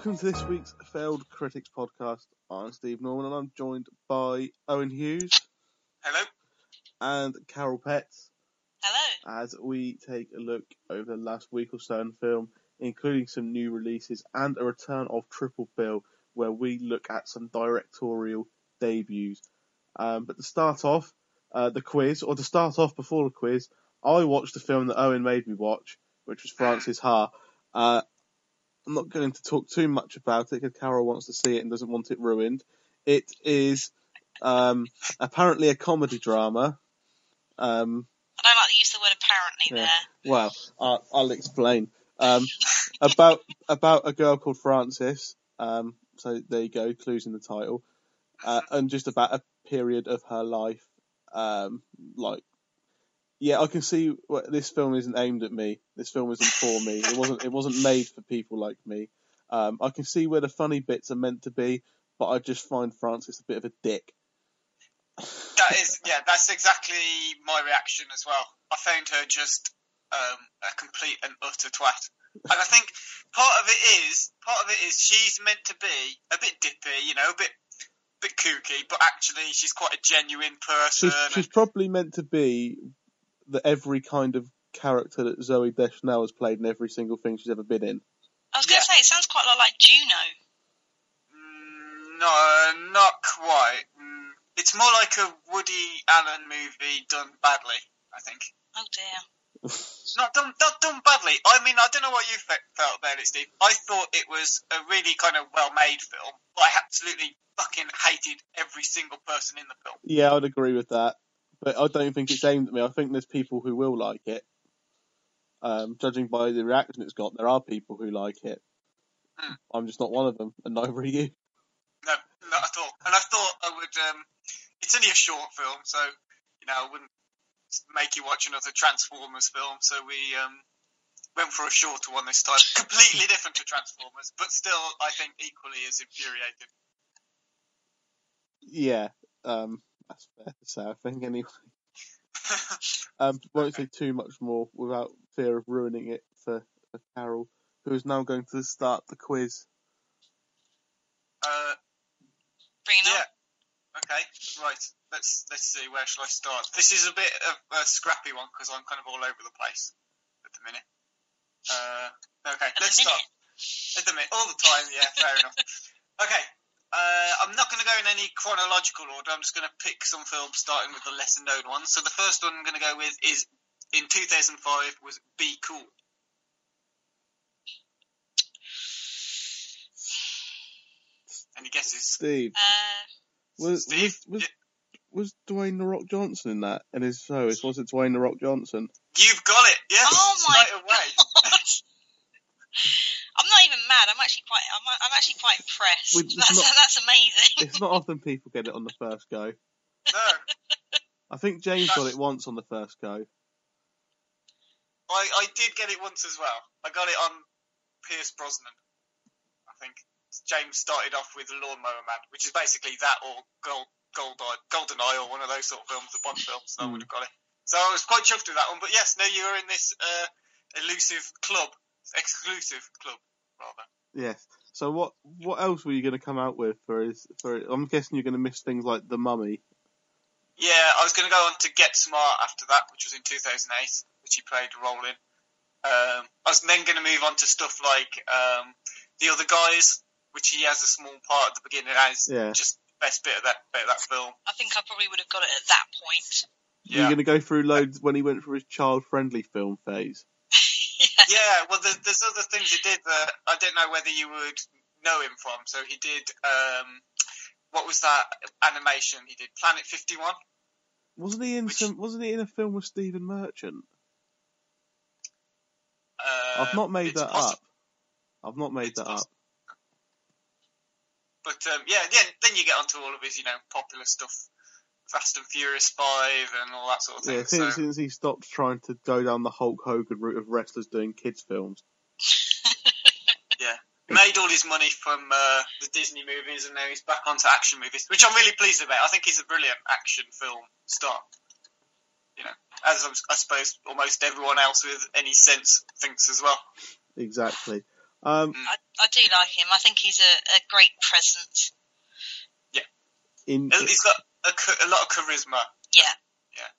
Welcome to this week's Failed Critics podcast. I'm Steve Norman and I'm joined by Owen Hughes Hello. and Carol Petts Hello. as we take a look over the last week or so in film, including some new releases and a return of Triple Bill, where we look at some directorial debuts. Um, but to start off, uh, the quiz, or to start off before the quiz, I watched the film that Owen made me watch, which was Frances Ha. Uh, I'm not going to talk too much about it because Carol wants to see it and doesn't want it ruined. It is um, apparently a comedy drama. Um, I don't like the use of the word apparently Yeah. there. well, I'll, I'll explain. Um, about about a girl called Frances. Um, so there you go, clues in the title, uh, and just about a period of her life. Um, like, yeah, I can see what, this film isn't aimed at me. This film isn't for me. It wasn't. It wasn't made for people like me. Um, I can see where the funny bits are meant to be, but I just find Frances a bit of a dick. That is, yeah, that's exactly my reaction as well. I found her just um, a complete and utter twat. And I think part of it is, part of it is she's meant to be a bit dippy, you know, a bit, bit kooky, but actually she's quite a genuine person. She's, she's probably meant to be the every kind of character that Zooey Deschanel has played in every single thing she's ever been in. I was going Yeah. to say, it sounds quite a lot like Juno. Mm, no, not quite. Mm, It's more like a Woody Allen movie done badly, I think. Oh dear. Not done, not done badly. I mean, I don't know what you fe- felt about it, Steve. I thought it was a really kind of well-made film, but I absolutely fucking hated every single person in the film. Yeah, I'd agree with that, but I don't think it's aimed at me. I think there's people who will like it. Um, judging by the reaction it's got, there are people who like it. Hmm. I'm just not one of them, and neither are you. No, not at all. And I thought I would. Um, it's only a short film, so you know, I wouldn't make you watch another Transformers film. So we um, went for a shorter one this time, completely different to Transformers, but still, I think equally as infuriating. Yeah, um, that's fair to say. I think anyway. Um, won't say too much more without fear of ruining it for, for Carol, who is now going to start the quiz. uh, Bring it Yeah. on. Okay. Right. Let's let's see. Where shall I start? This is a bit of a scrappy one because I'm kind of all over the place at the minute. Uh, okay. At let's start. At the minute, all the time. Yeah. Fair enough. Okay. Uh, I'm not going to go in any chronological order. I'm just going to pick some films starting with the lesser known ones. So the first one I'm going to go with is in 2005 was Be Cool. Any guesses? Steve, Uh, was Steve? was, was, was Dwayne the Rock Johnson in that? And if so, is was it Dwayne the Rock Johnson? You've got it. Yes. Oh my Straight away. I'm not even mad. I'm actually quite. I'm, I'm actually quite impressed. With- That's, not- that's amazing. It's not often people get it on the first go. No. I think James got it once on the first go. I, I did get it once as well. I got it on Pierce Brosnan. I think James started off with Lawnmower Man, which is basically that or Gold Gold Golden Eye or one of those sort of films, the Bond films. So I Hmm. would have got it. So I was quite chuffed with that one. But yes, no, you were in this uh, elusive club, exclusive club rather. Yes. So what what else were you going to come out with for his for? I'm guessing you're going to miss things like the Mummy. Yeah, I was going to go on to Get Smart after that, which was in 2008, which he played a role in. Um, I was then going to move on to stuff like um, The Other Guys, which he has a small part at the beginning as Yeah. just best bit of that bit of that film. I think I probably would have got it at that point. You're going to go through loads when he went for his child-friendly film phase. Yeah. Yeah, well, there's, there's other things he did that I don't know whether you would know him from. So he did, um, what was that animation he did? Planet 51? Wasn't he in Which- some? Wasn't he in a film with Stephen Merchant? Uh, I've not made that up. I've not made It's that up. But um, yeah, yeah, then you get onto all of his, you know, popular stuff. Fast and Furious 5 and all that sort of thing. Yeah, since, so, since he stopped trying to go down the Hulk Hogan route of wrestlers doing kids films. yeah. He made all his money from uh, the Disney movies and now he's back onto action movies, which I'm really pleased about. I think he's a brilliant action film star. You know, as I'm, I suppose almost everyone else with any sense thinks as well. Exactly. Um, I, I do like him. I think he's a, a great presence. Yeah. In He's got a, a lot of charisma. Yeah. Yeah.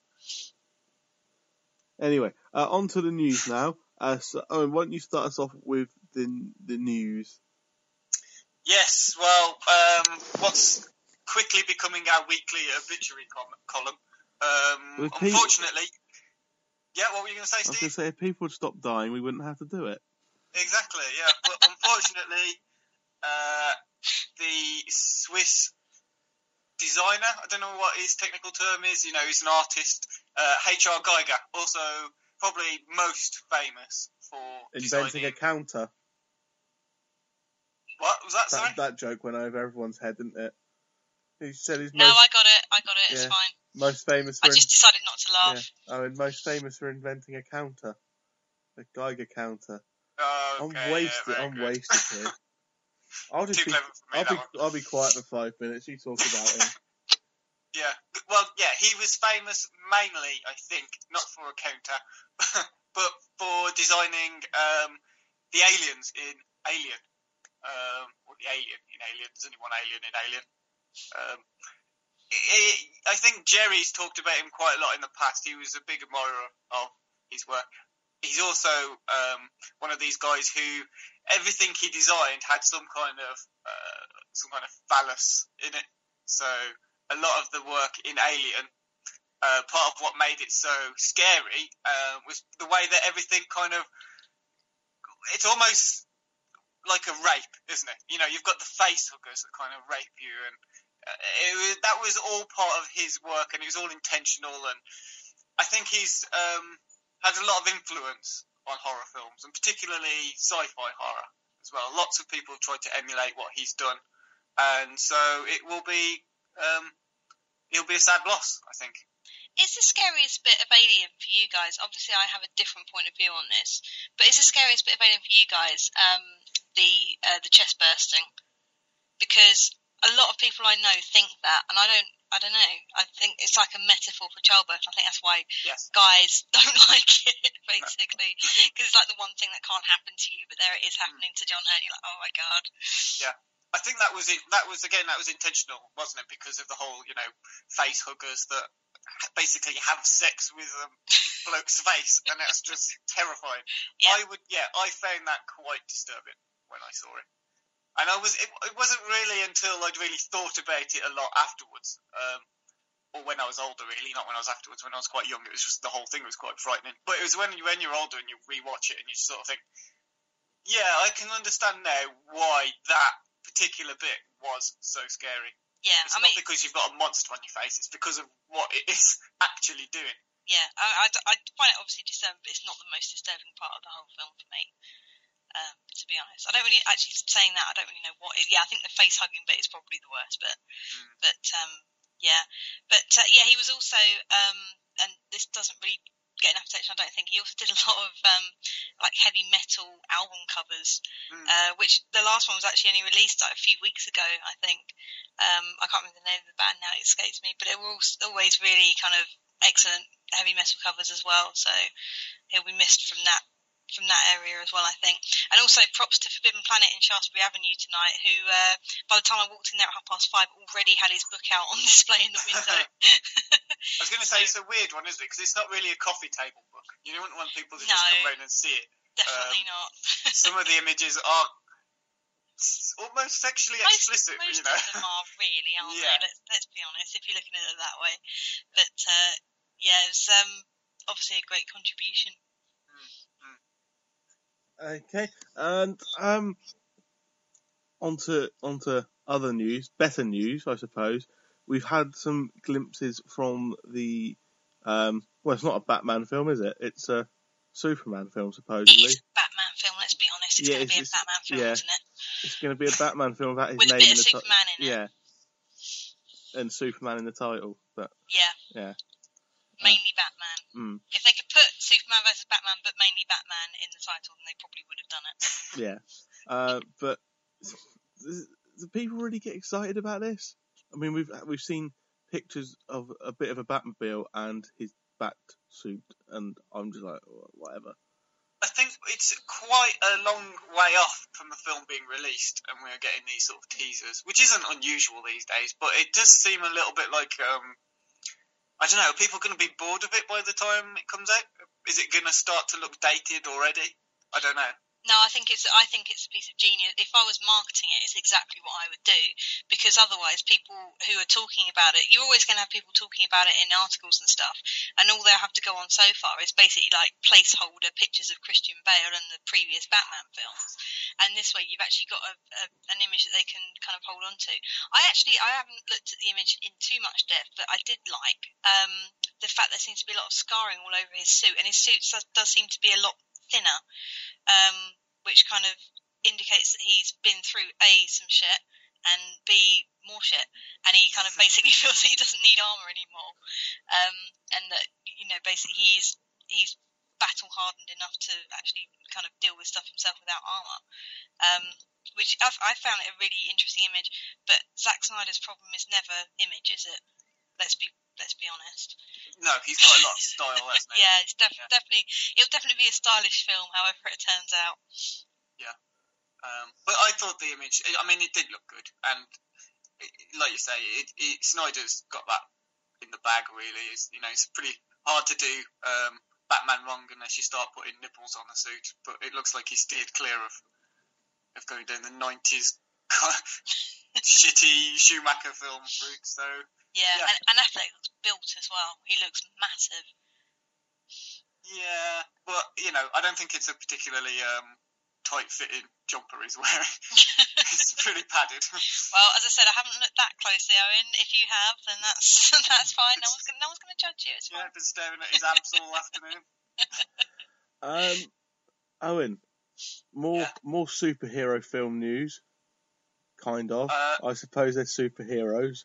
Anyway, uh, on to the news now. Uh, so, Owen, why don't you start us off with the the news? Yes, well, um, what's quickly becoming our weekly obituary com- column. Um, Well, Pete- unfortunately, yeah. What were you going to say, Steve? I was going to say, if people would stop dying, we wouldn't have to do it. Exactly, yeah. But unfortunately, uh, the Swiss designer, I don't know what his technical term is, you know, he's an artist, uh, H.R. Giger, also probably most famous for Inventing designing... a counter. What was that, sorry? That, that joke went over everyone's head, didn't it? He said he's No, most, I got it. I got it. It's Yeah. fine. most famous I for just decided not to laugh. yeah. oh, and most famous for inventing a counter, a Geiger counter. Oh, I'm okay, yeah, wasted. I'm good. wasted here. I'll just Too be, me, I'll be. I'll be quiet for five minutes. You talk about him. Yeah. Well, yeah, he was famous mainly, I think, not for a counter, but for designing um, the aliens in Alien. Um, or the alien in Alien. There's only one alien in Alien. Um, I- I think Jerry's talked about him quite a lot in the past. He was a big admirer of his work. He's also um, one of these guys who everything he designed had some kind of uh, some kind of phallus in it. So a lot of the work in Alien, uh, part of what made it so scary uh, was the way that everything kind of. It's almost like a rape, isn't it? You know, you've got the face huggers that kind of rape you, and uh, was, that was all part of his work, and it was all intentional. And I think he's um, had a lot of influence on horror films, and particularly sci-fi horror as well. Lots of people have tried to emulate what he's done, and so it will be um, it'll be a sad loss, I think. Is the scariest bit of Alien for you guys? Obviously, I have a different point of view on this, but is the scariest bit of Alien for you guys um, the uh, the chest bursting? Because a lot of people I know think that, and I don't. I don't know. I think it's like a metaphor for childbirth. I think that's why Yes. guys don't like it, basically, because it's like the one thing that can't happen to you, but there it is happening to John Hurt. You're like, oh my god. Yeah. I think that was it. That was again. That was intentional, wasn't it? Because of the whole, you know, face huggers that basically have sex with a bloke's face, and that's just terrifying. Yeah. I would, yeah, I found that quite disturbing when I saw it, and I was. It, it wasn't really until I'd really thought about it a lot afterwards, um, or when I was older, really, not when I was afterwards. When I was quite young, it was just the whole thing was quite frightening. But it was when you when you're older and you rewatch it and you sort of think, yeah, I can understand now why that particular bit was so scary. Yeah, It's I not mean, because you've got a monster on your face; it's because of what it is actually doing. yeah, I, I, I find it obviously disturbing, but it's not the most disturbing part of the whole film for me. Um, to be honest, I don't really actually saying that. I don't really know what. It, yeah, I think the face hugging bit is probably the worst, but but um, yeah, but uh, yeah, he was also um, and this doesn't really get enough attention. I don't think he also did a lot of um, like heavy metal album covers, Mm. uh, which the last one was actually only released like a few weeks ago, I think. Um, I can't remember the name of the band now; it escapes me. But they were al- always really kind of excellent heavy metal covers as well. So he'll be missed from that from that area as well, I think. And also props to Forbidden Planet in Shaftesbury Avenue tonight, who uh, by the time I walked in there at half past five already had his book out on display in the window. I was going to say it's a weird one, isn't it? Because it's not really a coffee table book. You don't want people to just come round and see it. Definitely Um, not. Some of the images are almost sexually Most, explicit, most you know. of them are really, aren't Yeah. they? Let's, let's be honest, if you're looking at it that way. But uh, yeah, it's um, obviously a great contribution. Okay, and um, onto onto other news, better news, I suppose. We've had some glimpses from the um, well, it's not a Batman film, is it? It's a Superman film, supposedly. is a Batman film. Let's be honest, it's Yeah, going to be a it's- Batman film, yeah. isn't it? It's going to be a Batman film about his With a name bit in of the ti- Superman in it. Yeah, and Superman in the title, but Yeah. Yeah. Mainly Batman. mm, If they could put Superman versus Batman, but mainly Batman in the title, then they probably would have done it. yeah. Uh, but do do people really get excited about this? I mean, we've we've seen pictures of a bit of a Batmobile and his bat suit, and I'm just like, "Oh, whatever. I think it's quite a long way off from the film being released, and we're getting these sort of teasers, which isn't unusual these days. But it does seem a little bit like um, I don't know. Are people going to be bored of it by the time it comes out? Is it going to start to look dated already? I don't know. No, I think it's I think it's a piece of genius. If I was marketing it, it's exactly what I would do because otherwise, people who are talking about it, you're always going to have people talking about it in articles and stuff, and all they'll have to go on so far is basically like placeholder pictures of Christian Bale and the previous Batman films, and this way you've actually got a, a, an image that they can kind of hold on to. I actually I haven't looked at the image in too much depth, but I did like um, the fact there seems to be a lot of scarring all over his suit, and his suit does, does seem to be a lot thinner um, which kind of indicates that he's been through a some shit and b more shit, and he kind of basically feels that he doesn't need armor anymore, um, and that you know basically he's he's battle hardened enough to actually kind of deal with stuff himself without armor. Um, which I've, I found it a really interesting image, but Zack Snyder's problem is never image, is it? Let's be let's be honest. No, he's got a lot of style, hasn't he? Yeah, it's def- Yeah. definitely it'll definitely be a stylish film, however it turns out. Yeah, um, but I thought the image. I mean, it did look good, and it, like you say, it, it, Snyder's got that in the bag. Really, it's, you know, it's pretty hard to do um, Batman wrong unless you start putting nipples on the suit. But it looks like he steered clear of of going down the nineties shitty Schumacher film route. So Yeah, Yeah. And, and Affleck looks built as well. He looks massive. yeah, but you know, I don't think it's a particularly um, tight-fitting jumper he's wearing. it's pretty padded. Well, as I said, I haven't looked that closely, Owen. If you have, then that's that's fine. No one's gonna, no one's going to judge you. It's yeah, fine. been staring at his abs all afternoon. Um, Owen, more Yeah. more superhero film news, kind of. Uh, I suppose they're superheroes.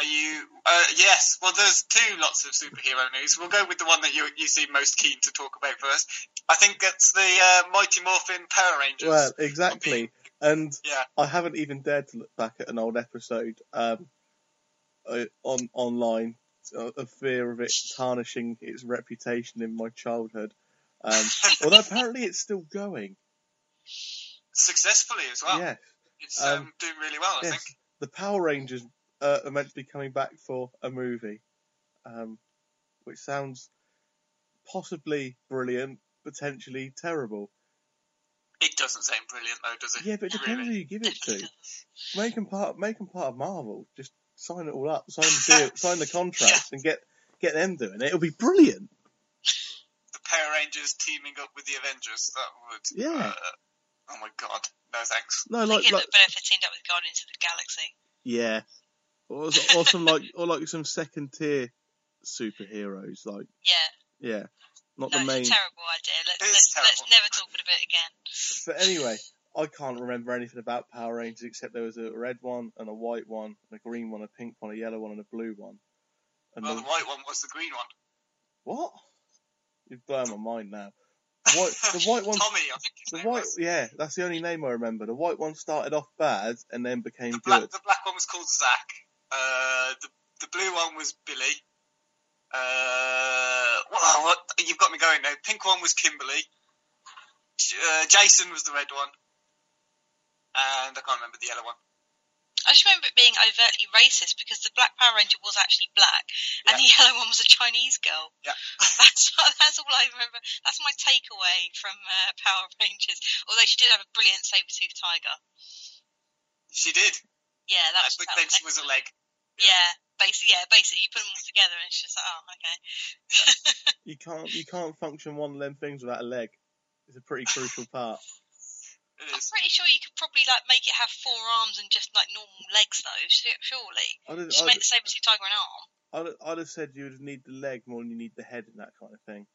Are you? Uh, yes. Well, there's two lots of superhero news. We'll go with the one that you you seem most keen to talk about first. I think it's the uh, Mighty Morphin Power Rangers. Well, exactly. And yeah. I haven't even dared to look back at an old episode um, uh, on online, of fear of it tarnishing its reputation in my childhood. Um, although apparently it's still going. Successfully as well. yes, It's um, Um, doing really well, I yes. think. The Power Rangers uh, are meant to be coming back for a movie, um, which sounds possibly brilliant, potentially terrible. It doesn't sound brilliant though, does it? Yeah, but it depends Really? who you give it to. Make them part, make 'em part of Marvel. Just sign it all up, sign the deal, sign the contract, and get get them doing it. It'll be brilliant. The Power Rangers teaming up with the Avengers. That would. Yeah. Uh, oh my god. No thanks. No, I like think like better if it teamed up with Guardians of the Galaxy. yeah, or, or some like or like some second tier superheroes. Like Yeah. yeah, not No, the main. it's a terrible idea. Let's, let's, let's never talk about it again. But anyway, I can't remember anything about Power Rangers except there was a red one and a white one, and a green one, a pink one, a yellow one, and a blue one. And Well, the, the white one was the green one. what? You've blown my mind now. The white, the white one, Tommy, I think his the name white, was. yeah, that's the only name I remember. The white one started off bad and then became The black, good. the black one was called Zach. Uh, the the blue one was Billy. Uh, well, what, you've got me going now. Pink one was Kimberly. Uh, Jason was the red one. And I can't remember the yellow one. I just remember it being overtly racist because the Black Power Ranger was actually black, and the yellow one was a Chinese girl. Yeah. that's that's all I remember. That's my takeaway from uh, Power Rangers. Although she did have a brilliant saber-tooth tiger. She did. Yeah, that was. But that then was she was a leg. Yeah, basically, yeah, basically, you put them all together, and it's just like, oh, okay. You can't you can't function one of them things without a leg. It's a pretty crucial part. I'm pretty sure you could probably like make it have four arms and just like normal legs, though. Surely, I'd have, just I'd, make the saber-tooth tiger an arm. I'd, I'd have said you would need the leg more than you need the head and that kind of thing.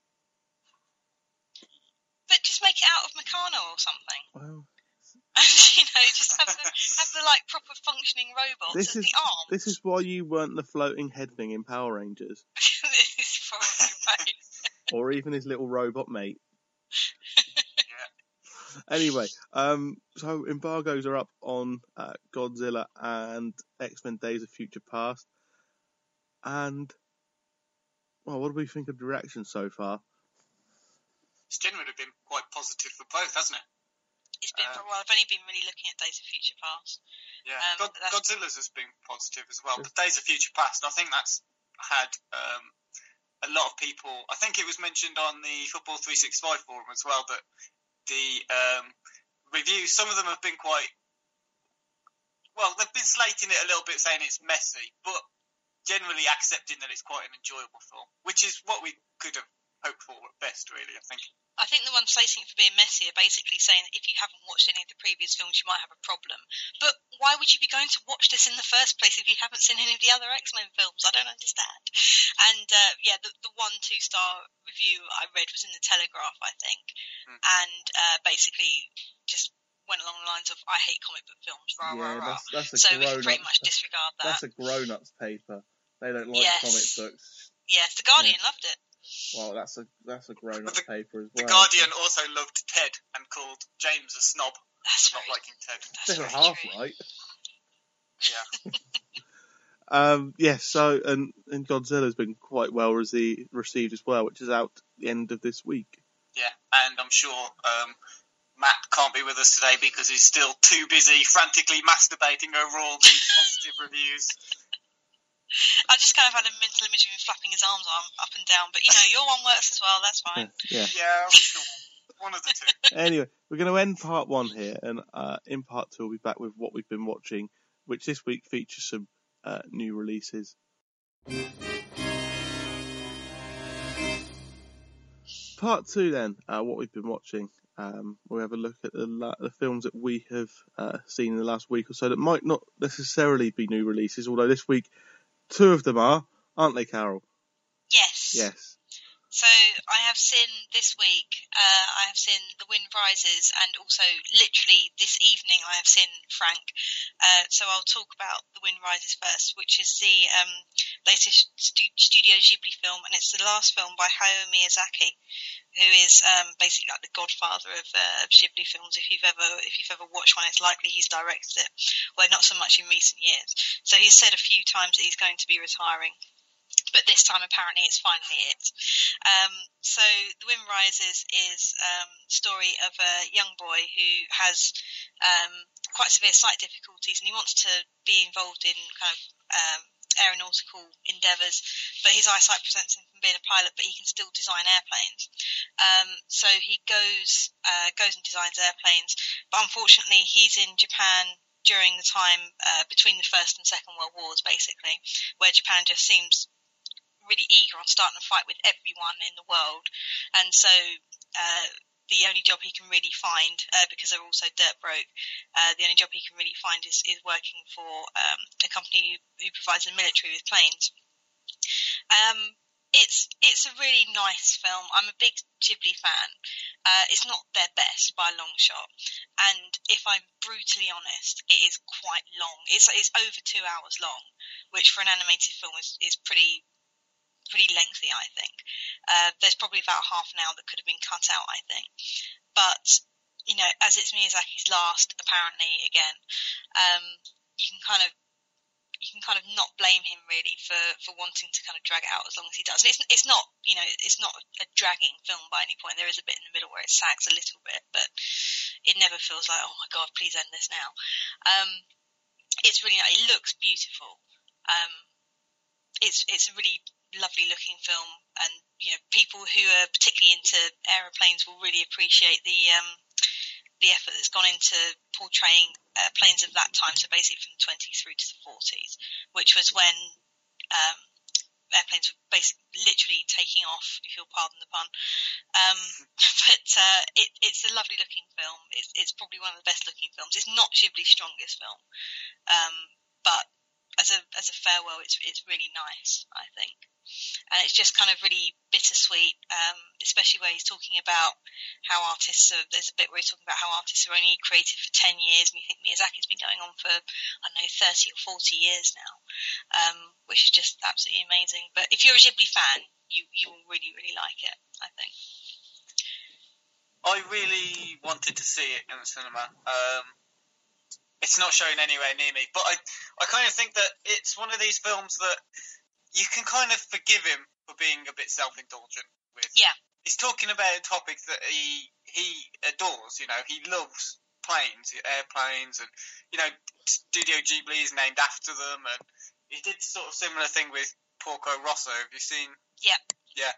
But just make it out of Meccano or something. Well, you know, just have the, have the like proper functioning robots This as is- the arms. this is why you weren't the floating head thing in Power Rangers, this is probably right. or even his little robot mate. Anyway, um, so embargoes are up on uh, Godzilla and X Men: Days of Future Past, and well, what do we think of the reaction so far? It's generally been quite positive for both, hasn't it? It's been Uh, for a while. I've only been really looking at Days of Future Past. Yeah. Um, God, Godzilla's has been positive as well. But Days of Future Past, I think that's had um, a lot of people. I think it was mentioned on the Football 365 forum as well that the um, reviews, some of them have been quite. Well, they've been slating it a little bit, saying it's messy, but generally accepting that it's quite an enjoyable film, which is what we could have hoped for at best, really. I think. I think the ones slating it for being messy are basically saying that if you haven't watched any of the previous films, you might have a problem. But why would you be going to watch this in the first place if you haven't seen any of the other X Men films? I don't understand. And uh, yeah, the, the one two star review I read was in the Telegraph, I think, Hmm. and uh, basically just went along the lines of "I hate comic book films." Rah rah yeah, rah. that's that's a So we grown can pretty much disregard that. That's a grown ups paper. They don't like Yes. comic books. Yes, the Guardian loved it. Well, that's a that's a grown up The- paper as well. The well. Guardian also loved Ted and called James a snob That's for not very, liking Ted. that's They're very half true. right. Yeah. Um, yes, so and and Godzilla's been quite well rece- received as well, which is out the end of this week. Yeah, and I'm sure um, Matt can't be with us today because he's still too busy frantically masturbating over all the positive reviews. I just kind of had a mental image of him flapping his arms arm up and down, but you know, your one works as well. That's fine. Yeah. Yeah, one of the two. anyway, we're going to end part one here, and uh, in part two, we'll be back with what we've been watching, which this week features some uh, new releases. Part two, then, uh, what we've been watching. Um, we'll have a look at the, la- the films that we have uh, seen in the last week or so that might not necessarily be new releases, although this week two of them are, aren't they, Carol? Yes. Yes. So I have seen this week. Uh, I have seen The Wind Rises, and also literally this evening I have seen Frank. Uh, so I'll talk about The Wind Rises first, which is the um, latest stu- Studio Ghibli film, and it's the last film by Hayao Miyazaki, who is um, basically like the godfather of, uh, of Ghibli films. If you've ever if you've ever watched one, it's likely he's directed it. Well, not so much in recent years. So he's said a few times that he's going to be retiring but this time apparently it's finally it. Um, so The Wind Rises is um, story of a young boy who has um, quite severe sight difficulties and he wants to be involved in kind of um, aeronautical endeavours, but his eyesight prevents him from being a pilot, but he can still design airplanes. Um, so he goes uh, goes and designs airplanes, but unfortunately he's in Japan during the time uh, between the First and Second World Wars, basically, where Japan just seems really eager on starting a fight with everyone in the world, and so uh, the only job he can really find, uh, because they're also dirt broke, uh, the only job he can really find is, is working for um, a company who, provides the military with planes. Um, it's it's a really nice film. I'm a big Ghibli fan. Uh, it's not their best by a long shot, and if I'm brutally honest, it is quite long. It's it's over two hours long, which for an animated film is, is pretty pretty lengthy, I think. Uh, there's probably about half an hour that could have been cut out, I think. But, you know, as it's Miyazaki's last, apparently, again, um, you can kind of you can kind of not blame him really for, for wanting to kind of drag it out as long as he does. And it's it's not you know it's not a dragging film by any point. There is a bit in the middle where it sags a little bit, but it never feels like oh my god, please end this now. Um, it's really it looks beautiful. Um, it's it's a really lovely looking film, and you know people who are particularly into aeroplanes will really appreciate the um, the effort that's gone into portraying uh, planes of that time. So basically from the 20s through to the 40s, which was when um, airplanes were basically literally taking off, if you'll pardon the pun. Um, but uh, it, it's a lovely looking film. It's, it's, probably one of the best looking films. It's not Ghibli's strongest film, um, but as a as a farewell, it's it's really nice. I think and it's just kind of really bittersweet, um, especially where he's talking about how artists are. There's a bit where he's talking about how artists are only created for ten years, and you think Miyazaki's been going on for I don't know thirty or forty years now, um, which is just absolutely amazing. But if you're a Ghibli fan, you you will really really like it. I think. I really wanted to see it in the cinema. Um, it's not showing anywhere near me, but I I kind of think that it's one of these films that you can kind of forgive him for being a bit self-indulgent with. Yeah. He's talking about a topic that he he adores. You know, he loves planes, airplanes, and you know, Studio Ghibli is named after them, and he did sort of similar thing with Porco Rosso. Have you seen? Yeah. Yeah.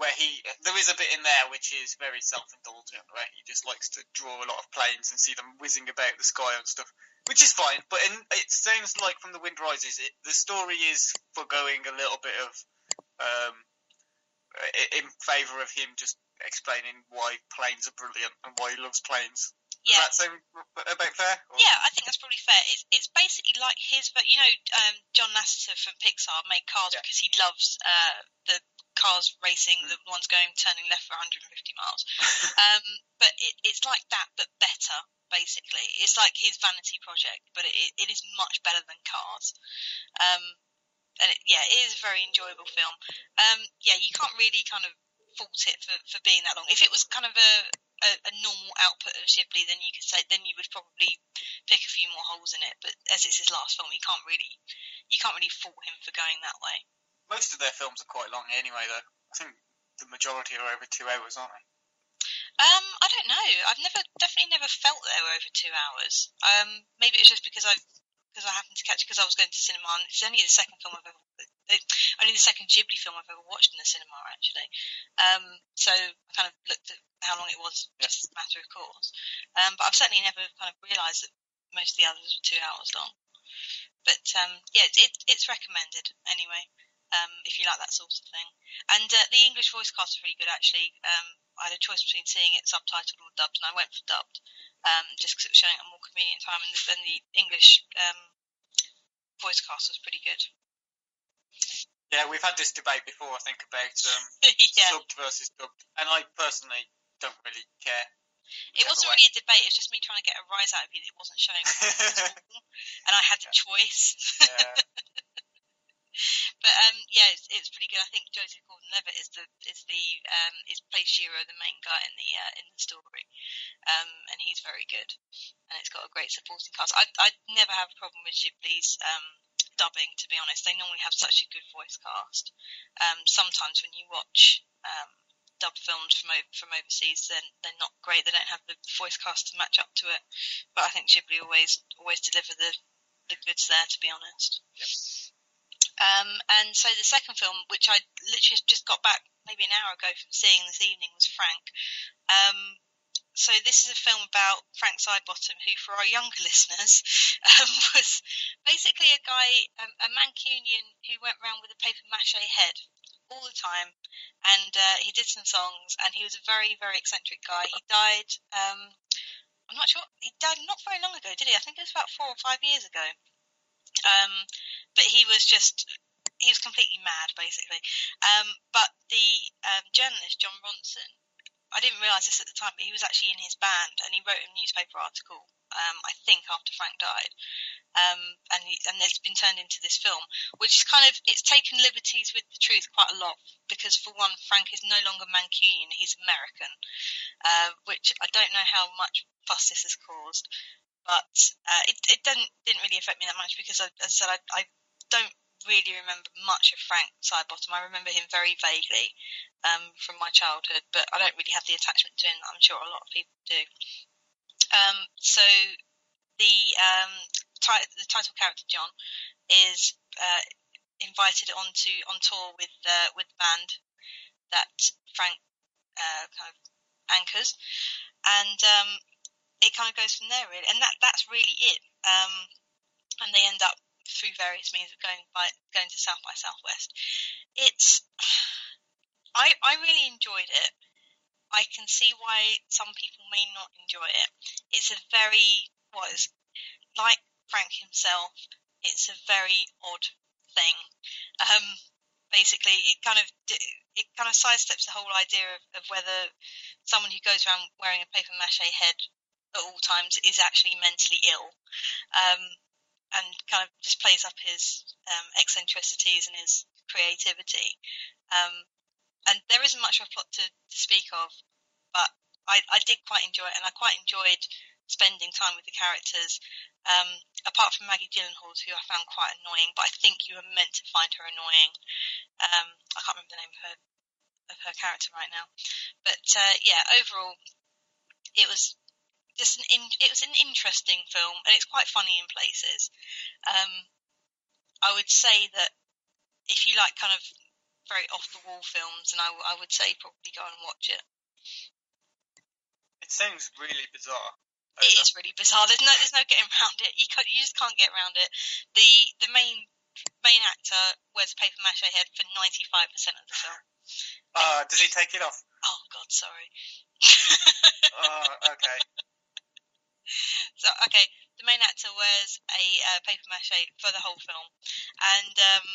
Where he, there is a bit in there which is very self-indulgent, where he just likes to draw a lot of planes and see them whizzing about the sky and stuff which is fine. But in, it sounds like from the Wind Rises, it, the story is foregoing a little bit of um, in favour of him just explaining why planes are brilliant and why he loves planes. Does yeah. that sound about fair? Or? Yeah, I think that's probably fair. It's, it's basically like his, but you know, um, John Lasseter from Pixar made Cars yeah. because he loves uh, the cars racing, the ones going turning left for 150 miles. um, but it, it's like that, but better basically. It's like his vanity project, but it, it is much better than Cars. Um, and it, yeah, it is a very enjoyable film. Um, yeah, you can't really kind of fault it for, for being that long. If it was kind of a, a, a normal output of Ghibli, then you could say then you would probably pick a few more holes in it. But as it's his last film, you can't really you can't really fault him for going that way. Most of their films are quite long anyway, though. I think the majority are over two hours, aren't they? Um, I don't know. I've never, definitely never felt they were over two hours. Um, maybe it's just because I, because I happened to catch it because I was going to cinema. And it's only the second film I've ever, only the second Ghibli film I've ever watched in the cinema actually. Um, so I kind of looked at how long it was, just a matter of course. Um, but I've certainly never kind of realised that most of the others were two hours long. But um, yeah, it, it, it's recommended anyway. Um, if you like that sort of thing, and uh, the English voice cast is really good actually. Um, I had a choice between seeing it subtitled or dubbed, and I went for dubbed, um, just because it was showing at a more convenient time, and the, and the English um, voice cast was pretty good. Yeah, we've had this debate before, I think, about um, yeah. subbed versus dubbed, and I personally don't really care. It wasn't really a debate. It was just me trying to get a rise out of you that it wasn't showing and I had the choice. Yeah. But um, yeah, it's, it's pretty good. I think Joseph Gordon-Levitt is the is the um, is plays Jiro, the main guy in the uh, in the story, um, and he's very good. And it's got a great supporting cast. I I never have a problem with Ghibli's um, dubbing. To be honest, they normally have such a good voice cast. Um, sometimes when you watch um, dub films from from overseas, then they're not great. They don't have the voice cast to match up to it. But I think Ghibli always always deliver the the goods there. To be honest. Yep. Um, and so the second film, which I literally just got back maybe an hour ago from seeing this evening, was Frank. Um, so this is a film about Frank Sidebottom, who, for our younger listeners, um, was basically a guy, um, a Mancunian who went around with a paper mache head all the time, and uh, he did some songs, and he was a very, very eccentric guy. He died. Um, I'm not sure. He died not very long ago, did he? I think it was about four or five years ago. Um, but he was just he was completely mad, basically. Um, but the um, journalist Jon Ronson, I didn't realise this at the time, but he was actually in his band, and he wrote a newspaper article. Um, I think after Frank died, um, and and it's been turned into this film, which is kind of it's taken liberties with the truth quite a lot because for one, Frank is no longer Mancunian; he's American, uh, which I don't know how much fuss this has caused but uh, it, it didn't didn't really affect me that much because I, as I said I, I don't really remember much of Frank Sidebottom. I remember him very vaguely um, from my childhood, but I don't really have the attachment to him I'm sure a lot of people do. Um, so the um, t- the title character John is uh, invited onto on tour with uh, with the band that Frank uh, kind of anchors, and um, it kind of goes from there really, and that that's really it. Um, and they end up through various means of going by going to South by Southwest. It's I I really enjoyed it. I can see why some people may not enjoy it. It's a very was like Frank himself. It's a very odd thing. Um, basically, it kind of it kind of sidesteps the whole idea of, of whether someone who goes around wearing a paper mache head at all times is actually mentally ill. Um, and kind of just plays up his um, eccentricities and his creativity. Um, and there isn't much of a plot to, to speak of, but I, I, did quite enjoy it, and I quite enjoyed spending time with the characters. Um, apart from Maggie Gyllenhaal, who I found quite annoying, but I think you were meant to find her annoying. Um, I can't remember the name of her of her character right now, but uh, yeah, overall, it was just an in, it was an interesting film, and it's quite funny in places. Um, I would say that if you like kind of very off the wall films, and I, I would say probably go and watch it. It sounds really bizarre. It is really bizarre. There's no there's no getting around it. You can't, you just can't get around it. The the main main actor wears a paper mache head for 95% of the film. Uh, does he take it off? Oh God, sorry. oh, okay. So okay, the main actor wears a uh, paper mache for the whole film, and um,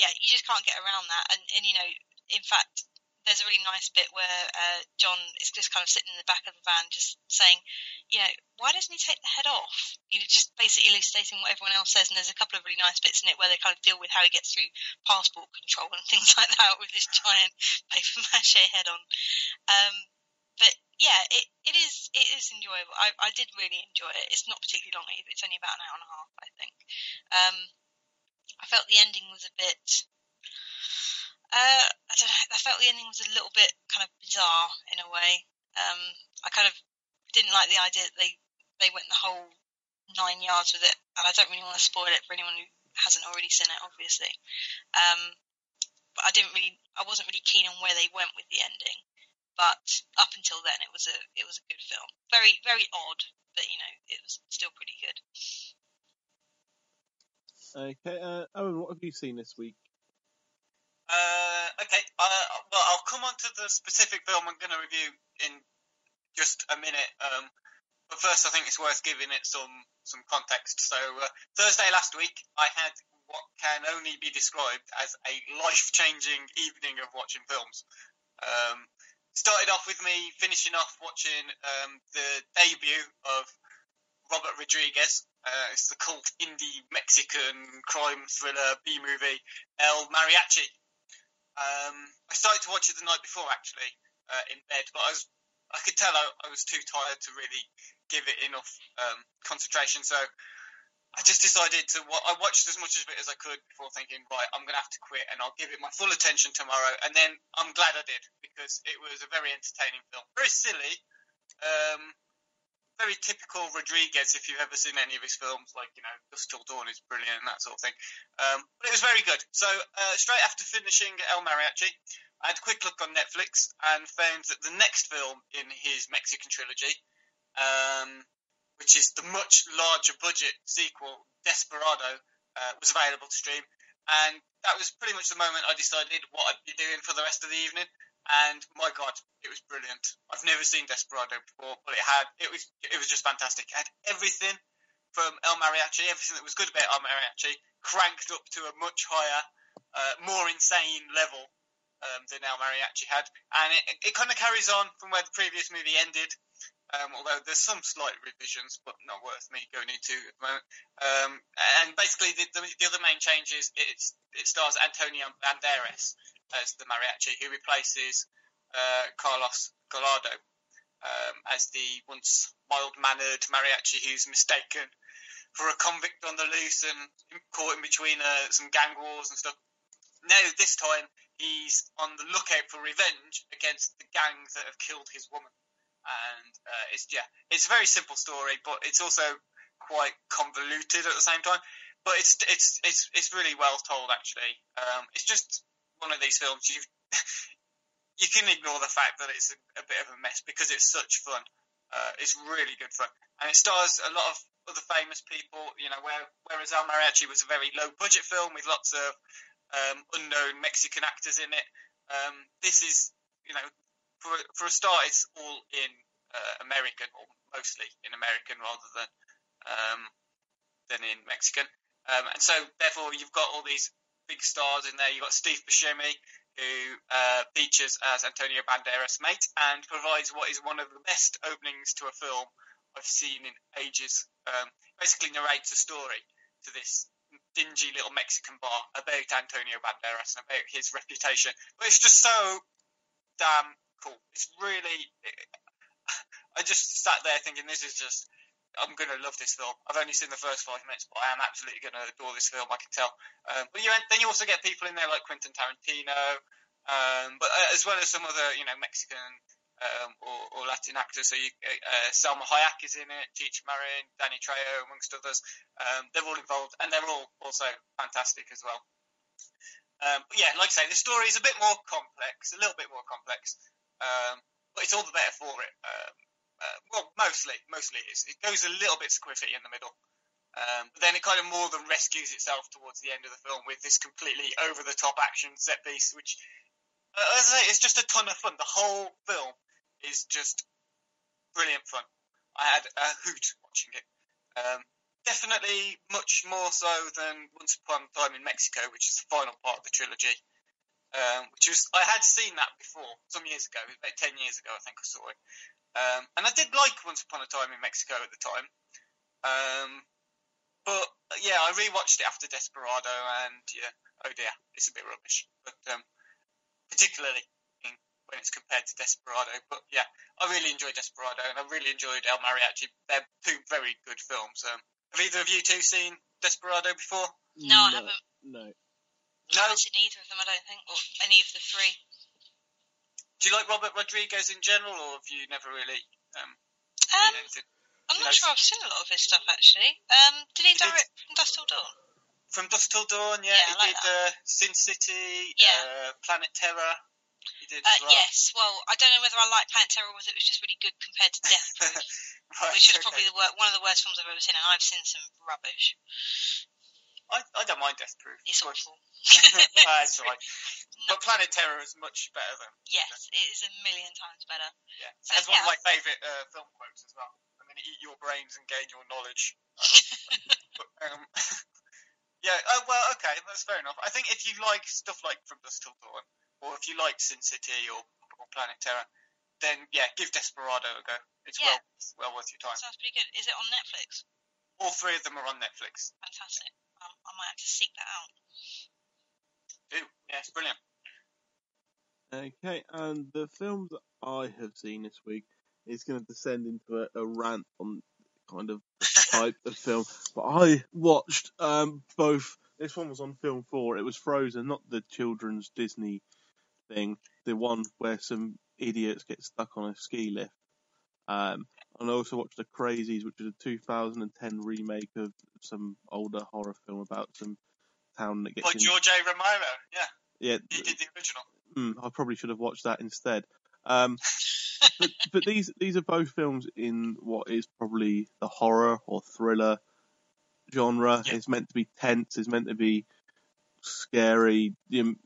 yeah, you just can't get around that. And, and you know, in fact, there's a really nice bit where uh, John is just kind of sitting in the back of the van, just saying, you know, why doesn't he take the head off? You know, just basically elucidating what everyone else says. And there's a couple of really nice bits in it where they kind of deal with how he gets through passport control and things like that with this giant paper mache head on. Um, yeah, it, it is it is enjoyable. I, I did really enjoy it. It's not particularly long either. It's only about an hour and a half, I think. Um, I felt the ending was a bit. Uh, I don't know. I felt the ending was a little bit kind of bizarre in a way. Um, I kind of didn't like the idea that they they went the whole nine yards with it, and I don't really want to spoil it for anyone who hasn't already seen it, obviously. Um, but I didn't really, I wasn't really keen on where they went with the ending. But up until then, it was a it was a good film. Very very odd, but you know it was still pretty good. Okay, uh, Owen, what have you seen this week? Uh, okay, uh, well, I'll come on to the specific film I'm going to review in just a minute. Um, but first, I think it's worth giving it some some context. So uh, Thursday last week, I had what can only be described as a life changing evening of watching films. Um, started off with me finishing off watching um, the debut of Robert Rodriguez. Uh, it's the cult indie Mexican crime thriller B movie El Mariachi. Um, I started to watch it the night before actually uh, in bed, but I was I could tell I, I, was too tired to really give it enough um, concentration. So I just decided to. I watched as much of it as I could before thinking, right, I'm going to have to quit, and I'll give it my full attention tomorrow. And then I'm glad I did because it was a very entertaining film, very silly, um, very typical Rodriguez. If you've ever seen any of his films, like you know, Dusk Till Dawn is brilliant and that sort of thing. Um, but it was very good. So uh, straight after finishing El Mariachi, I had a quick look on Netflix and found that the next film in his Mexican trilogy. Um, which is the much larger budget sequel, Desperado, uh, was available to stream. And that was pretty much the moment I decided what I'd be doing for the rest of the evening. And my God, it was brilliant. I've never seen Desperado before, but it had it was it was just fantastic. It had everything from El Mariachi, everything that was good about El Mariachi, cranked up to a much higher, uh, more insane level um, than El Mariachi had, and it, it kind of carries on from where the previous movie ended um, although there's some slight revisions, but not worth me going into at the moment. Um, and basically, the, the, the, other main change is it stars Antonio Banderas as the mariachi, who replaces uh, Carlos Gallardo um, as the once mild-mannered mariachi who's mistaken for a convict on the loose and caught in between uh, some gang wars and stuff. Now, this time, he's on the lookout for revenge against the gangs that have killed his woman and uh, it's yeah, it's a very simple story, but it's also quite convoluted at the same time. But it's it's it's it's really well told actually. Um, it's just one of these films you you can ignore the fact that it's a, a bit of a mess because it's such fun. Uh, it's really good fun, and it stars a lot of other famous people. You know, where, whereas El Mariachi was a very low budget film with lots of um, unknown Mexican actors in it. Um, this is, you know, for for a start, it's all in uh, American or mostly in American rather than um, than in Mexican. Um, and so, therefore, you've got all these big stars in there. You've got Steve Buscemi, who uh, features as Antonio Banderas' mate and provides what is one of the best openings to a film I've seen in ages. Um, basically, narrates a story to this dingy little Mexican bar about Antonio Banderas and about his reputation. But it's just so damn cool. It's really. I just sat there thinking, this is just I'm going to love this film. I've only seen the first five minutes, but I am absolutely going to adore this film. I can tell. Um, but you, then you also get people in there like Quentin Tarantino, um, but uh, as well as some other, you know, Mexican um, or, or, Latin actors. So you, uh, Salma Hayek is in it, Cheech Marin, Danny Trejo, amongst others. Um, they're all involved, and they're all also fantastic as well. Um, yeah, like I say, the story is a bit more complex, a little bit more complex, um, but it's all the better for it. Um, uh, well, mostly, mostly it is. It goes a little bit squiffy in the middle. Um, but then it kind of more than rescues itself towards the end of the film with this completely over the top action set piece, which, uh, as I say, it's just a ton of fun. The whole film is just brilliant fun. I had a hoot watching it. Um, definitely much more so than Once Upon a Time in Mexico, which is the final part of the trilogy. Um, which was I had seen that before some years ago, about ten years ago, I think I saw it. Um, and I did like Once Upon a Time in Mexico at the time. Um, but yeah, I rewatched it after Desperado, and yeah, oh dear, it's a bit rubbish. But um, particularly in, when it's compared to Desperado. But yeah, I really enjoyed Desperado, and I really enjoyed El Mariachi. They're two very good films. Um, have either of you two seen Desperado before? No, I haven't. No. No. I haven't seen either of them, I don't think, or any of the three. Do you like Robert Rodriguez in general, or have you never really? Um, um I'm not sure I've seen a lot of his stuff actually. Um, did he, he direct did, From Dusk Till Dawn? From Dusk Till Dawn, yeah. yeah he like did uh, Sin City, yeah. uh, Planet Terror. He did uh, well. Yes, well, I don't know whether I like Planet Terror or whether it was just really good compared to Death Proof, right, which was okay. probably the wor- one of the worst films I've ever seen, and I've seen some rubbish. I, I don't mind Death Proof. It's awful. That's right. But Planet Terror is much better than. Yes, it is a million times better. Yeah, so, has yeah. one of my favourite uh, film quotes as well. I'm going to eat your brains and gain your knowledge. but, um, yeah, oh, well, okay, that's fair enough. I think if you like stuff like From Dusk Till Dawn, or if you like Sin City or, or Planet Terror, then yeah, give Desperado a go. It's yeah. well well worth your time. Sounds pretty good. Is it on Netflix? All three of them are on Netflix. Fantastic. I might have to seek that out. Do yeah, it's brilliant. Okay, and the films that I have seen this week is going to descend into a, a rant on kind of type of film. But I watched um, both. This one was on Film Four. It was Frozen, not the children's Disney thing. The one where some idiots get stuck on a ski lift. Um, and I also watched The Crazies, which is a 2010 remake of some older horror film about some town that gets. Like George A. Romero, yeah. Yeah. He did the original. Mm, I probably should have watched that instead. Um, but, but these these are both films in what is probably the horror or thriller genre. Yeah. It's meant to be tense. It's meant to be scary. You,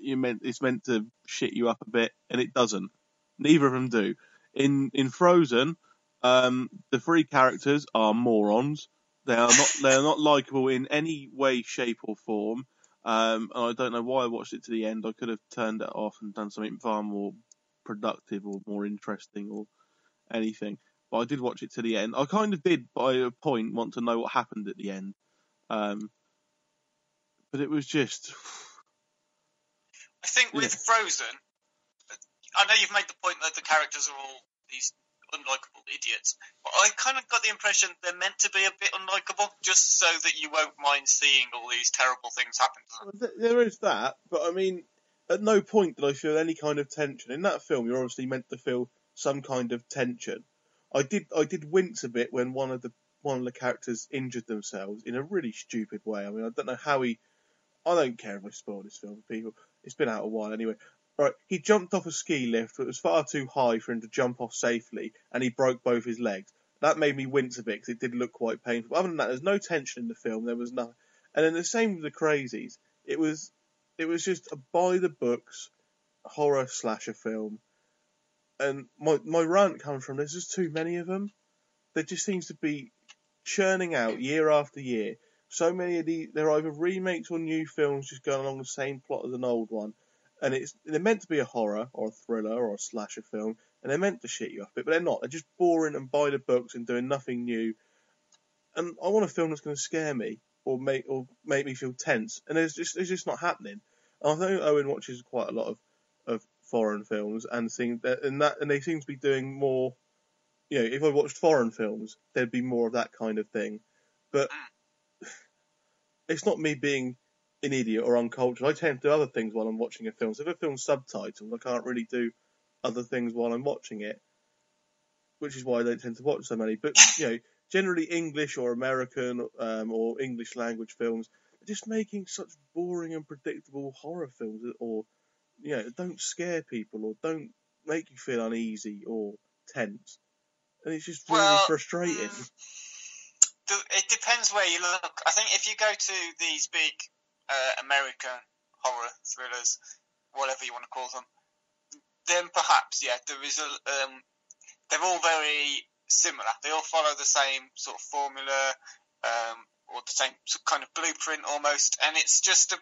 you meant it's meant to shit you up a bit, and it doesn't. Neither of them do. In in Frozen, um, the three characters are morons. They are not they are not likable in any way, shape, or form. Um, and I don't know why I watched it to the end. I could have turned it off and done something far more productive or more interesting or anything. But I did watch it to the end. I kind of did, by a point, want to know what happened at the end. Um, but it was just. I think with yeah. Frozen, I know you've made the point that the characters are all these unlikable idiots. But I kind of got the impression they're meant to be a bit unlikable, just so that you won't mind seeing all these terrible things happen to them. There is that, but I mean, at no point did I feel any kind of tension in that film. You're obviously meant to feel some kind of tension. I did, I did wince a bit when one of the one of the characters injured themselves in a really stupid way. I mean, I don't know how he. I don't care if I spoil this film for people. It's been out a while anyway. Right, he jumped off a ski lift, but it was far too high for him to jump off safely, and he broke both his legs. That made me wince a bit because it did look quite painful. Other than that, there's no tension in the film. There was nothing. And then the same with the Crazies. It was, it was just a by the books horror slasher film. And my my rant comes from there's just too many of them. There just seems to be churning out year after year. So many of these, they're either remakes or new films just going along the same plot as an old one. And it's they're meant to be a horror or a thriller or a slasher film, and they're meant to shit you off a bit, but they're not. They're just boring and by the books and doing nothing new. And I want a film that's going to scare me or make or make me feel tense, and it's just it's just not happening. And I think Owen watches quite a lot of, of foreign films and seeing that and that and they seem to be doing more. You know, if I watched foreign films, there'd be more of that kind of thing. But it's not me being an idiot or uncultured. I tend to do other things while I'm watching a film. So if a film's subtitled, I can't really do other things while I'm watching it, which is why I don't tend to watch so many. But you know, generally English or American um, or English language films are just making such boring and predictable horror films, or you know, don't scare people or don't make you feel uneasy or tense, and it's just really Well, frustrating. mm, it depends where you look. I think if you go to these big uh, American horror thrillers, whatever you want to call them, then perhaps yeah, there is a. Um, they're all very similar. They all follow the same sort of formula, um, or the same kind of blueprint almost, and it's just a.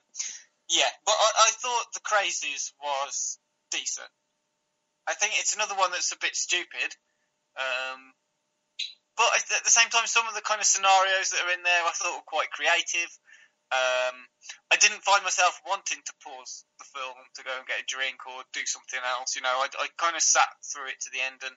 Yeah, but I, I thought the Crazies was decent. I think it's another one that's a bit stupid. Um, but at the same time, some of the kind of scenarios that are in there I thought were quite creative. Um, I didn't find myself wanting to pause the film to go and get a drink or do something else. You know, I, I kind of sat through it to the end and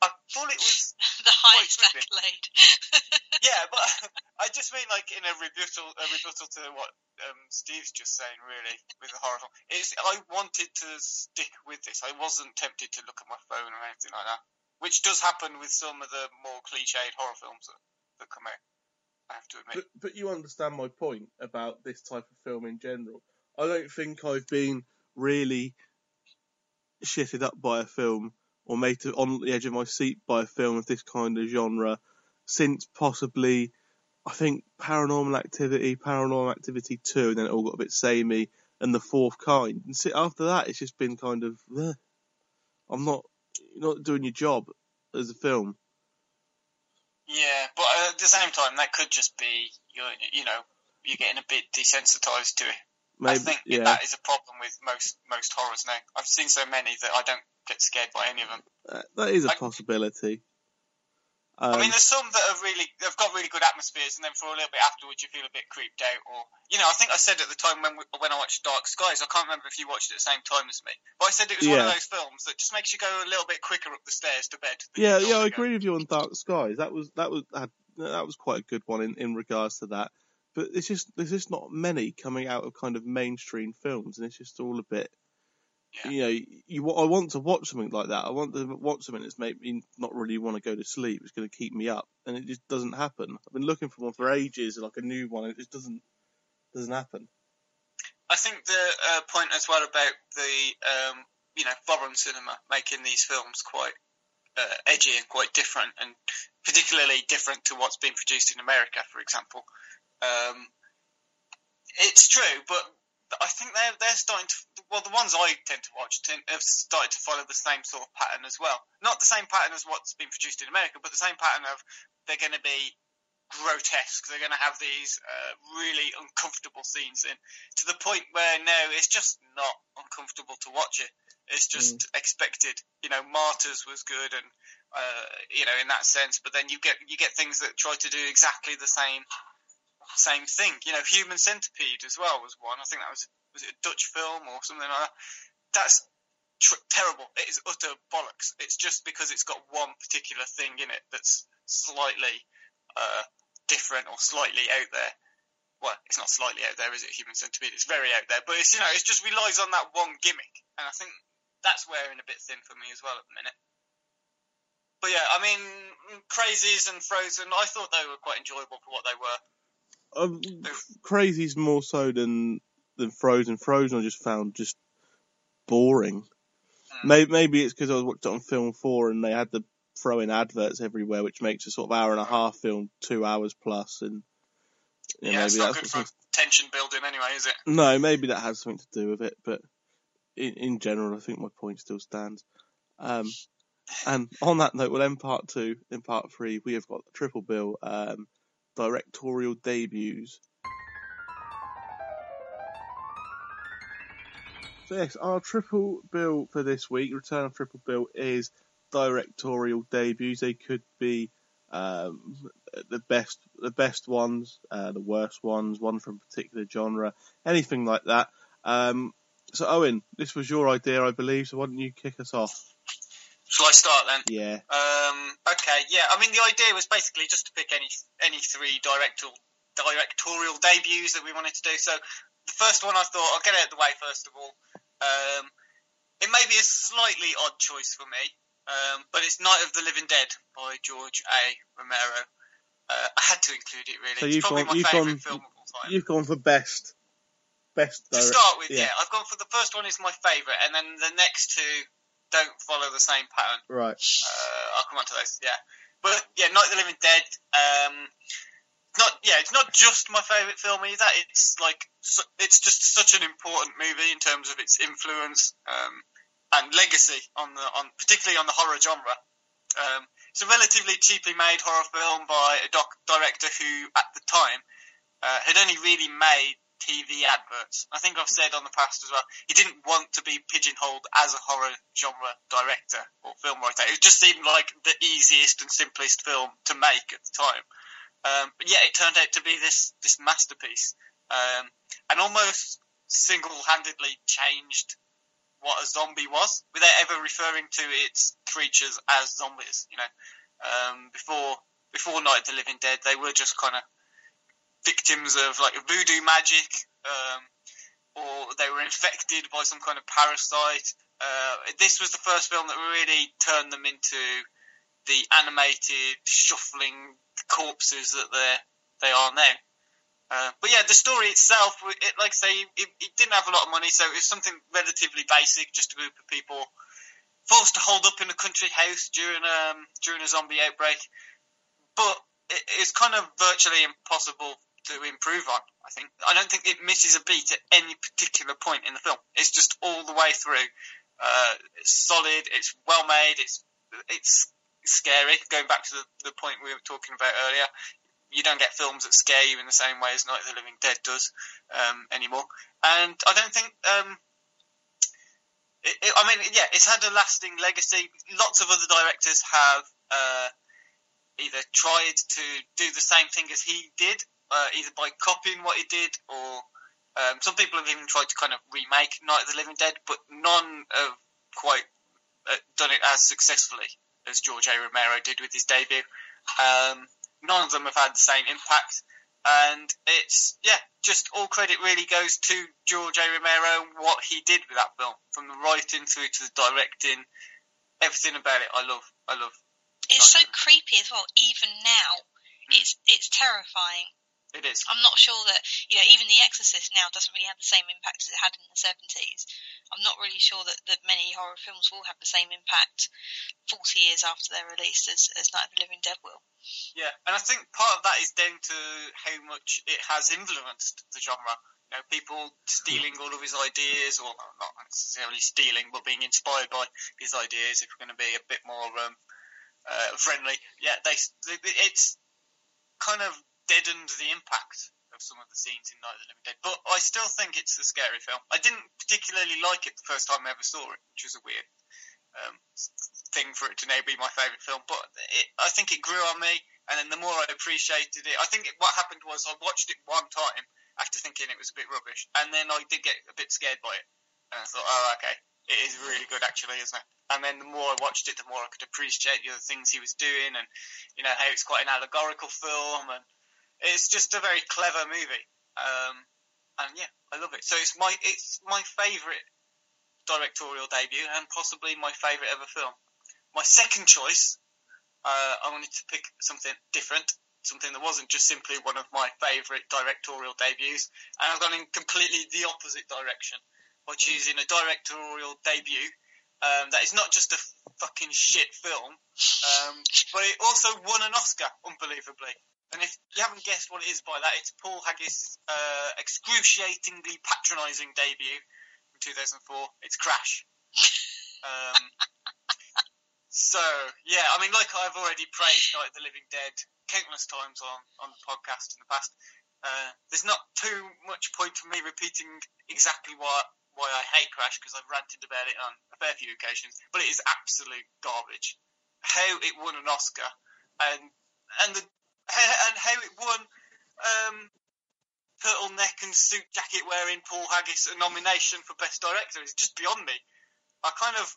I thought it was the highest accolade. yeah, but I just mean like in a rebuttal, a rebuttal to what um, Steve's just saying. Really, with the horror film, it's I wanted to stick with this. I wasn't tempted to look at my phone or anything like that, which does happen with some of the more cliched horror films that, that come out. Have to admit. But, but you understand my point about this type of film in general. I don't think I've been really shitted up by a film or made to, on the edge of my seat by a film of this kind of genre since possibly, I think, Paranormal Activity, Paranormal Activity 2, and then it all got a bit samey, and The Fourth Kind. And see, after that, it's just been kind of, I'm not, you're not doing your job as a film. Yeah, but at the same time, that could just be you. You know, you're getting a bit desensitized to it. I think yeah. that is a problem with most most horrors now. I've seen so many that I don't get scared by any of them. Uh, that is a I- possibility. I Um, mean, there's some that are really they've got really good atmospheres, and then for a little bit afterwards, you feel a bit creeped out, or you know, I think I said at the time when we, when I watched Dark Skies, I can't remember if you watched it at the same time as me, but I said it was one of those films that just makes you go a little bit quicker up the stairs to bed. Yeah, yeah, I agree with you on Dark Skies. That was that was that, that was quite a good one in, in regards to that. But it's just there's just not many coming out of kind of mainstream films, and it's just all a bit. Yeah. You know, you I want to watch something like that. I want to watch something that's made me not really want to go to sleep. It's going to keep me up, and it just doesn't happen. I've been looking for one for ages, like a new one, and it just doesn't doesn't happen. I think the uh, point as well about the um, you know foreign cinema making these films quite uh, edgy and quite different, and particularly different to what's been produced in America, for example. Um, it's true, but I think they're they're starting to. Well, the ones I tend to watch tend, have started to follow the same sort of pattern as well. Not the same pattern as what's been produced in America, but the same pattern of they're going to be grotesque. They're going to have these uh, really uncomfortable scenes in to the point where now it's just not uncomfortable to watch it. It's just expected. You know, Martyrs was good, and uh, you know, in that sense. But then you get you get things that try to do exactly the same same thing. You know, Human Centipede as well was one. I think that was was it a Dutch film or something like that. That's tr- terrible. It is utter bollocks. It's just because it's got one particular thing in it that's slightly uh, different or slightly out there. Well, it's not slightly out there, is it? Human Centipede. It's very out there, but it's you know, it just relies on that one gimmick, and I think that's wearing a bit thin for me as well at the minute. but yeah, I mean, Crazies and Frozen, I thought they were quite enjoyable for what they were. Um, Crazy's more so than than Frozen. Frozen I just found just boring. Hmm. Maybe, maybe it's because I watched it on Film Four and they had the throw in adverts everywhere, which makes a sort of hour and a half film two hours plus, and Yeah, maybe it's not that's good for tension building anyway, is it? No, maybe that has something to do with it, but in, in general, I think my point still stands. Um, and on that note, we'll end part two. In part three, we have got the triple bill um, directorial debuts. So yes, our triple bill for this week, Return of Triple Bill, is directorial debuts. They could be um, the best, the best ones, uh, the worst ones, one from particular genre, anything like that. Um, so Owen, this was your idea, I believe. So why don't you kick us off? Shall I start then? Yeah. Um, okay, yeah. I mean, the idea was basically just to pick any any three directorial directorial debuts that we wanted to do. So the first one I thought I'll get out of the way first of all. Um, it may be a slightly odd choice for me, um, but it's Night of the Living Dead by George A. Romero. Uh, I had to include it really. So it's you've probably gone- my you've favourite gone- film of all time. You've gone for best. Best. To start with, yeah. yeah. I've gone for the first one is my favourite, and then the next two don't follow the same pattern. Right. Uh, I'll come on to those. Yeah, but yeah, Night of the Living Dead. Um, not yeah, it's not just my favourite film either. It's like su- it's just such an important movie in terms of its influence um, and legacy on the on particularly on the horror genre. Um, it's a relatively cheaply made horror film by a doc- director who, at the time, uh, had only really made TV adverts. I think I've said on the past as well. He didn't want to be pigeonholed as a horror genre director or film writer. It just seemed like the easiest and simplest film to make at the time. Um, but yeah, it turned out to be this this masterpiece, um, and almost single-handedly changed what a zombie was, without ever referring to its creatures as zombies. You know, um, before before Night of the Living Dead, they were just kind of victims of like voodoo magic, um, or they were infected by some kind of parasite. Uh, this was the first film that really turned them into the animated, shuffling corpses that they they are now. Uh, but yeah, the story itself, it, like I say, it, it didn't have a lot of money, so it was something relatively basic, just a group of people forced to hold up in a country house during um during a zombie outbreak. But it, it's kind of virtually impossible to improve on. I think I don't think it misses a beat at any particular point in the film. It's just all the way through. Uh, it's solid. It's well made. It's it's scary. Going back to the, the point we were talking about earlier, you don't get films that scare you in the same way as Night of the Living Dead does um, anymore. And I don't think. Um, it, it, I mean, yeah, it's had a lasting legacy. Lots of other directors have uh, either tried to do the same thing as he did, uh, either by copying what he did, or um, some people have even tried to kind of remake Night of the Living Dead, but none have quite uh, done it as successfully as George A. Romero did with his debut. Um, none of them have had the same impact. And it's, yeah, just all credit really goes to George A. Romero and what he did with that film. From the writing through to the directing, everything about it I love. I love. It's so creepy as well. Even now, it's it's terrifying. It is. I'm not sure that you know even The Exorcist now doesn't really have the same impact as it had in the 70s. I'm not really sure that, that many horror films will have the same impact 40 years after they're released as, as Night of the Living Dead will. Yeah, and I think part of that is down to how much it has influenced the genre. You know, people stealing all of his ideas, or not necessarily stealing, but being inspired by his ideas. If we're going to be a bit more um, uh, friendly, yeah, they it's kind of deadened the impact of some of the scenes in Night of the Living Dead. But I still think it's a scary film. I didn't particularly like it the first time I ever saw it, which was a weird um, thing for it to now be my favourite film. But it, I think it grew on me, and then the more I appreciated it, I think it, what happened was I watched it one time after thinking it was a bit rubbish, and then I did get a bit scared by it, and I thought, oh, okay, it is really good actually, isn't it? And then the more I watched it, the more I could appreciate the other things he was doing, and you know how it's quite an allegorical film, and it's just a very clever movie. Um, and yeah, I love it. So it's my it's my favourite directorial debut, and possibly my favourite ever film. My second choice Uh, I wanted to pick something different, something that wasn't just simply one of my favourite directorial debuts, and I've gone in completely the opposite direction by choosing a directorial debut um, that is not just a fucking shit film, um, but it also won an Oscar, unbelievably. And if you haven't guessed what it is by that, it's Paul Haggis' uh, excruciatingly patronising debut from 2004. It's Crash. Um, so yeah, I mean, like I've already praised Night of the Living Dead countless times on on the podcast in the past. Uh, there's not too much point for me repeating exactly why why I hate Crash because I've ranted about it on a fair few occasions, but it is absolute garbage. How it won an Oscar and and the and how it won um, turtleneck and suit jacket wearing Paul Haggis a nomination for best director is just beyond me. I kind of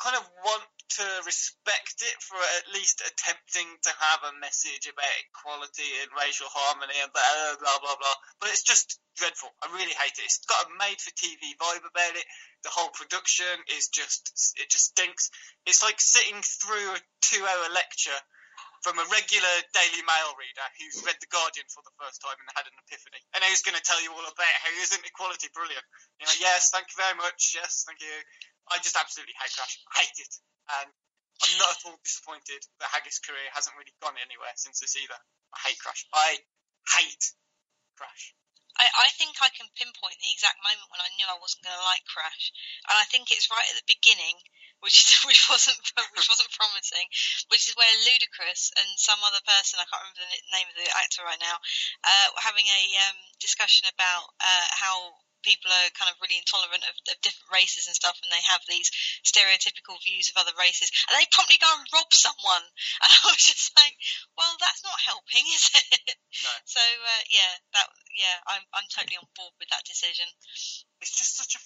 kind of want to respect it for at least attempting to have a message about equality and racial harmony and blah blah blah blah. But it's just dreadful. I really hate it. It's got a made-for-TV vibe about it. The whole production is just it just stinks. It's like sitting through a two-hour lecture from a regular Daily Mail reader who's read The Guardian for the first time and had an epiphany. And who's going to tell you all about how isn't equality brilliant? You know, yes, thank you very much. Yes, thank you. I just absolutely hate Crash. I hate it. And I'm not at all disappointed that Haggis' career hasn't really gone anywhere since this either. I hate Crash. I hate Crash. I, I think I can pinpoint the exact moment when I knew I wasn't going to like Crash, and I think it's right at the beginning, which is which wasn't which wasn't promising, which is where Ludacris and some other person I can't remember the name of the actor right now, uh, were having a um, discussion about uh, how people are kind of really intolerant of, of, different races and stuff, and they have these stereotypical views of other races, and they promptly go and rob someone. And I was just like, well, that's not helping, is it? No. So uh, yeah, that yeah, I'm I'm totally on board with that decision. It's just such a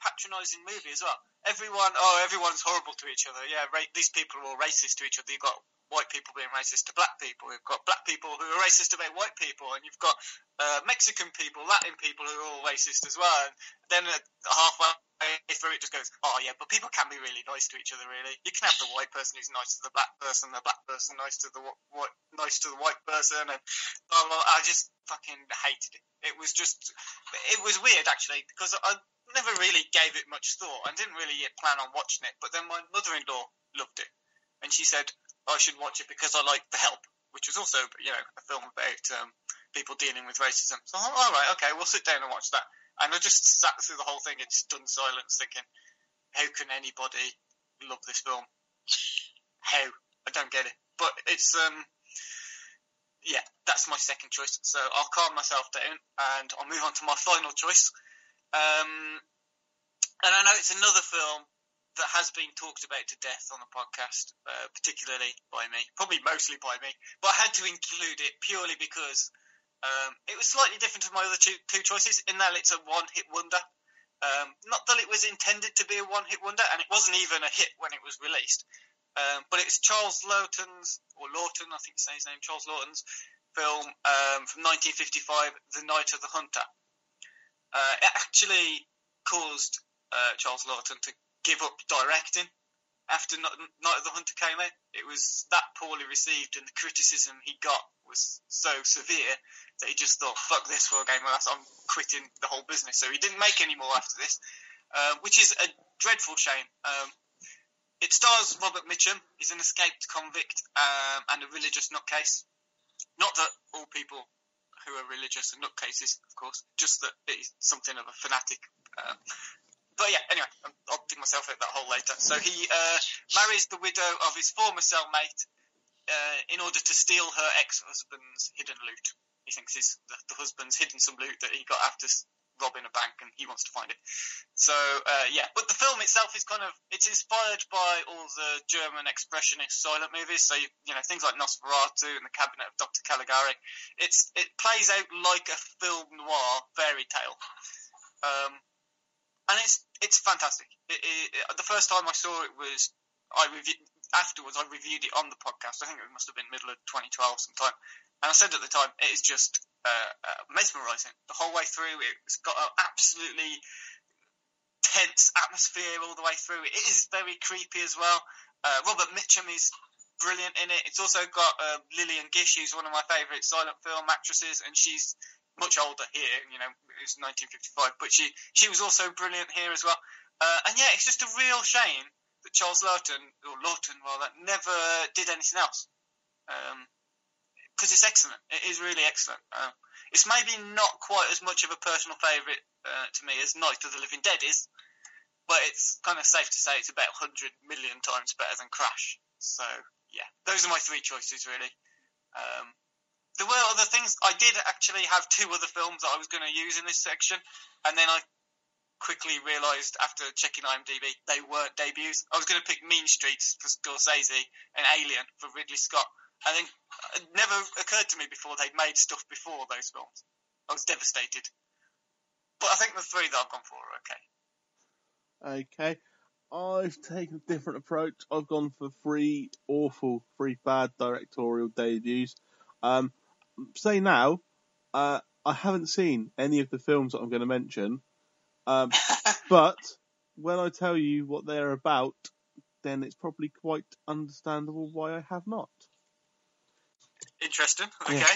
patronising movie as well. Everyone, oh, everyone's horrible to each other. Yeah, ra- these people are all racist to each other. You've got white people being racist to black people. You've got black people who are racist about white people, and you've got uh, Mexican people, Latin people who are all racist as well. And then uh, halfway through, it just goes, oh yeah, but people can be really nice to each other. Really, you can have the white person who's nice to the black person, the black person nice to the white, nice to the white person, and blah, blah, I just fucking hated it. It was just, it was weird actually because I never really gave it much thought. I didn't really plan on watching it, but then my mother-in-law loved it, and she said, I should watch it because I like The Help, which was also, you know, a film about um, people dealing with racism. So I'm all right, okay, we'll sit down and watch that. And I just sat through the whole thing in stunned silence, thinking, how can anybody love this film? How? I don't get it. But it's um, yeah, that's my second choice. So I'll calm myself down and I'll move on to my final choice. Um, and I know it's another film that has been talked about to death on the podcast, uh, particularly by me, probably mostly by me. But I had to include it purely because um, it was slightly different to my other two, two choices in that it's a one-hit wonder. Um, not that it was intended to be a one-hit wonder, and it wasn't even a hit when it was released. Um, but it's Charles Laughton's, or Laughton, I think say his name, Charles Laughton's film um, from 1955, The Night of the Hunter. Uh, it actually caused uh, Charles Laughton to give up directing after Night of the Hunter came out. It was that poorly received, and the criticism he got was so severe that he just thought, "Fuck this for a game I'm quitting the whole business." So he didn't make any more after this, uh, which is a dreadful shame. Um, it stars Robert Mitchum. He's an escaped convict um, and a religious nutcase. Not that all people who are religious and nutcases, of course, just that he's something of a fanatic. Um, but yeah, anyway, I'll dig myself out that hole later. So he uh, marries the widow of his former cellmate uh, in order to steal her ex-husband's hidden loot. He thinks his, the, the husband's hidden some loot that he got after robbing a bank, and he wants to find it. So uh, yeah, but the film itself is kind of it's inspired by all the German expressionist silent movies. So you, you know things like Nosferatu and The Cabinet of Dr. Caligari. It's it plays out like a film noir fairy tale. Um, and it's it's fantastic. It, it, the first time I saw it was I reviewed afterwards. I reviewed it on the podcast. I think it must have been middle of 2012 sometime. And I said at the time, it is just uh, uh, mesmerising the whole way through. It's got an absolutely tense atmosphere all the way through. It is very creepy as well. Uh, Robert Mitchum is brilliant in it. It's also got uh, Lillian Gish, who's one of my favourite silent film actresses, and she's much older here. You know, it's 1955, but she she was also brilliant here as well. Uh, and yeah, it's just a real shame that Charles Laughton or Laughton rather never did anything else. Because it's excellent. It is really excellent. Um, it's maybe not quite as much of a personal favourite uh, to me as Night of the Living Dead is, but it's kind of safe to say it's about 100 million times better than Crash. So yeah, those are my three choices really. Um, there were other things. I did actually have two other films that I was going to use in this section, and then I quickly realised after checking IMDb they weren't debuts. I was going to pick Mean Streets for Scorsese and Alien for Ridley Scott, and then it never occurred to me before they'd made stuff before those films. I was devastated. But I think the three that I've gone for are okay. Okay. I've taken a different approach. I've gone for three awful, three bad directorial debuts. Um, say now, uh, I haven't seen any of the films that I'm going to mention, um, but when I tell you what they're about, then it's probably quite understandable why I have not. Interesting. Okay. Yeah.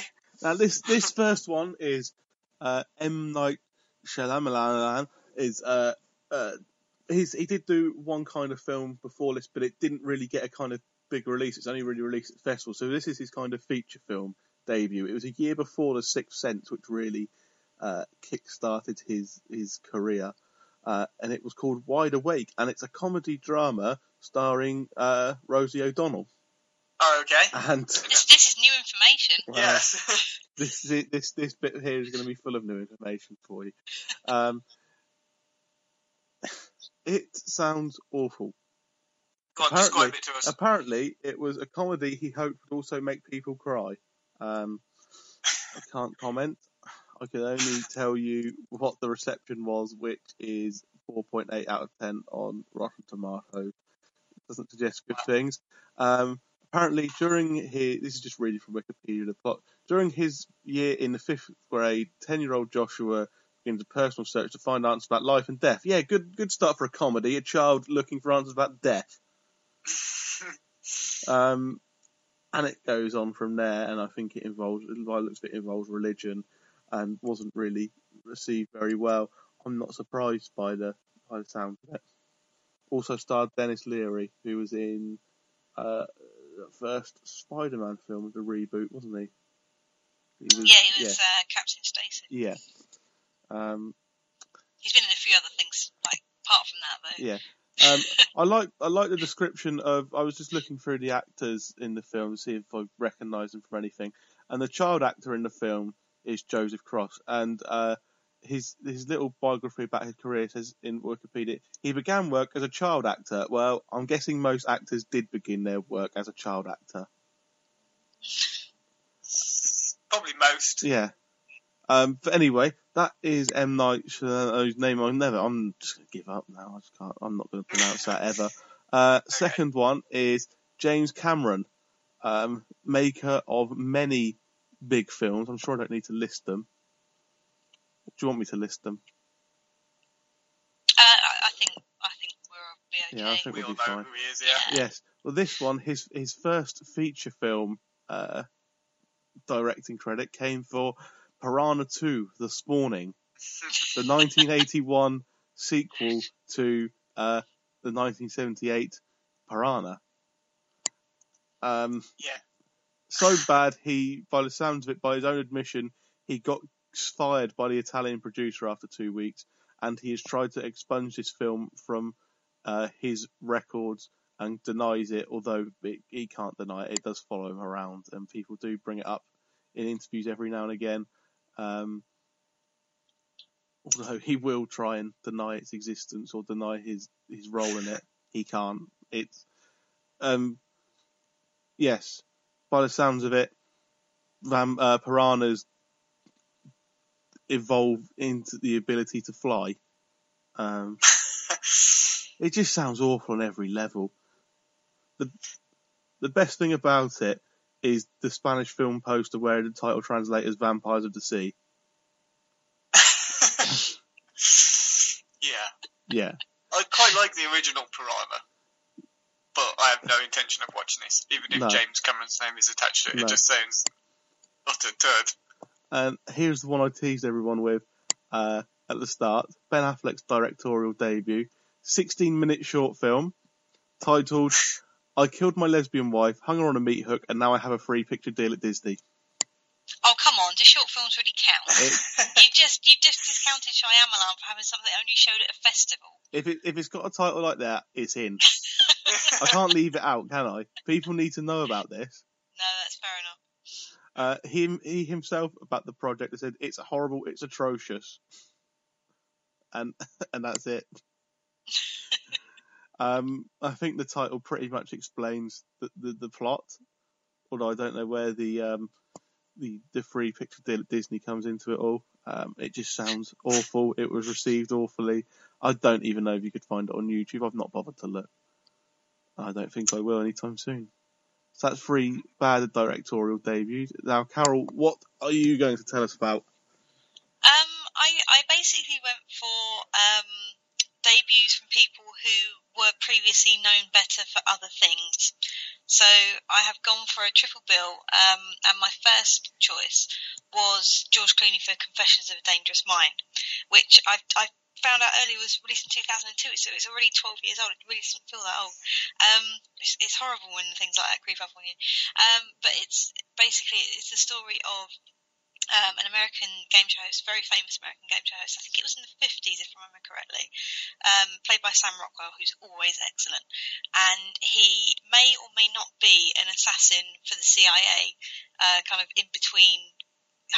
Now this this first one is uh, M Night Shyamalan is uh, uh, he's he did do one kind of film before this, but it didn't really get a kind of big release. It's only really released at festivals. So this is his kind of feature film debut. It was a year before The Sixth Sense, which really uh, kick-started his his career, uh, and it was called Wide Awake, and it's a comedy drama starring uh, Rosie O'Donnell. Oh, okay. And This, this is new information. Wow. Yes. this is- this this bit here is going to be full of new information for you. Um, it sounds awful. Go on, Apparently- describe it to us. Apparently, it was a comedy he hoped would also make people cry. Um, I can't comment. I can only tell you what the reception was, which is 4.8 out of 10 on Rotten Tomatoes. Doesn't suggest good things. Um, apparently, during his, this is just reading from Wikipedia, the plot. During his year in the fifth grade, 10 year old Joshua begins a personal search to find answers about life and death. Yeah, good, good start for a comedy. A child looking for answers about death. Um, and it goes on from there, and I think it involves, by looks of it, involves religion, and wasn't really received very well. I'm not surprised by the by the sound of it. Also starred Denis Leary, who was in uh, the first Spider-Man film, the reboot, wasn't he? he was, Yeah, he was Uh, Captain Stacy. yeah. Um, He's been in a few other things, like apart from that though. Yeah. Um, I like I like the description of. I was just looking through the actors in the film to see if I recognise them from anything, and the child actor in the film is Joseph Cross, and uh, his his little biography about his career says in Wikipedia he began work as a child actor. Well, I'm guessing most actors did begin their work as a child actor. Probably most. Yeah. Um, but anyway, that is M Night Shyamalan's name. I never. I'm just gonna give up now. I just can't. I'm not gonna pronounce that ever. Uh, Second one is James Cameron, um, maker of many big films. I'm sure I don't need to list them. Do you want me to list them? Uh, I, I think I think we'll be okay. Yeah, I think We we'll all be fine. who he is, yeah. Yes. Well, this one, his his first feature film uh, directing credit came for Piranha 2: The Spawning, the 1981 sequel to uh, the 1978 Piranha. Um, Yeah. So bad he, by the sounds of it, by his own admission, he got fired by the Italian producer after two weeks, and he has tried to expunge this film from uh, his records and denies it. Although it, he can't deny it, it does follow him around, and people do bring it up in interviews every now and again. Um, although he will try and deny its existence or deny his his role in it, he can't. It's um, yes, by the sounds of it, Vam, uh, piranhas evolve into the ability to fly. Um, it just sounds awful on every level. The the best thing about it is the Spanish film poster where the title translates as Vampires of the Sea. yeah. Yeah. I quite like the original Piranha. But I have no intention of watching this, even if No. James Cameron's name is attached to it. No. It just sounds utter turd. And here's the one I teased everyone with uh, at the start: Ben Affleck's directorial debut, 16-minute short film titled "I Killed My Lesbian Wife, Hung Her on a Meat Hook, and Now I Have a Free Picture Deal at Disney." Oh come on, do short films really count? It- you just you just discounted Shyamalan for having something that only showed at a festival. if it if it's got a title like that, it's in. I can't leave it out, can I? People need to know about this. No, that's fair enough. Uh, him, he himself about the project has said it's horrible, it's atrocious, and and that's it. um, I think the title pretty much explains the, the, the plot, although I don't know where the um, the the free picture deal at Disney comes into it all. Um, it just sounds awful. It was received awfully. I don't even know if you could find it on YouTube. I've not bothered to look. I don't think I will anytime soon. So that's three bad directorial debuts. Now, Carol, what are you going to tell us about? Um, I, I basically went for um, debuts from people who were previously known better for other things. So I have gone for a triple bill, um, and my first choice was George Clooney for Confessions of a Dangerous Mind, which I, I found out earlier was released in 2002, so it's already 12 years old. It really doesn't feel that old. Um, it's, it's horrible when things like that creep up on you. Um, but it's basically it's the story of um, an American game show host, very famous American game show host. I think it was in the 50s, if I remember correctly, um, played by Sam Rockwell, who's always excellent. And he may or may not be an assassin for the CIA, uh, kind of in between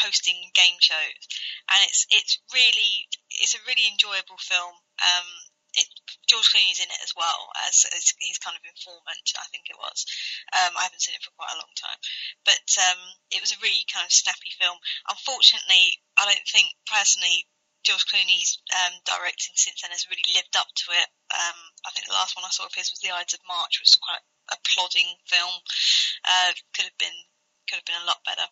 hosting game shows. And it's it's really it's a really enjoyable film. Um, it, George Clooney's in it as well as, as his kind of informant, I think it was. Um, I haven't seen it for quite a long time, but um, it was a really kind of snappy film. Unfortunately, I don't think personally George Clooney's um, directing since then has really lived up to it. Um, I think the last one I saw of his was The Ides of March, which was quite a plodding film. Uh, could have been could have been a lot better.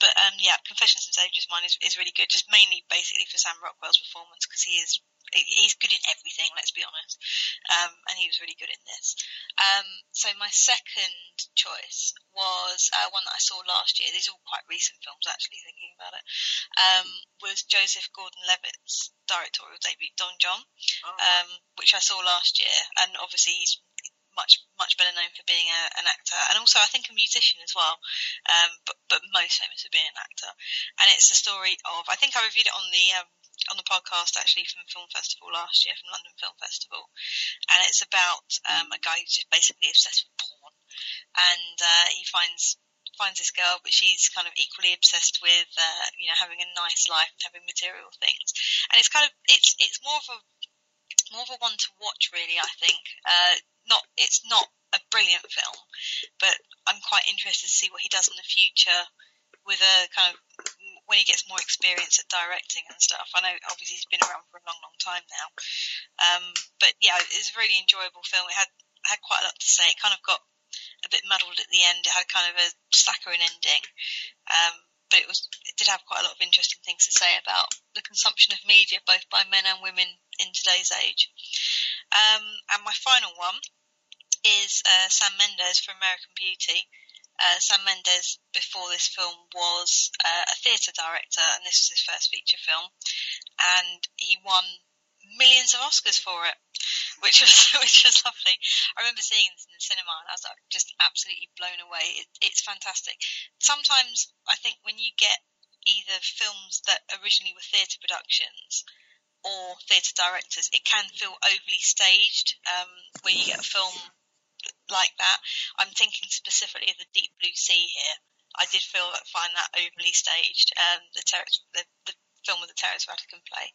But um, yeah, Confessions of Dangerous Mind is, is really good, just mainly basically for Sam Rockwell's performance because he is he's good in everything. Let's be honest, um, and he was really good in this. Um, so my second choice was uh, one that I saw last year. These are all quite recent films, actually. Thinking about it, um, was Joseph Gordon-Levitt's directorial debut, Don Jon, um, which I saw last year, and obviously he's much much better known for being a, an actor and also I think a musician as well, um, but but most famous for being an actor. And it's the story of I think I reviewed it on the um, on the podcast actually from Film Festival last year from London Film Festival, and it's about um, a guy who's just basically obsessed with porn, and uh, he finds finds this girl, but she's kind of equally obsessed with uh, you know having a nice life and having material things, and it's kind of it's it's more of a more of a one to watch really I think. Uh, not it's not a brilliant film, but I'm quite interested to see what he does in the future with a kind of when he gets more experience at directing and stuff. I know obviously he's been around for a long, long time now, um, but yeah, it's a really enjoyable film. It had had quite a lot to say. It kind of got a bit muddled at the end. It had kind of a saccharine ending, um, but it was it did have quite a lot of interesting things to say about the consumption of media, both by men and women in today's age. Um, and my final one is uh, Sam Mendes for American Beauty. Uh, Sam Mendes, before this film, was uh, a theatre director, and this was his first feature film, and he won millions of Oscars for it, which was which was lovely. I remember seeing this in the cinema, and I was like, just absolutely blown away. It, it's fantastic. Sometimes I think when you get either films that originally were theatre productions or theatre directors, it can feel overly staged. Um, when you get a film like that, I'm thinking specifically of the Deep Blue Sea here. I did feel find that overly staged. Um, the, ter- the, the film with the Terence Rattigan play,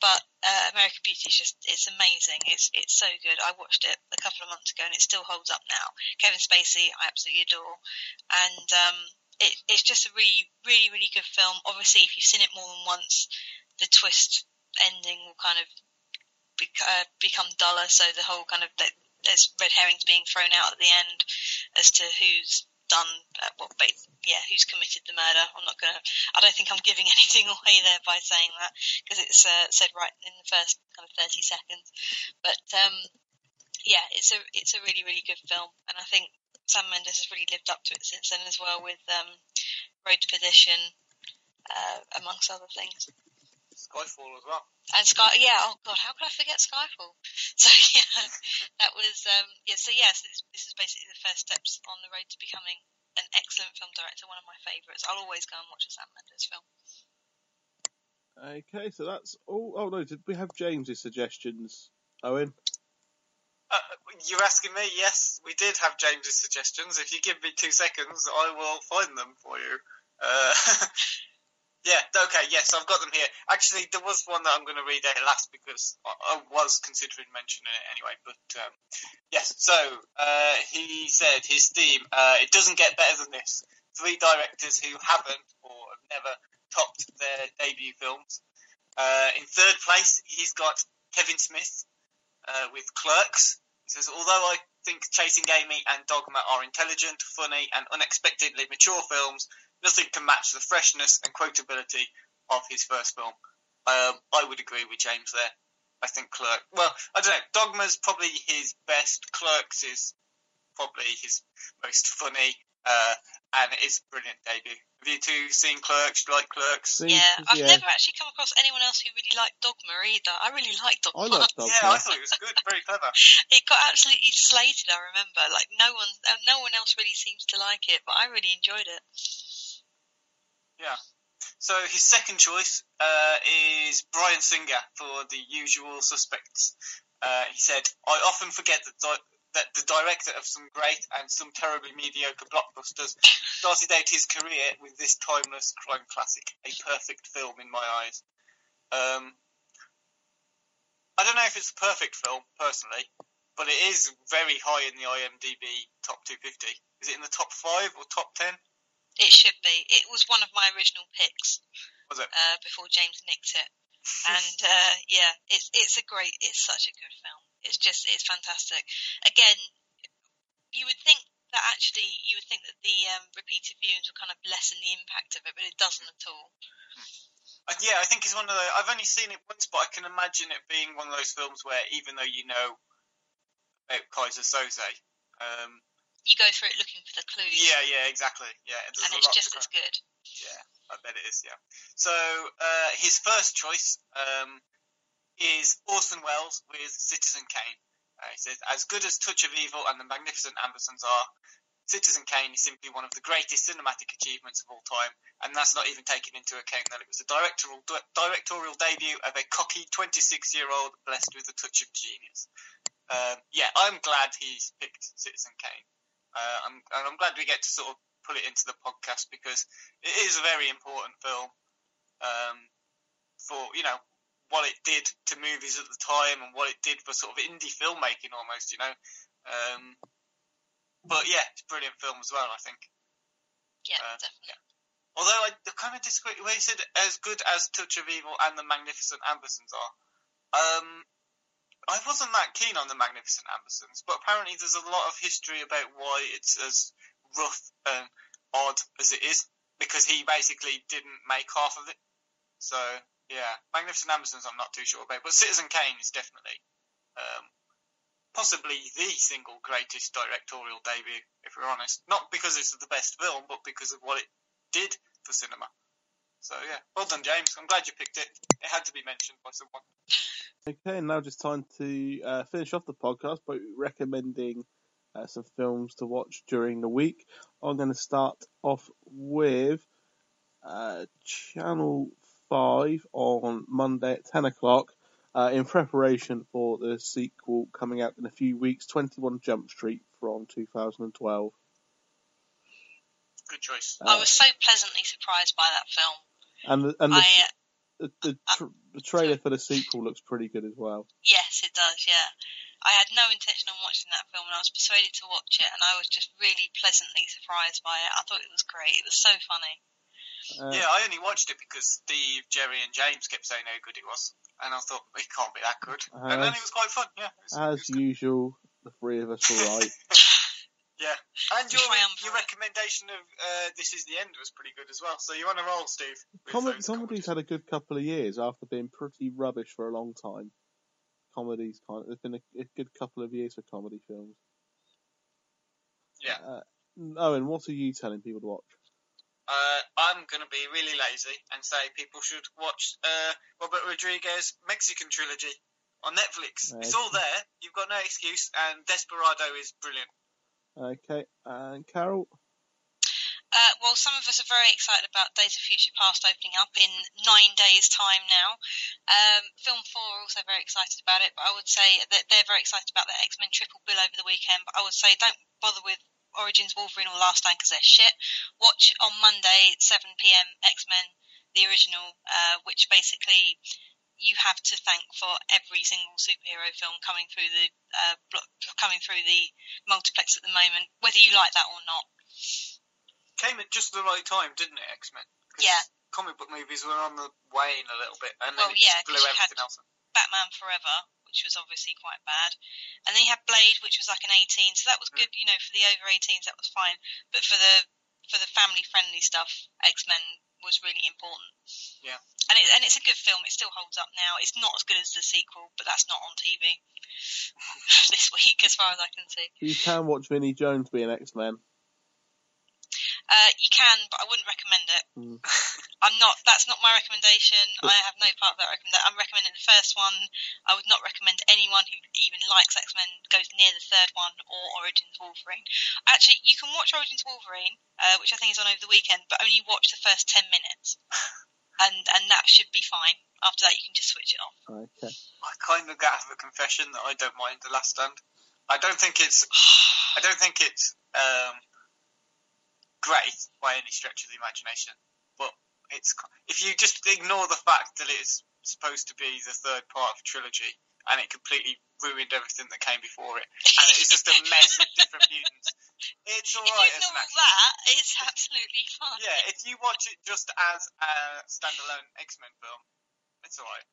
but uh, American Beauty is just it's amazing. It's it's so good. I watched it a couple of months ago and it still holds up now. Kevin Spacey, I absolutely adore, and um, it, it's just a really really really good film. Obviously, if you've seen it more than once, the twist ending will kind of uh, become duller. So the whole kind of there's red herrings being thrown out at the end as to who's done uh, what well, yeah who's committed the murder i'm not gonna i don't think i'm giving anything away there by saying that because it's uh, said right in the first kind of 30 seconds but um yeah, it's a it's a really really good film, and I think Sam Mendes has really lived up to it since then as well with um, Road to Perdition, uh, amongst other things. Skyfall as well. And Sky, yeah. Oh God, how could I forget Skyfall? So yeah, that was um, yeah. So yes, this, this is basically the first steps on the road to becoming an excellent film director. One of my favourites. I'll always go and watch a Sam Mendes film. Okay, so that's all. Oh no, did we have James's suggestions, Owen? Uh, you're asking me? Yes, we did have James's suggestions. If you give me two seconds, I will find them for you. Uh, yeah, okay, yes, I've got them here. Actually, there was one that I'm going to read out last because I, I was considering mentioning it anyway. But um, yes, so uh, he said his theme. Uh, it doesn't get better than this. Three directors who haven't or have never topped their debut films. Uh, in third place, he's got Kevin Smith uh, with Clerks. He says, although I think Chasing Amy and Dogma are intelligent, funny, and unexpectedly mature films, nothing can match the freshness and quotability of his first film. Um, I would agree with James there. I think Clerk. Well, I don't know. Dogma's probably his best. Clerks is probably his most funny, uh, and it is a brilliant debut. Have you two seen Clerks? Do you like Clerks? Yeah, I've never actually come across anyone else who really liked Dogma either. I really liked Dogma. I like Dogma. Yeah, I thought it was good. Very clever. It got absolutely slated. I remember, like no one, uh, no one else really seems to like it, but I really enjoyed it. Yeah. So his second choice uh, is Bryan Singer for The Usual Suspects. Uh, he said, "I often forget that di- that the director of some great and some terribly mediocre blockbusters started out his career with this timeless crime classic, a perfect film in my eyes." Um, I don't know if it's a perfect film personally, but it is very high in the IMDb top 250. Is it in the top five or top ten? It should be. It was one of my original picks Was it? uh, before James nicked it, and uh, yeah, it's it's a great, it's such a good film. It's just it's fantastic. Again, you would think that actually you would think that the um, repeated viewings would kind of lessen the impact of it, but it doesn't at all. Uh, yeah, I think it's one of the. I've only seen it once, but I can imagine it being one of those films where even though you know about Keyser Söze, um, You go through it looking for the clues, yeah, yeah, exactly, yeah, and it's just as good. Yeah, I bet it is. Yeah. So uh, his first choice um, is Orson Welles with Citizen Kane. Uh, he says, as good as Touch of Evil and The Magnificent Ambersons are, Citizen Kane is simply one of the greatest cinematic achievements of all time, and that's not even taking into account that it was the directorial directorial debut of a cocky 26-year-old blessed with a touch of genius. Um, yeah, I'm glad he's picked Citizen Kane. Uh, I'm, and I'm glad we get to sort of put it into the podcast because it is a very important film um, for you know what it did to movies at the time and what it did for sort of indie filmmaking almost, you know. Um, but yeah, it's a brilliant film as well, I think. Yeah, Uh, definitely. Although I kind of disagree, where he said as good as Touch of Evil and The Magnificent Ambersons are. Um, I wasn't that keen on The Magnificent Ambersons, but apparently there's a lot of history about why it's as rough and odd as it is, because he basically didn't make half of it. So yeah, Magnificent Ambersons I'm not too sure about, but Citizen Kane is definitely um, possibly the single greatest directorial debut, if we're honest. Not because it's the best film, but because of what it did for cinema. So yeah, well done, James. I'm glad you picked it. It had to be mentioned by someone. Okay, now just time to uh, finish off the podcast by recommending uh, some films to watch during the week. I'm going to start off with uh, Channel 5 on Monday at 10 o'clock uh, in preparation for the sequel coming out in a few weeks 21 Jump Street from 2012. Good choice. Uh, I was so pleasantly surprised by that film. And the, and the, I uh, the, the, tr- the trailer for the sequel looks pretty good as well. yes, it does. Yeah, I had no intention on watching that film, and I was persuaded to watch it, and I was just really pleasantly surprised by it. I thought it was great. It was so funny. Uh, yeah, I only watched it because Steve, Jerry, and James kept saying how good it was, and I thought it can't be that good. and then As- it was quite fun. Yeah. was- As was good. usual, the three of us were right. Yeah, and your Triumvirate. your recommendation of uh, "This Is the End" was pretty good as well. So you're on a roll, Steve. with Com- comedy's had a good couple of years after being pretty rubbish for a long time. comedies kind. Of, there's been a, a good couple of years for comedy films. Yeah. Uh, Owen, what are you telling people to watch? Uh, I'm going to be really lazy and say people should watch uh, Robert Rodriguez Mexican trilogy on Netflix. It's all there. You've got no excuse, and Desperado is brilliant. Okay, and Carol. Uh, well, some of us are very excited about Days of Future Past opening up in nine days' time now. Um, Film 4 are also very excited about it, but I would say that they're very excited about the X Men triple bill over the weekend. But I would say don't bother with Origins Wolverine or Last Stand because they're shit. Watch on Monday, 7 pm, X Men, the original, uh, which basically you have to thank for every single superhero film coming through the uh, coming through the multiplex at the moment, whether you like that or not came at just the right time, didn't it, X Men? Yeah. Comic book movies were on the wane a little bit, and then well, it yeah, blew everything else. Batman Forever, which was obviously quite bad, and then you had Blade, which was like an 18, so that was good. Mm. You know, for the over 18s, that was fine, but for the for the family friendly stuff, X Men was really important. Yeah. And it, and it's a good film. It still holds up now. It's not as good as the sequel, but that's not on TV this week, as far as I can see. You can watch Vinnie Jones be an X Men. Uh, you can, but I wouldn't recommend it. Mm. I'm not. That's not my recommendation. I have no part of that recommendation. I'm recommending the first one. I would not recommend anyone who even likes X Men goes near the third one or Origins Wolverine. Actually, you can watch Origins Wolverine, uh, which I think is on over the weekend, but only watch the first ten minutes, and and that should be fine. After that, you can just switch it off. Okay. I kind of got to have a confession that I don't mind The Last Stand. I don't think it's. I don't think it's. Um, great by any stretch of the imagination, but it's if you just ignore the fact that it's supposed to be the third part of a trilogy and it completely ruined everything that came before it, and it's just a mess of different mutants. It's all right. If you ignore that, it's absolutely fine. Yeah, if you watch it just as a standalone X Men film, it's all right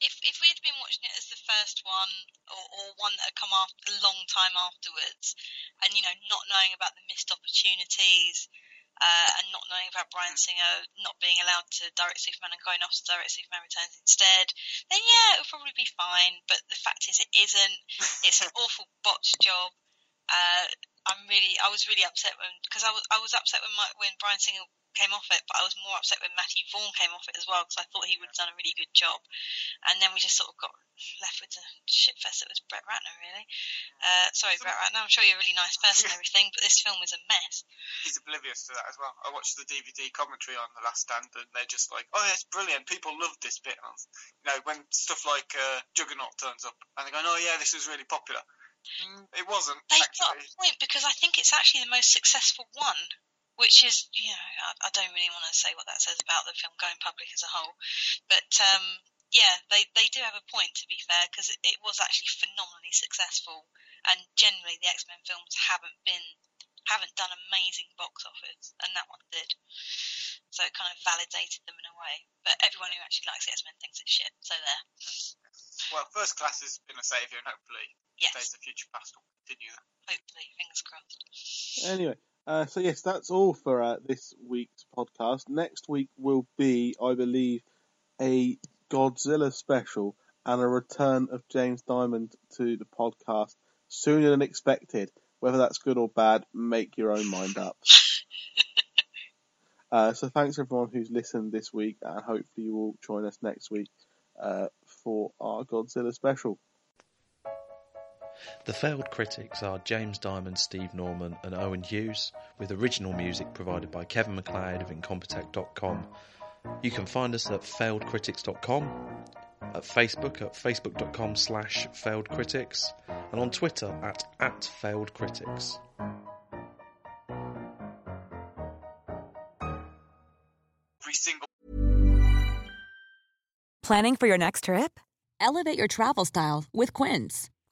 if if we had been watching it as the first one or, or one that had come after a long time afterwards, and you know not knowing about the missed opportunities. Uh, and not knowing about Bryan Singer not being allowed to direct Superman and going off to direct Superman Returns instead, then yeah, it would probably be fine. But the fact is, it isn't. It's an awful botched job. Uh, I'm really, I was really upset when because I was, I was upset when my, when Bryan Singer came off it, but I was more upset when Matthew Vaughn came off it as well because I thought he would have done a really good job. And then we just sort of got left with the shitfest that was Brett Ratner, really. Uh, sorry, Brett Ratner, I'm sure you're a really nice person and everything, but this film is a mess. He's oblivious to that as well. I watched the DVD commentary on The Last Stand and they're just like, oh, it's brilliant. People love this bit. You know, when stuff like uh, Juggernaut turns up and they're going, oh, yeah, this was really popular. Mm, it wasn't. They actually. got a point because I think it's actually the most successful one which is, you know, I, I, don't really want to say what that says about the film going public as a whole, but um, yeah, they they do have a point to be fair because it, it, was actually phenomenally successful, and generally the X Men films haven't been haven't done amazing box office, and that one did. So it kind of validated them in a way. But everyone who actually likes X Men thinks it's shit. So there. Well, First Class has been a saviour, and hopefully yes. Days of Future Past will continue. Hopefully, fingers crossed. Anyway, uh, so yes, that's all for uh, this week's podcast. Next week will be, I believe, a Godzilla special and a return of James Diamond to the podcast sooner than expected. Whether that's good or bad, make your own mind up. uh, so thanks everyone who's listened this week, and hopefully you will join us next week uh, for our Godzilla special. The failed critics are James Diamond, Steve Norman, and Owen Hughes, with original music provided by Kevin MacLeod of Incompetech.com. You can find us at failedcritics.com, at Facebook at facebook.com slash failedcritics, and on Twitter at, at failedcritics. Planning for your next trip? Elevate your travel style with Quince.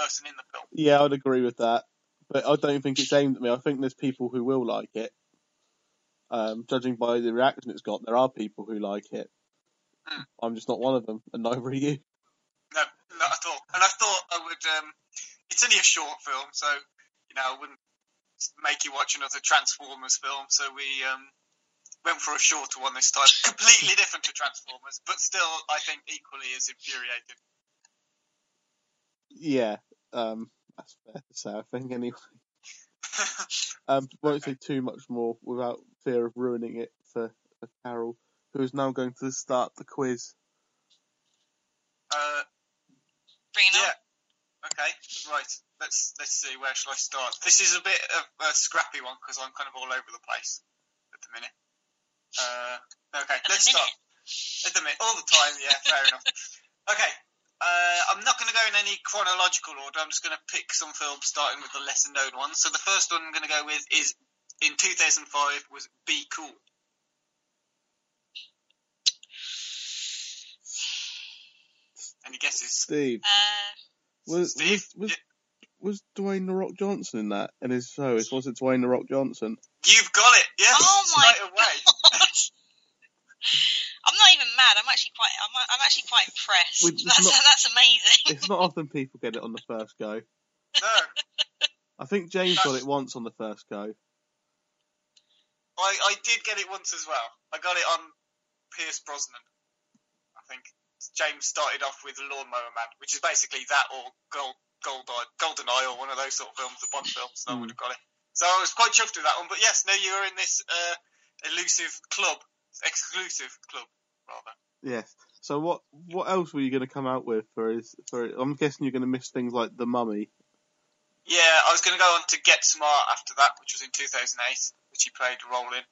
Person in the film. Yeah, I'd agree with that. But I don't think it's aimed at me. I think there's people who will like it. Um, judging by the reaction it's got, there are people who like it. Hmm. I'm just not one of them, and neither are you. No, not at all. And I thought I would. Um, it's only a short film, so you know I wouldn't make you watch another Transformers film. So we um, went for a shorter one this time, completely different to Transformers, but still I think equally as infuriating. Yeah, um, that's fair to say. I think anyway. Um, won't say too much more without fear of ruining it for, for Carol, who is now going to start the quiz. Uh, Bring it yeah. on. Okay. Right. Let's let's see. Where shall I start? This is a bit of a scrappy one because I'm kind of all over the place at the minute. Uh, okay. At let's start. At the minute, all the time. Yeah. Fair enough. Okay. Uh, I'm not going to go in any chronological order. I'm just going to pick some films starting with the lesser known ones. So the first one I'm going to go with is in 2005 was Be Cool. Any guesses? Steve, Uh, was, Steve? was, was, was Dwayne The Rock Johnson in that? And if so, was it Dwayne The Rock Johnson? You've got it. Yes. Oh my straight away. I'm not even mad. I'm actually quite. I'm, I'm actually quite impressed. With- it's That's, not- that's amazing. It's not often people get it on the first go. No. I think James got it once on the first go. I, I did get it once as well. I got it on Pierce Brosnan. I think James started off with Lawnmower Man, which is basically that or Gold Gold Eye, Golden Eye or one of those sort of films, the Bond films. So I Mm. would have got it. So I was quite chuffed with that one. But yes, no, you were in this uh, elusive club, exclusive club rather. Yes. So what what else were you going to come out with for his for? I'm guessing you're going to miss things like The Mummy. Yeah, I was going to go on to Get Smart after that, which was in 2008, which he played a role in.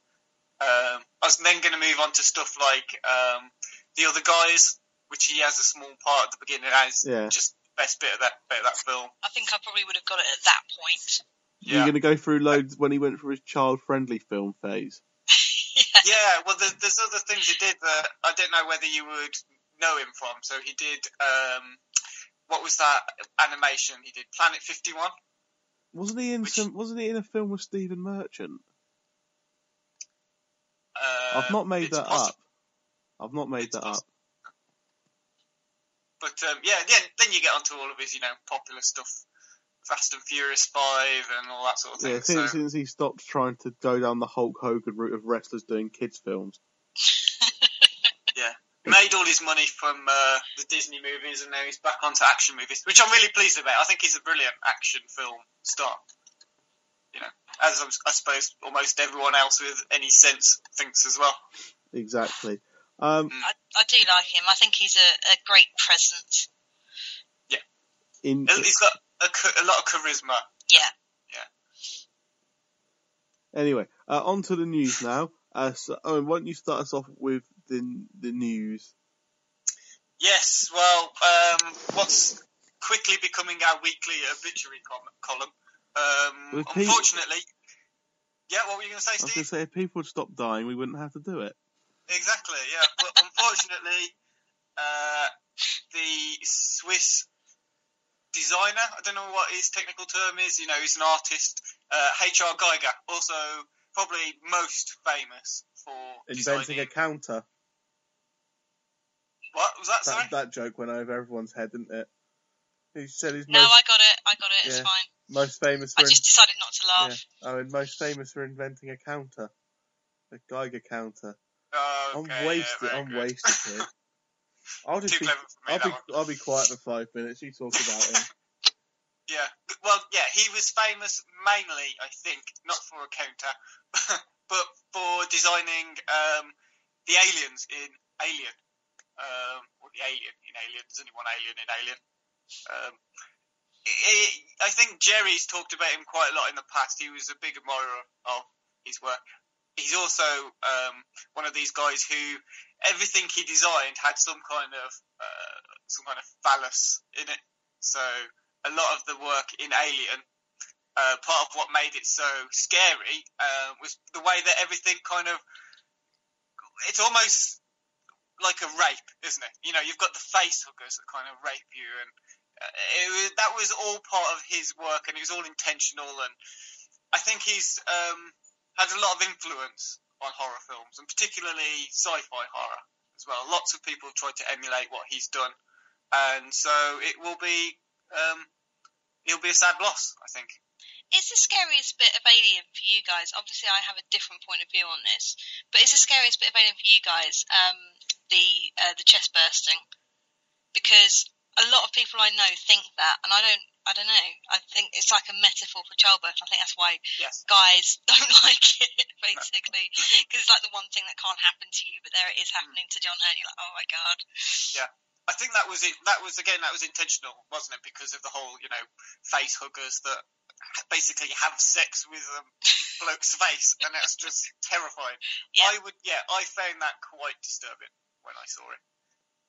Um, I was then going to move on to stuff like um, The Other Guys, which he has a small part at the beginning as Yeah. just best bit of that bit of that film. I think I probably would have got it at that point. You're going to go through loads when he went for his child-friendly film phase. Yeah. Yeah, well, there's, there's other things he did that I don't know whether you would know him from. So he did, um, what was that animation? He did Planet 51. Wasn't he in Which- some? Wasn't he in a film with Stephen Merchant? Uh, I've not made that possi- up. I've not made It's that poss- up. But um, yeah, yeah, then you get onto all of his, you know, popular stuff, Fast and Furious Five and all that sort of thing. Yeah, so since, since he stopped trying to go down the Hulk Hogan route of wrestlers doing kids films. yeah, he made all his money from uh, the Disney movies, and now he's back onto action movies, which I'm really pleased about. I think he's a brilliant action film star. You know, as I'm, I suppose almost everyone else with any sense thinks as well. Exactly. Um, I, I do like him. I think he's a, a great presence. in He's got a, a lot of charisma. Yeah. Yeah. Anyway, uh, on to the news now. Uh, so, Owen, why don't you start us off with the the news? Yes, well, um, what's quickly becoming our weekly obituary com- column. Um, With Pete- unfortunately, yeah. What were you going to say, Steve? I was going to say, if people would stop dying, we wouldn't have to do it. Exactly, yeah. But unfortunately, uh, the Swiss designer, I don't know what his technical term is, you know, he's an artist, uh, H.R. Giger, also probably most famous for Inventing designing... a counter. What was that, sorry? That, that joke went over everyone's head, didn't it? He said he's No, most, I got it. I got it. It's Yeah. fine. most famous I for just decided not to yeah, laugh. Owen, most famous for inventing a counter, a Geiger counter. Oh, I'm okay, wasted. yeah, I'm good. wasted here. I'll just Too be, me, I'll be. I'll be quiet for five minutes. You talk about him. Yeah. Well, yeah, he was famous mainly, I think, not for a counter, but for designing um, the aliens in Alien. Um, or the alien in Alien. There's only one alien in Alien. Um, I- I think Jerry's talked about him quite a lot in the past. He was a big admirer of his work. He's also um, one of these guys who everything he designed had some kind of uh, some kind of phallus in it. So a lot of the work in Alien, uh, part of what made it so scary uh, was the way that everything kind of. It's almost like a rape, isn't it? You know, you've got the face huggers that kind of rape you, and it was, that was all part of his work, and it was all intentional. And I think he's um, had a lot of influence on horror films, and particularly sci-fi horror as well. Lots of people have tried to emulate what he's done, and so it will be um, it'll be a sad loss, I think. Is the scariest bit of Alien for you guys? Obviously, I have a different point of view on this, but is the scariest bit of Alien for you guys um, the uh, the chest bursting? Because a lot of people I know think that, and I don't. I don't know. I think it's like a metaphor for childbirth. I think that's why Yes. guys don't like it, basically, because it's like the one thing that can't happen to you, but there it is happening to John Hurt. You're like, oh my god. Yeah. I think that was it. That was again. That was intentional, wasn't it? Because of the whole, you know, face huggers that basically have sex with um, a bloke's face, and that's just terrifying. Yeah. I would, yeah, I found that quite disturbing when I saw it,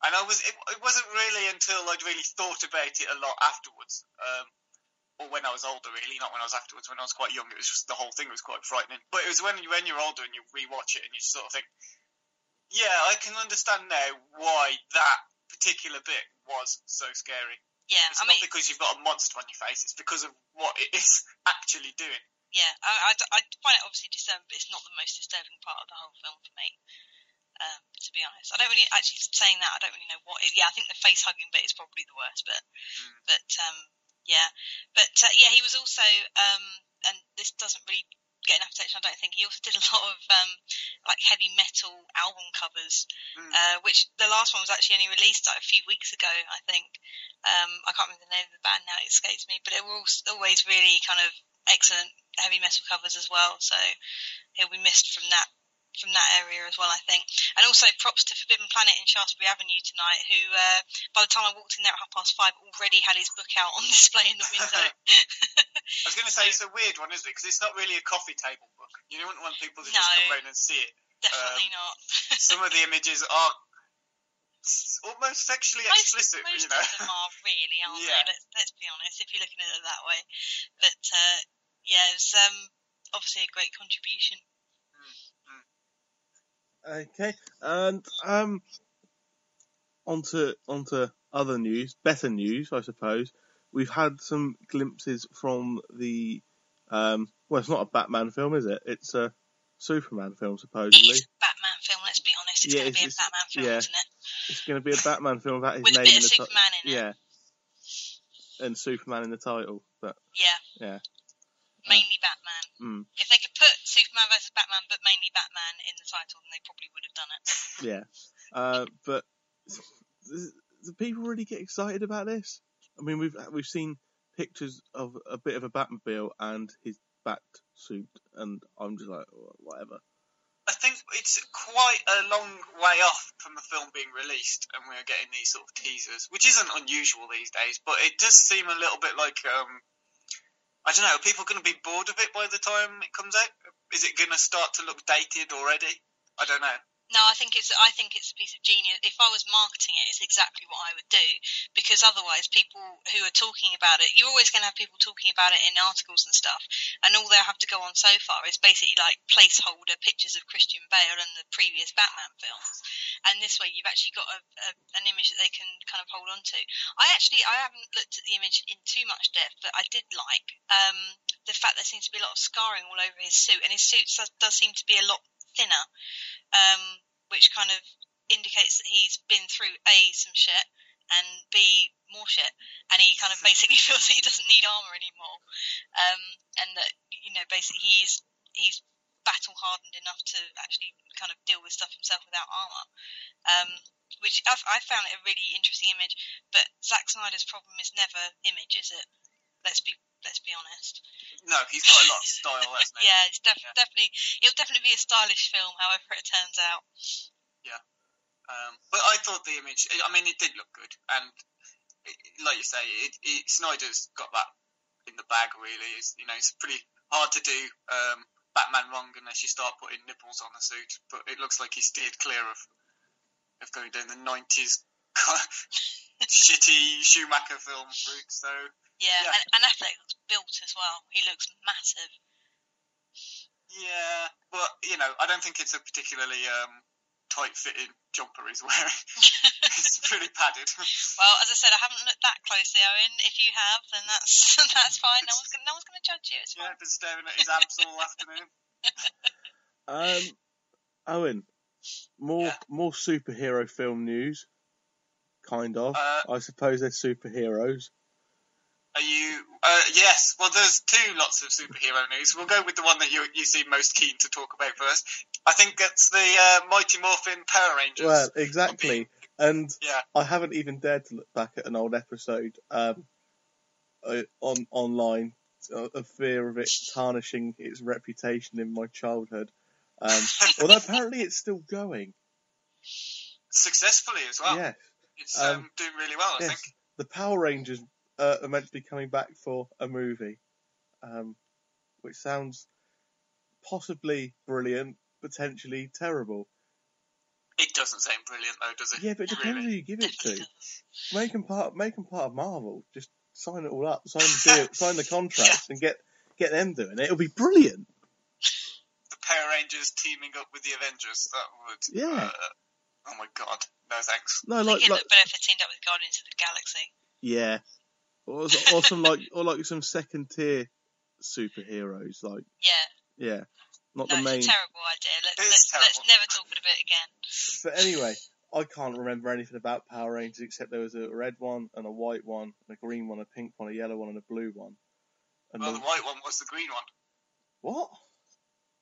and I was. It, it wasn't really until I'd really thought about it a lot afterwards, um, or when I was older, really, not when I was afterwards. When I was quite young, it was just the whole thing was quite frightening. But it was when when you're older and you rewatch it and you sort of think, yeah, I can understand now why that particular bit was so scary. Yeah, It's I not mean, because you've got a monster on your face; it's because of what it is actually doing. yeah, I, I, I find it obviously disturbing, but it's not the most disturbing part of the whole film for me. Um, to be honest, I don't really actually saying that. I don't really know what. It, yeah, I think the face hugging bit is probably the worst bit. But um, yeah, but uh, yeah, he was also um, and this doesn't really get enough attention. I don't think he also did a lot of um, like heavy metal album covers, Mm. uh, which the last one was actually only released like a few weeks ago. I think um, I can't remember the name of the band now; it escapes me. But they were al- always really kind of excellent heavy metal covers as well. So he'll be missed from that from that area as well, I think. And also props to Forbidden Planet in Shaftesbury Avenue tonight, who uh, by the time I walked in there at half past five already had his book out on display in the window. I was going to say it's a weird one, isn't it? Because it's not really a coffee table book. You don't want people to just come round and see it. Definitely Um, not. Some of the images are almost sexually most, explicit, most you know. of them are really, aren't Yeah. they? Let's, let's be honest, if you're looking at it that way. But uh, yeah, it's um, obviously a great contribution. Okay, and um, onto onto other news, better news, I suppose. We've had some glimpses from the um, well, it's not a Batman film, is it? It's a Superman film, supposedly. is a Batman film. Let's be honest, it's Yeah, going to be a it's- Batman film, yeah. isn't it? It's going to be a Batman film about his With a name bit in of the ti- Superman in it. Yeah, and Superman in the title, but Yeah, yeah, mainly Batman. mm, If they could put Superman versus Batman, but mainly Batman in the title, then they probably would have done it. yeah. Uh, but do do people really get excited about this? I mean, we've we've seen pictures of a bit of a Batmobile and his bat suit, and I'm just like, "Oh, whatever. I think it's quite a long way off from the film being released, and we're getting these sort of teasers, which isn't unusual these days. But it does seem a little bit like um, I don't know. Are people going to be bored of it by the time it comes out? Is it going to start to look dated already? I don't know. No, I think it's I think it's a piece of genius. If I was marketing it, it's exactly what I would do because otherwise, people who are talking about it, you're always going to have people talking about it in articles and stuff, and all they'll have to go on so far is basically like placeholder pictures of Christian Bale and the previous Batman films, and this way you've actually got a, a, an image that they can kind of hold on to. I actually I haven't looked at the image in too much depth, but I did like um, the fact there seems to be a lot of scarring all over his suit, and his suit does, does seem to be a lot thinner um, which kind of indicates that he's been through a some shit and b more shit, and he kind of basically feels that he doesn't need armor anymore, um, and that you know basically he's he's battle hardened enough to actually kind of deal with stuff himself without armor. Um, which I've, I found it a really interesting image, but Zack Snyder's problem is never image, is it? Let's be let's be honest. No, he's got a lot of style, hasn't he? Yeah, it's def- Yeah. definitely it'll definitely be a stylish film, however it turns out. Yeah, um, but I thought the image. I mean, it did look good, and it, like you say, it, it, Snyder's got that in the bag. Really, it's, you know, it's pretty hard to do um, Batman wrong unless you start putting nipples on the suit. But it looks like he steered clear of of going down the nineties shitty Schumacher film route. So Yeah, Yeah. And, and Affleck looks built as well. He looks massive. yeah, but you know, I don't think it's a particularly um, tight fitting jumper he's wearing. it's pretty padded. Well, as I said, I haven't looked that closely, Owen. If you have, then that's that's fine. No one's gonna, no one's going to judge you. It's Yeah, fine. I've been staring at his abs all afternoon. Um, Owen, more Yeah. more superhero film news. Kind of. Uh, I suppose they're superheroes. Are you? Uh, yes. Well, there's two lots of superhero news. We'll go with the one that you you seem most keen to talk about first. I think that's the uh, Mighty Morphin Power Rangers. Well, exactly. And yeah. I haven't even dared to look back at an old episode um, uh, on online, uh, of fear of it tarnishing its reputation in my childhood. Um, although apparently it's still going. Successfully as well. yes, It's um, Um, doing really well, I yes. think. The Power Rangers uh, are meant to be coming back for a movie, um, which sounds possibly brilliant, potentially terrible. It doesn't sound brilliant though, does it? Yeah, but it depends Really? who you give it to. does. Make them part. Make 'em part of Marvel. Just sign it all up. Sign the deal. sign the contracts and get get them doing it. It'll be brilliant. The Power Rangers teaming up with the Avengers. That would. Yeah. Uh, oh my god. No thanks. No, I like think it like better if it teamed up with Guardians of the Galaxy. yeah, or, or some like or like some second tier superheroes. Like Yeah. yeah, not No, the main. it's a terrible idea. Let's, It is let's, let's never talk about it again. But anyway, I can't remember anything about Power Rangers except there was a red one and a white one, and a green one, a pink one, a yellow one, and a blue one. And Well, the, the white one was the green one. what?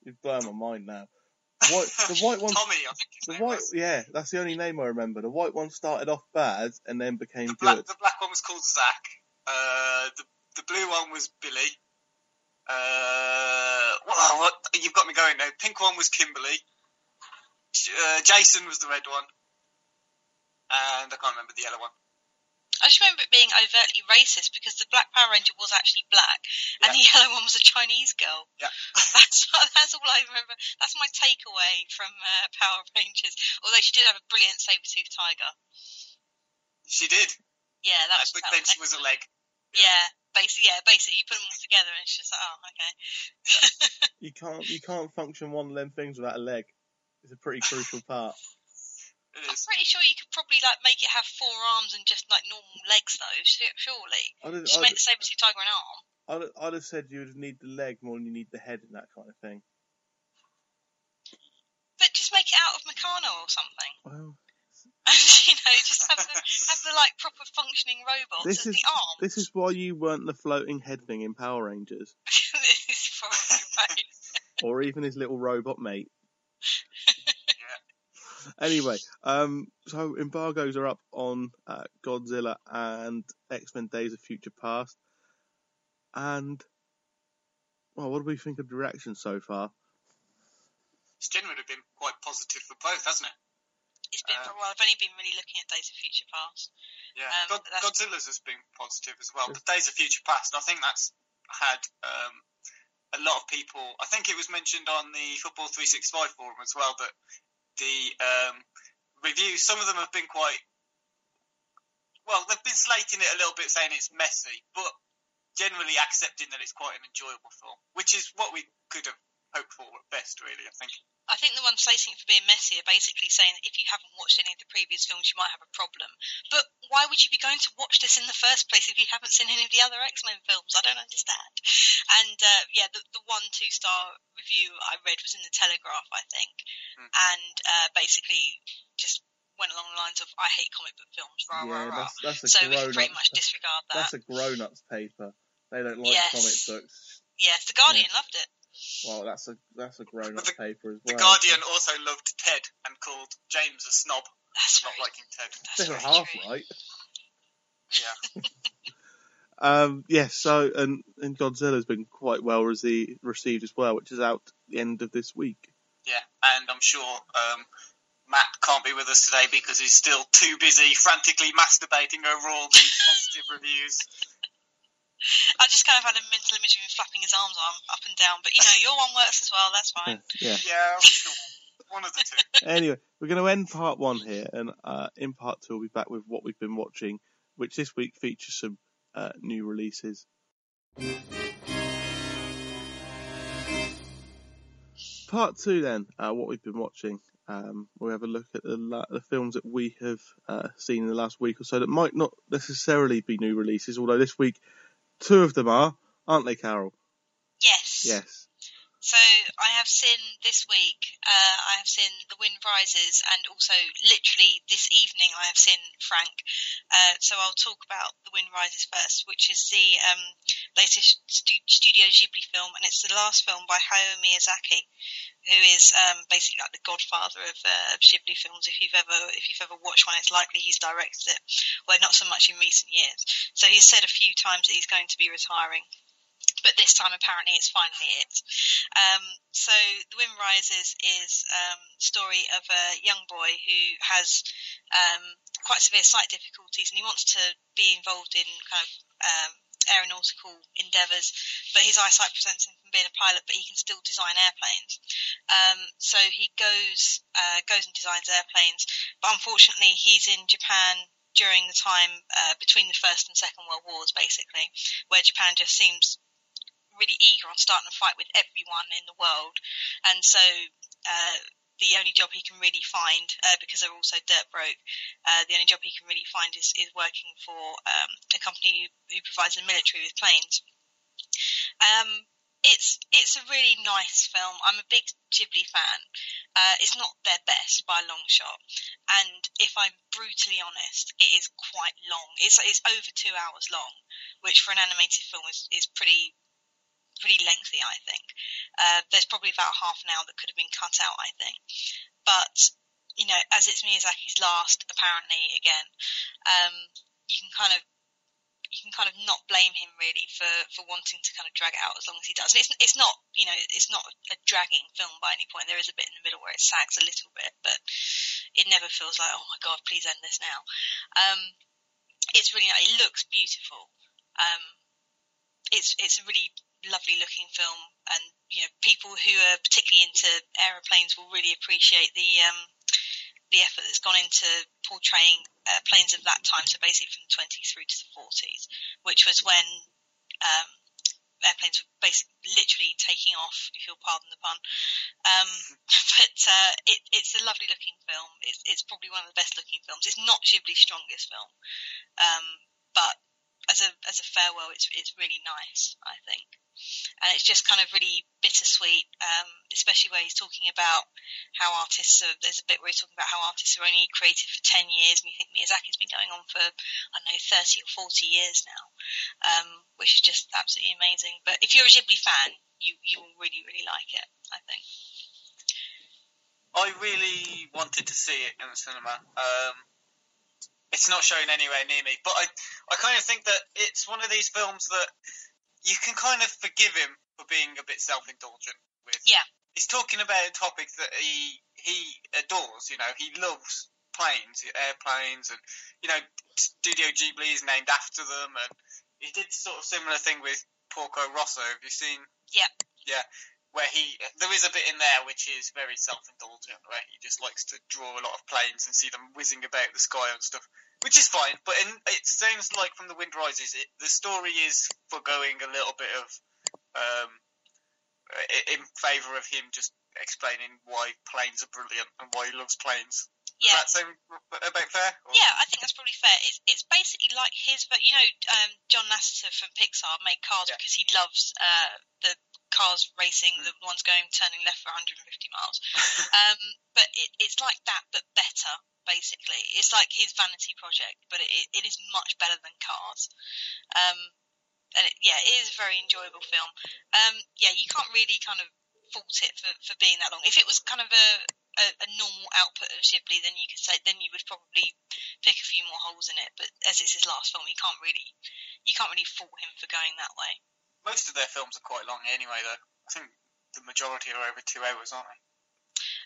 You've blown my mind now. The white, the white one, Tommy, I think his the name white, was. yeah, that's the only name I remember. The white one started off bad and then became The black, good. the black one was called Zach. Uh, the the blue one was Billy. Uh, well, what, you've got me going now. Pink one was Kimberly. Uh, Jason was the red one. And I can't remember the yellow one. I just remember it being overtly racist because the Black Power Ranger was actually black, and the yellow one was a Chinese girl. Yeah. That's that's all I remember. That's my takeaway from uh, Power Rangers. Although she did have a brilliant saber tooth tiger. she did. Yeah, that was. But that then was she was a leg. Yeah, basically, yeah, basically, you put them all together, and it's just like, oh, okay. You can't, you can't function one of them things without a leg. It's a pretty crucial part. I'm pretty sure you could probably like make it have four arms and just like normal legs, though. Surely, I'd have, just I'd, make the saber-tooth tiger an arm. I'd, I'd have said you would need the leg more than you need the head and that kind of thing. But just make it out of Meccano or something. Well, you know, just have the, have the like proper functioning robots This as is- the arms. this is why you weren't the floating head thing in Power Rangers, this is probably right. or even his little robot mate. Anyway, um, so embargoes are up on uh, Godzilla and X Men: Days of Future Past, and well, what do we think of the reaction so far? It's generally been quite positive for both, hasn't it? It's been Uh, well. I've only been really looking at Days of Future Past. Yeah, Um, God, Godzilla's has been positive as well. But Days of Future Past, I think that's had um, a lot of people. I think it was mentioned on the Football 365 forum as well that the um, reviews, some of them have been quite. Well, they've been slating it a little bit, saying it's messy, but generally accepting that it's quite an enjoyable film, which is what we could have hoped for at best, really. I think. I think the ones slating it for being messy are basically saying that if you haven't watched any of the previous films, you might have a problem. But why would you be going to watch this in the first place if you haven't seen any of the other X Men films? I don't understand. And uh, yeah, the, the one two star review I read was in the Telegraph, I think, Hmm. and uh, basically just went along the lines of "I hate comic book films." Rah rah yeah, rah. that's that's a So we grown can pretty much disregard that. That's a grown ups paper. They don't like Yes. comic books. Yes, the Guardian loved it. Well, that's a that's a grown up paper as well. The well. Guardian also loved Ted and called James a snob That's for not liking Ted. that's They're half true. right. Yeah. Um, yes, so and and Godzilla's been quite well rece- received as well, which is out the end of this week. Yeah, and I'm sure um, Matt can't be with us today because he's still too busy frantically masturbating over all the positive reviews. I just kind of had a mental image of him flapping his arms arm up and down. But you know, your one works as well. That's fine. Yeah. Yeah, one of the two. anyway, we're going to end part one here, and uh, in part two, we'll be back with what we've been watching, which this week features some uh, new releases. Part two, then, uh, what we've been watching. Um, we have a look at the, la- the films that we have uh, seen in the last week or so that might not necessarily be new releases, although this week two of them are, aren't they, Carol? Yes. Yes. So I have seen this week. Uh, I have seen The Wind Rises, and also literally this evening I have seen Frank. Uh, so I'll talk about The Wind Rises first, which is the um, latest stu- Studio Ghibli film, and it's the last film by Hayao Miyazaki, who is um, basically like the godfather of, uh, Ghibli films. If you've ever if you've ever watched one, it's likely he's directed it. Well, not so much in recent years. So he's said a few times that he's going to be retiring but this time apparently it's finally it. Um, so The Wind Rises is um, story of a young boy who has um, quite severe sight difficulties and he wants to be involved in kind of um, aeronautical endeavours, but his eyesight prevents him from being a pilot, but he can still design airplanes. Um, so he goes uh, goes and designs airplanes, but unfortunately he's in Japan during the time uh, between the First and Second World Wars, basically, where Japan just seems really eager on starting a fight with everyone in the world, and so uh, the only job he can really find, uh, because they're also dirt broke, uh, the only job he can really find is, is working for um, a company who, who provides the military with planes. Um, it's it's a really nice film. I'm a big Ghibli fan. Uh, it's not their best by a long shot, and if I'm brutally honest, it is quite long. It's it's over two hours long, which for an animated film is, is pretty pretty lengthy, I think. Uh, there's probably about half an hour that could have been cut out, I think. But, you know, as it's Miyazaki's last, apparently, again, um, you can kind of you can kind of not blame him really for, for wanting to kind of drag it out as long as he does. And it's it's not you know it's not a dragging film by any point. There is a bit in the middle where it sags a little bit, but it never feels like oh my god, please end this now. Um, it's really it looks beautiful. Um, it's it's a really lovely looking film, and you know people who are particularly into aeroplanes will really appreciate the um, the effort that's gone into portraying uh, planes of that time. So basically from the 20s through to the 40s, which was when um, airplanes were basically literally taking off, if you'll pardon the pun. Um, but uh, it, it's a lovely looking film. It's, it's probably one of the best looking films. It's not Ghibli's strongest film, um, but as a as a farewell, it's it's really nice. I think and it's just kind of really bittersweet, um, especially where he's talking about how artists are. There's a bit where he's talking about how artists are only created for ten years, and you think Miyazaki's been going on for I don't know thirty or forty years now, um, which is just absolutely amazing. But if you're a Ghibli fan, you you will really really like it. I think. I really wanted to see it in the cinema. Um, it's not showing anywhere near me, but I I kind of think that it's one of these films that you can kind of forgive him for being a bit self-indulgent with. Yeah. He's talking about a topic that he he adores. You know, he loves planes, airplanes, and you know, Studio Ghibli is named after them, and he did sort of similar thing with Porco Rosso. Have you seen? Yeah. Yeah. Where he, there is a bit in there which is very self-indulgent, where he just likes to draw a lot of planes and see them whizzing about the sky and stuff which is fine. But in, it seems like from the Wind Rises, it, the story is foregoing a little bit of um, in favour of him just explaining why planes are brilliant and why he loves planes. Does Yeah. that seem about fair? Or- Yeah, I think that's probably fair. It's, it's basically like his, but you know, um, John Lasseter from Pixar made Cars Yeah. because he loves uh, the cars racing, the ones going turning left for 150 miles. um, but it, it's like that, but better. Basically, it's like his vanity project, but it, it is much better than Cars. Um, and it, yeah, it is a very enjoyable film. Um, yeah, you can't really kind of fault it for, for being that long. If it was kind of a, a, a normal output of Ghibli, then you could say then you would probably pick a few more holes in it. But as it's his last film, you can't really you can't really fault him for going that way. Most of their films are quite long anyway, though. I think the majority are over two hours, aren't they?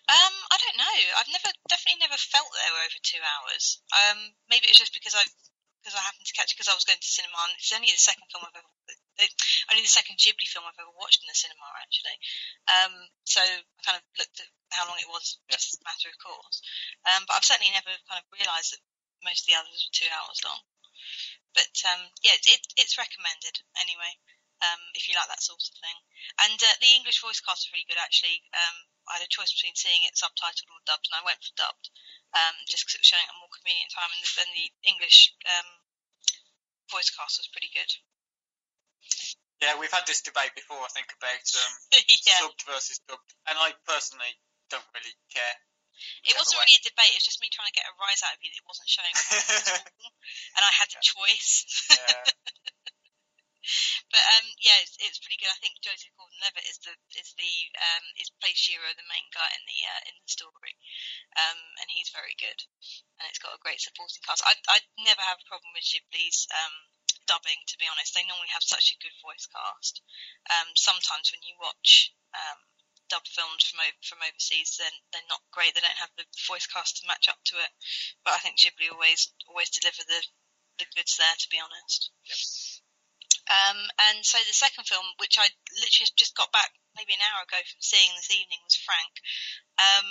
Um, I don't know. I've never definitely never felt they were over two hours. Um, maybe it's just because I because I happened to catch it because I was going to cinema. And it's only the second film I've ever only the second Ghibli film I've ever watched in the cinema actually. Um, so I kind of looked at how long it was, just a matter of course. Um, but I've certainly never kind of realised that most of the others were two hours long. But um, yeah, it, it, it's recommended anyway. Um, if you like that sort of thing, and uh, the English voice cast is really good actually. Um, I had a choice between seeing it subtitled or dubbed, and I went for dubbed, um, just because it was showing at a more convenient time, and the, and the English voice cast was pretty good. Yeah, we've had this debate before, I think, about um, yeah. subbed versus dubbed, and I personally don't really care. It wasn't really a debate. It was just me trying to get a rise out of you that it wasn't showing and I had the choice. Yeah. But um, yeah, it's, it's pretty good. I think Joseph Gordon-Levitt is the is the um, is plays Shiro, the main guy in the uh, in the story, um, and he's very good. And it's got a great supporting cast. I I never have a problem with Ghibli's um, dubbing. To be honest, they normally have such a good voice cast. Um, sometimes when you watch um, dubbed films from from overseas, then they're not great. They don't have the voice cast to match up to it. But I think Ghibli always always deliver the the goods there. To be honest. Um, and so the second film, which I literally just got back maybe an hour ago from seeing this evening, was Frank. Um,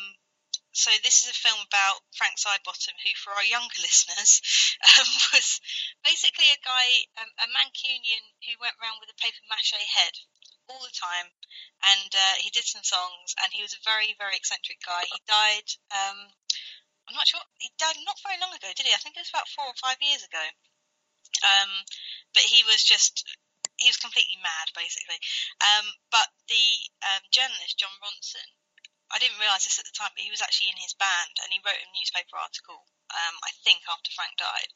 so this is a film about Frank Sidebottom, who, for our younger listeners, um, was basically a guy, um, a Mancunian who went around with a paper mache head all the time, and uh, he did some songs, and he was a very, very eccentric guy. He died. Um, I'm not sure. He died not very long ago, did he? I think it was about four or five years ago. Um, but he was just he was completely mad basically. Um, but the um, journalist Jon Ronson, I didn't realise this at the time, but he was actually in his band and he wrote a newspaper article. Um, I think after Frank died,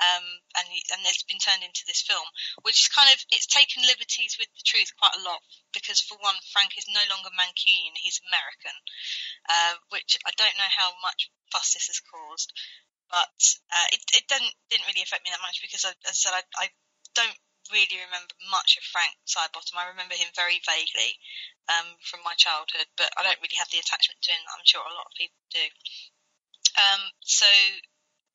um, and and it's been turned into this film, which is kind of it's taken liberties with the truth quite a lot because for one, Frank is no longer Mancunian; he's American, uh, which I don't know how much fuss this has caused but uh, it, it didn't didn't really affect me that much because I, as I said I, I don't really remember much of Frank Sidebottom. I remember him very vaguely um, from my childhood, but I don't really have the attachment to him that I'm sure a lot of people do. Um, so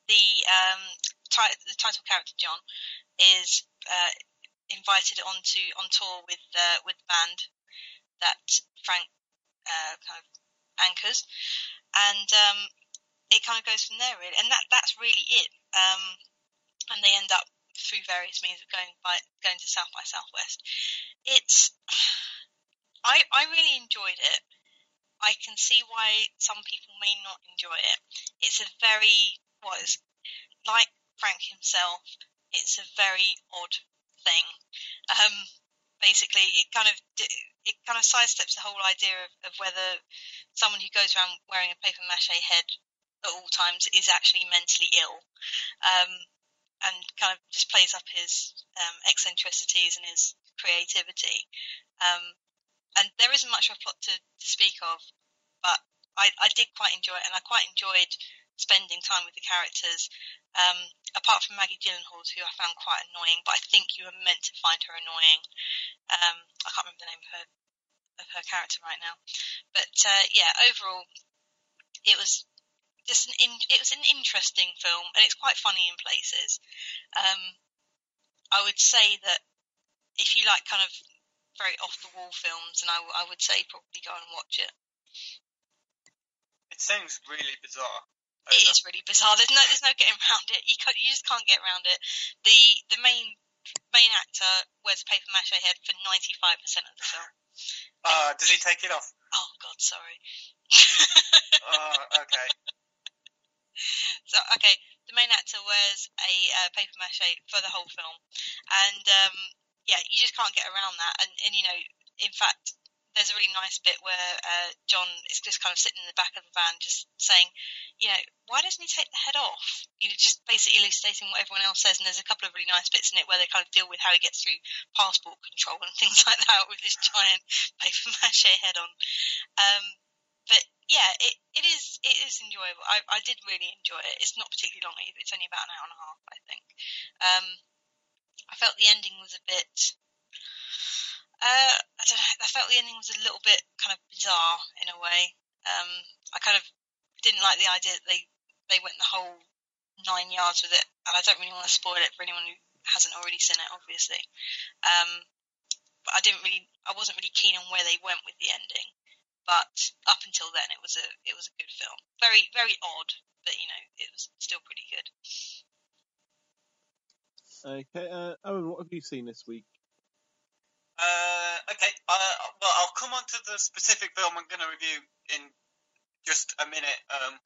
the um, ti- the title character John is uh, invited onto on tour with uh, with the band that Frank uh, kind of anchors, and um, it kind of goes from there really, and that that's really it. Um, and they end up through various means of going by going to South by Southwest. It's I I really enjoyed it. I can see why some people may not enjoy it. It's a very was like Frank himself. It's a very odd thing. Um, basically, it kind of it kind of sidesteps the whole idea of, of whether someone who goes around wearing a paper mache head at all times is actually mentally ill, um, and kind of just plays up his um, eccentricities and his creativity. Um, and there isn't much of a plot to, to speak of, but I, I did quite enjoy it, and I quite enjoyed spending time with the characters. Um, apart from Maggie Gyllenhaal, who I found quite annoying, but I think you were meant to find her annoying. Um, I can't remember the name of her of her character right now, but uh, yeah, overall, it was just an in, it was an interesting film, and it's quite funny in places. Um, I would say that if you like kind of very off the wall films, and I would say probably go and watch it. It sounds really bizarre. It is really bizarre. There's no there's no getting around it. You can't, you just can't get around it. The the main main actor wears a paper mache head for 95% of the film. Uh, does he take it off? Oh God, sorry. Oh, okay. so okay, the main actor wears a uh, paper mache for the whole film, and um, yeah, you just can't get around that. And, and you know, in fact, there's a really nice bit where uh, John is just kind of sitting in the back of the van, just saying, you know, why doesn't he take the head off? You know, just basically elucidating what everyone else says. And there's a couple of really nice bits in it where they kind of deal with how he gets through passport control and things like that with this giant paper mache head on. Um, yeah, it, it is it is enjoyable. I, I did really enjoy it. It's not particularly long either. It's only about an hour and a half, I think. Um, I felt the ending was a bit. Uh, I don't know. I felt the ending was a little bit kind of bizarre in a way. Um, I kind of didn't like the idea that they they went the whole nine yards with it, and I don't really want to spoil it for anyone who hasn't already seen it, obviously. Um, but I didn't really, I wasn't really keen on where they went with the ending. But up until then, it was a it was a good film. Very very odd, but you know it was still pretty good. Okay, uh, Owen, what have you seen this week? Uh, okay. Uh, well, I'll come on to the specific film I'm going to review in just a minute. Um,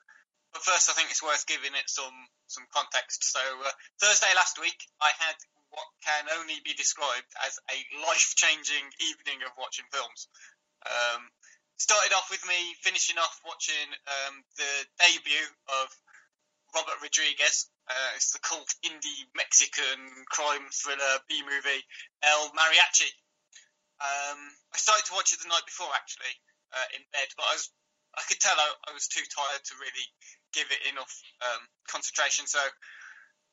but first, I think it's worth giving it some some context. So uh, Thursday last week, I had what can only be described as a life-changing evening of watching films. Um, started off with me finishing off watching um, the debut of Robert Rodriguez. Uh, it's the cult indie Mexican crime thriller B movie El Mariachi. Um, I started to watch it the night before actually uh, in bed, but I was I could tell I, I was too tired to really give it enough um, concentration. So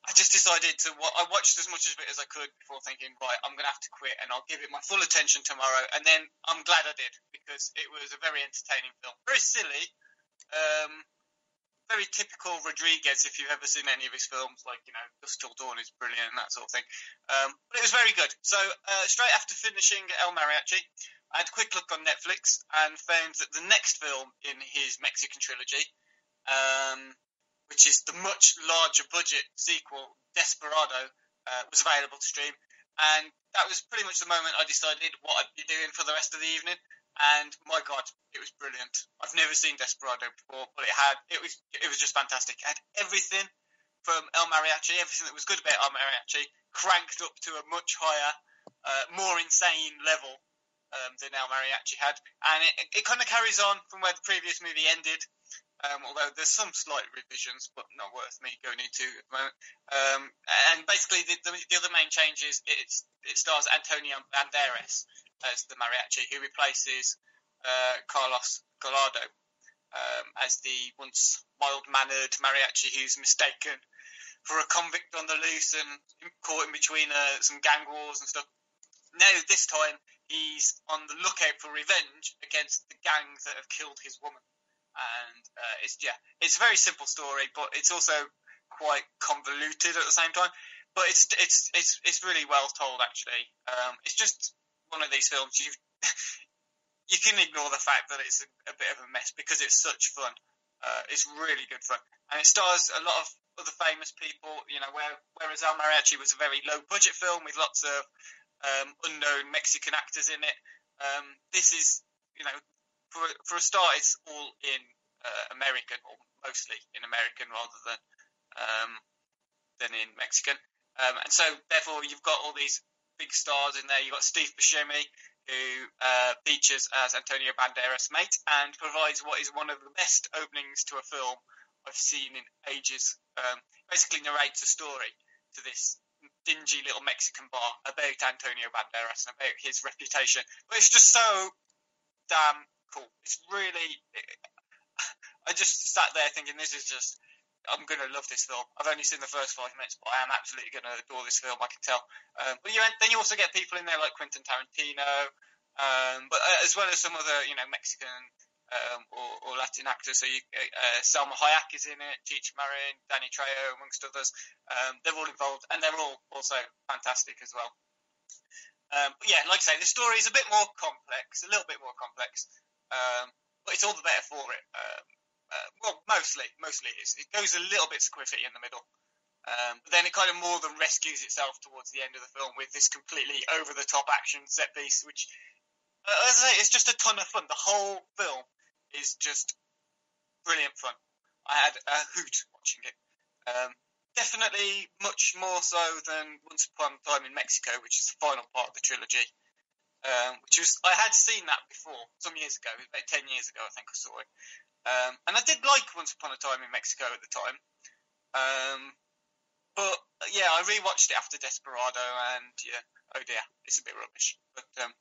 I just decided to. I watched as much of it as I could before thinking, right, I'm going to have to quit, and I'll give it my full attention tomorrow. And then I'm glad I did because it was a very entertaining film, very silly, um, very typical Rodriguez. If you've ever seen any of his films, like you know, Dusk Till Dawn is brilliant and that sort of thing. Um, but it was very good. So uh, straight after finishing El Mariachi, I had a quick look on Netflix and found that the next film in his Mexican trilogy. Um, which is the much larger budget sequel, Desperado, uh, was available to stream. And that was pretty much the moment I decided what I'd be doing for the rest of the evening. And my God, it was brilliant. I've never seen Desperado before, but it had it was it was just fantastic. It had everything from El Mariachi, everything that was good about El Mariachi, cranked up to a much higher, uh, more insane level um, than El Mariachi had, and it, it kind of carries on from where the previous movie ended um, although there's some slight revisions, but not worth me going into at the moment. Um, and basically, the, the, the, other main change is it stars Antonio Banderas as the mariachi, who replaces uh, Carlos Gallardo um, as the once mild-mannered mariachi who's mistaken for a convict on the loose and caught in between uh, some gang wars and stuff. Now, this time, he's on the lookout for revenge against the gangs that have killed his woman and uh, it's yeah, it's a very simple story, but it's also quite convoluted at the same time. But it's it's it's it's really well told actually. Um, it's just one of these films you you can ignore the fact that it's a, a bit of a mess because it's such fun. Uh, it's really good fun, and it stars a lot of other famous people. You know, where, whereas El Mariachi was a very low budget film with lots of um, unknown Mexican actors in it. Um, this is, you know, for for a start, it's all in uh, American or mostly in American rather than um, than in Mexican. Um, and so, therefore, you've got all these big stars in there. You've got Steve Buscemi, who uh, features as Antonio Banderas' mate and provides what is one of the best openings to a film I've seen in ages. Um, basically, narrates a story to this dingy little Mexican bar about Antonio Banderas and about his reputation. But it's just so damn cool. It's really. I just sat there thinking, this is just. I'm going to love this film. I've only seen the first five minutes, but I am absolutely going to adore this film. I can tell. Um, but you, then you also get people in there like Quentin Tarantino, um, but uh, as well as some other, you know, Mexican um, or, or, Latin actors. So you, uh, Salma Hayek is in it, Cheech Marin, Danny Trejo, amongst others. Um, they're all involved, and they're all also fantastic as well. Um, but yeah, like I say, the story is a bit more complex, a little bit more complex. Um, but it's all the better for it. Um, uh, well, mostly, mostly it is. It goes a little bit squiffy in the middle. Um, but then it kind of more than rescues itself towards the end of the film with this completely over the top action set piece, which, uh, as I say, it's just a ton of fun. The whole film is just brilliant fun. I had a hoot watching it. Um, definitely much more so than Once Upon a Time in Mexico, which is the final part of the trilogy um, which was I had seen that before some years ago, about ten years ago, I think I saw it, um, and I did like Once Upon a Time in Mexico at the time. Um, but yeah, I rewatched it after Desperado, and yeah, oh dear, it's a bit rubbish. But um,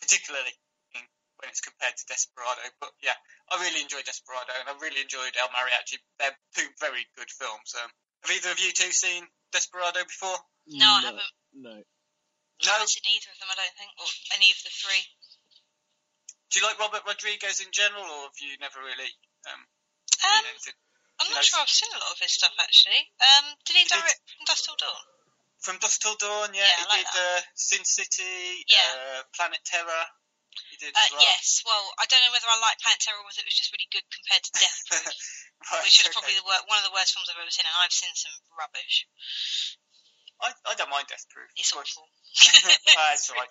particularly when it's compared to Desperado. But yeah, I really enjoyed Desperado, and I really enjoyed El Mariachi. They're two very good films. Um, have either of you two seen Desperado before? No, I haven't. No. No. I haven't seen either of them, I don't think, or any of the three. Do you like Robert Rodriguez in general, or have you never really um, um I'm not sure I've seen a lot of his stuff actually. Um, did he direct from Dusk Till Dawn? From Dusk Till Dawn, yeah. yeah he like did uh, Sin City, yeah. uh, Planet Terror. He did uh, well. Yes, well, I don't know whether I like Planet Terror or whether it was just really good compared to Death Proof, right, which was okay. probably the wor- one of the worst films I've ever seen, and I've seen some rubbish. I, I don't mind Death Proof. It's awful. It's all right.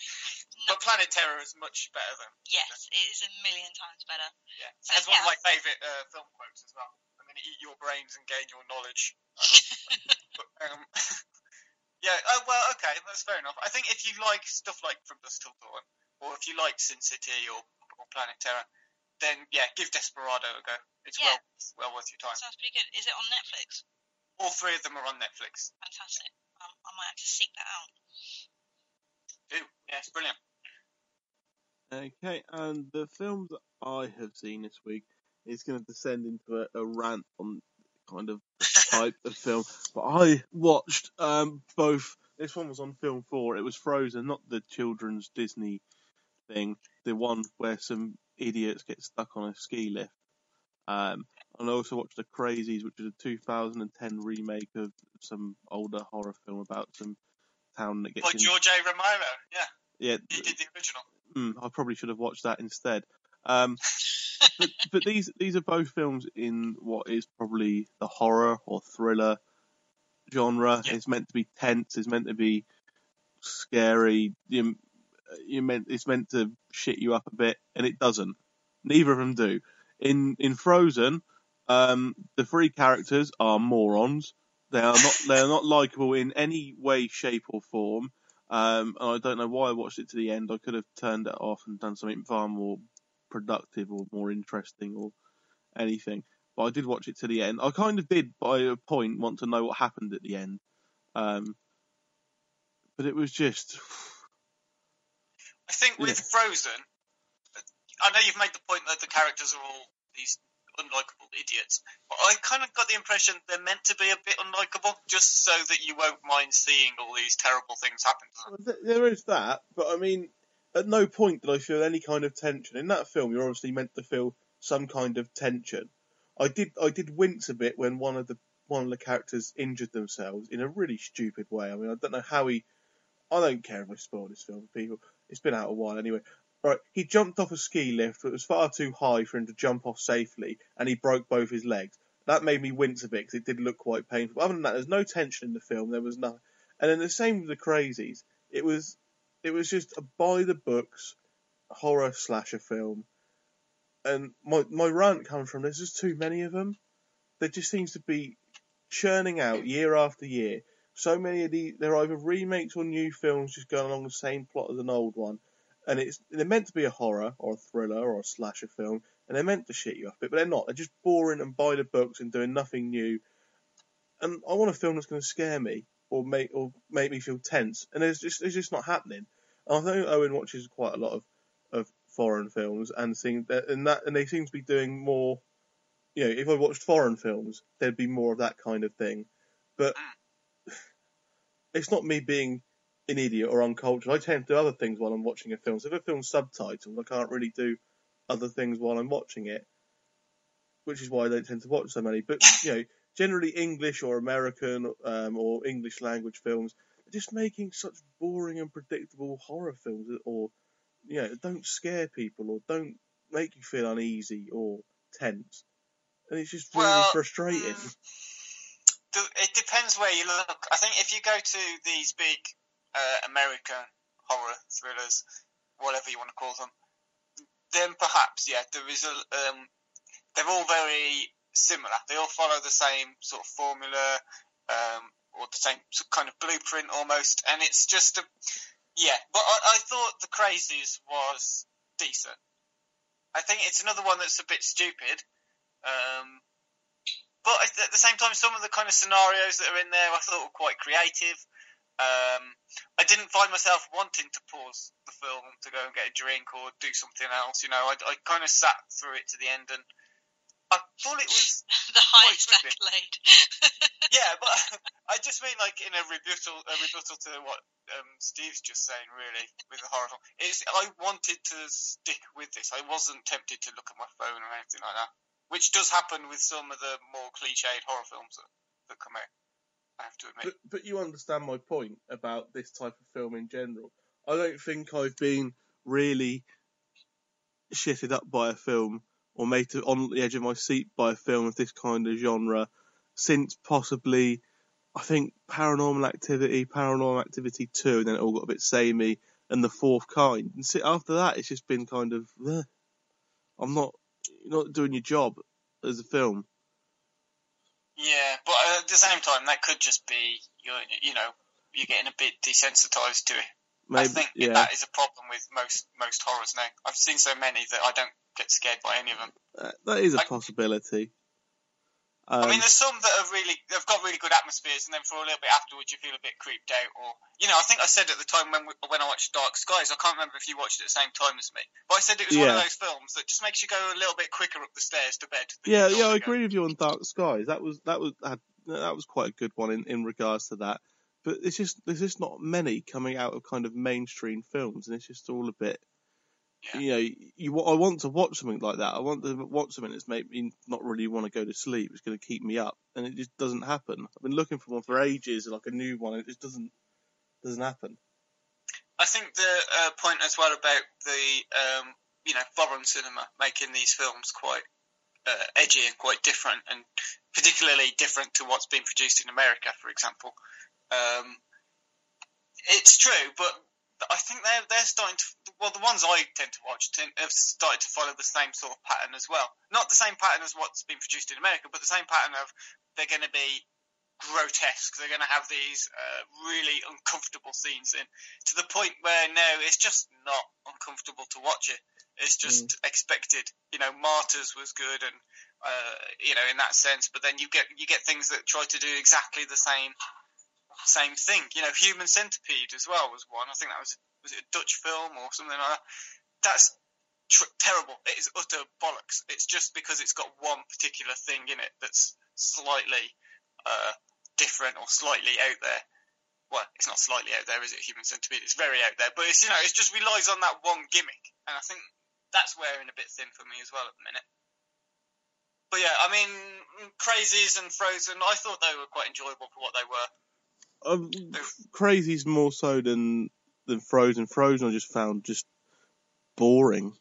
No, But Planet Terror is much better than. yes, it is a million times better. Yeah. So, That's one of my favourite uh, film quotes as well. I'm going to eat your brains and gain your knowledge. But, um, yeah, oh, well, okay, that's fair enough. I think if you like stuff like From Dusk Till Dawn, or if you like Sin City or, or Planet Terror, then yeah, give Desperado a go. It's Yeah. well well worth your time. Sounds pretty good. Is it on Netflix? All three of them are on Netflix. Fantastic. I might have to seek that out. Do yeah, it's brilliant. Okay, and the film that I have seen this week is going to descend into a, a rant on kind of type of film. But I watched um, both. This one was on Film Four. It was Frozen, not the children's Disney thing. The one where some idiots get stuck on a ski lift. Um, and I also watched The Crazies, which is a 2010 remake of some older horror film about some town that gets By in- George A. Romero. Yeah, yeah, he did the original. Hmm, I probably should have watched that instead. Um, but but these these are both films in what is probably the horror or thriller genre. Yeah. It's meant to be tense. It's meant to be scary. You, you meant it's meant to shit you up a bit, and it doesn't. Neither of them do. In in Frozen, um, the three characters are morons. They are not they are not likable in any way, shape, or form. Um, and I don't know why I watched it to the end. I could have turned it off and done something far more productive or more interesting or anything. But I did watch it to the end. I kind of did, by a point, want to know what happened at the end. Um, but it was just. I think with Frozen, I know you've made the point that the characters are all these unlikable idiots, but I kind of got the impression they're meant to be a bit unlikable, just so that you won't mind seeing all these terrible things happen to them. There is that, but I mean, at no point did I feel any kind of tension. In that film, you're obviously meant to feel some kind of tension. I did, I did wince a bit when one of the one of the characters injured themselves in a really stupid way. I mean, I don't know how he. I don't care if I spoil this film for people. It's been out a while anyway. Right, he jumped off a ski lift, but it was far too high for him to jump off safely, and he broke both his legs. That made me wince a bit because it did look quite painful. Other than that, there's no tension in the film. There was no, and then the same with the Crazies. It was, it was just a by the books horror slasher film, and my my rant comes from there's just too many of them. There just seems to be churning out year after year. So many of these, they're either remakes or new films just going along the same plot as an old one. And it's they're meant to be a horror or a thriller or a slasher film, and they're meant to shit you up a bit, but they're not. They're just boring and by the books and doing nothing new. And I want a film that's going to scare me or make or make me feel tense, and it's just it's just not happening. And I think Owen watches quite a lot of, of foreign films and seeing that and that and they seem to be doing more. You know, if I watched foreign films, there'd be more of that kind of thing. But it's not me being an idiot or uncultured. I tend to do other things while I'm watching a film. So if a film's subtitled, I can't really do other things while I'm watching it, which is why I don't tend to watch so many. But you know, generally English or American um, or English language films are just making such boring and predictable horror films, or you know, don't scare people or don't make you feel uneasy or tense, and it's just really Well, frustrating. mm, It depends where you look. I think if you go to these big uh, American horror thrillers, whatever you want to call them, then perhaps yeah, there is a. Um, they're all very similar. They all follow the same sort of formula, um, or the same kind of blueprint almost, and it's just a. Yeah, but I, I thought the Crazies was decent. I think it's another one that's a bit stupid. Um, but at the same time, some of the kind of scenarios that are in there I thought were quite creative. Um, I didn't find myself wanting to pause the film to go and get a drink or do something else. You know, I, I kind of sat through it to the end and I thought it was the highest accolade. yeah, but I just mean like in a rebuttal, a rebuttal to what um, Steve's just saying. Really, with the horror film, it's I wanted to stick with this. I wasn't tempted to look at my phone or anything like that, which does happen with some of the more cliched horror films that, that come out. Have to admit. But, but you understand my point about this type of film in general. I don't think I've been really shitted up by a film or made to on the edge of my seat by a film of this kind of genre since possibly I think Paranormal Activity, Paranormal Activity Two, and then it all got a bit samey, and the Fourth Kind. And see, after that, it's just been kind of, I'm not, you're not doing your job as a film. Yeah, but at the same time, that could just be you you know you're getting a bit desensitized to it. Maybe, I think yeah, that is a problem with most most horrors now. I've seen so many that I don't get scared by any of them. Uh, that is a I- possibility. Um, I mean, there's some that are really they've got really good atmospheres, and then for a little bit afterwards, you feel a bit creeped out, or you know, I think I said at the time when we, when I watched Dark Skies, I can't remember if you watched it at the same time as me, but I said it was one of those films that just makes you go a little bit quicker up the stairs to bed. yeah, yeah, I agree with you on Dark Skies. That was that was had, that was quite a good one in, in regards to that. But it's just there's just not many coming out of kind of mainstream films, and it's just all a bit. Yeah. You know, you I want to watch something like that. I want to watch something that's made me not really want to go to sleep. It's going to keep me up, and it just doesn't happen. I've been looking for one for ages, like a new one, and it just doesn't doesn't happen. I think the uh, point as well about the um, you know foreign cinema making these films quite uh, edgy and quite different, and particularly different to what's been produced in America, for example. Um, it's true, but I think they're they're starting to. Well, the ones I tend to watch tend, have started to follow the same sort of pattern as well. Not the same pattern as what's been produced in America, but the same pattern of they're going to be grotesque. They're going to have these uh, really uncomfortable scenes in to the point where now it's just not uncomfortable to watch it. It's just expected. You know, Martyrs was good, and uh, you know, in that sense. But then you get you get things that try to do exactly the same same thing. You know, Human Centipede as well was one. I think that was was it a Dutch film or something like that. That's tr- terrible. It is utter bollocks. It's just because it's got one particular thing in it that's slightly uh, different or slightly out there. Well, it's not slightly out there, is it? Human Centipede. It's very out there, but it's you know, it just relies on that one gimmick, and I think that's wearing a bit thin for me as well at the minute. But yeah, I mean, Crazies and Frozen, I thought they were quite enjoyable for what they were. Um, Crazy's more so than than Frozen. Frozen I just found just boring.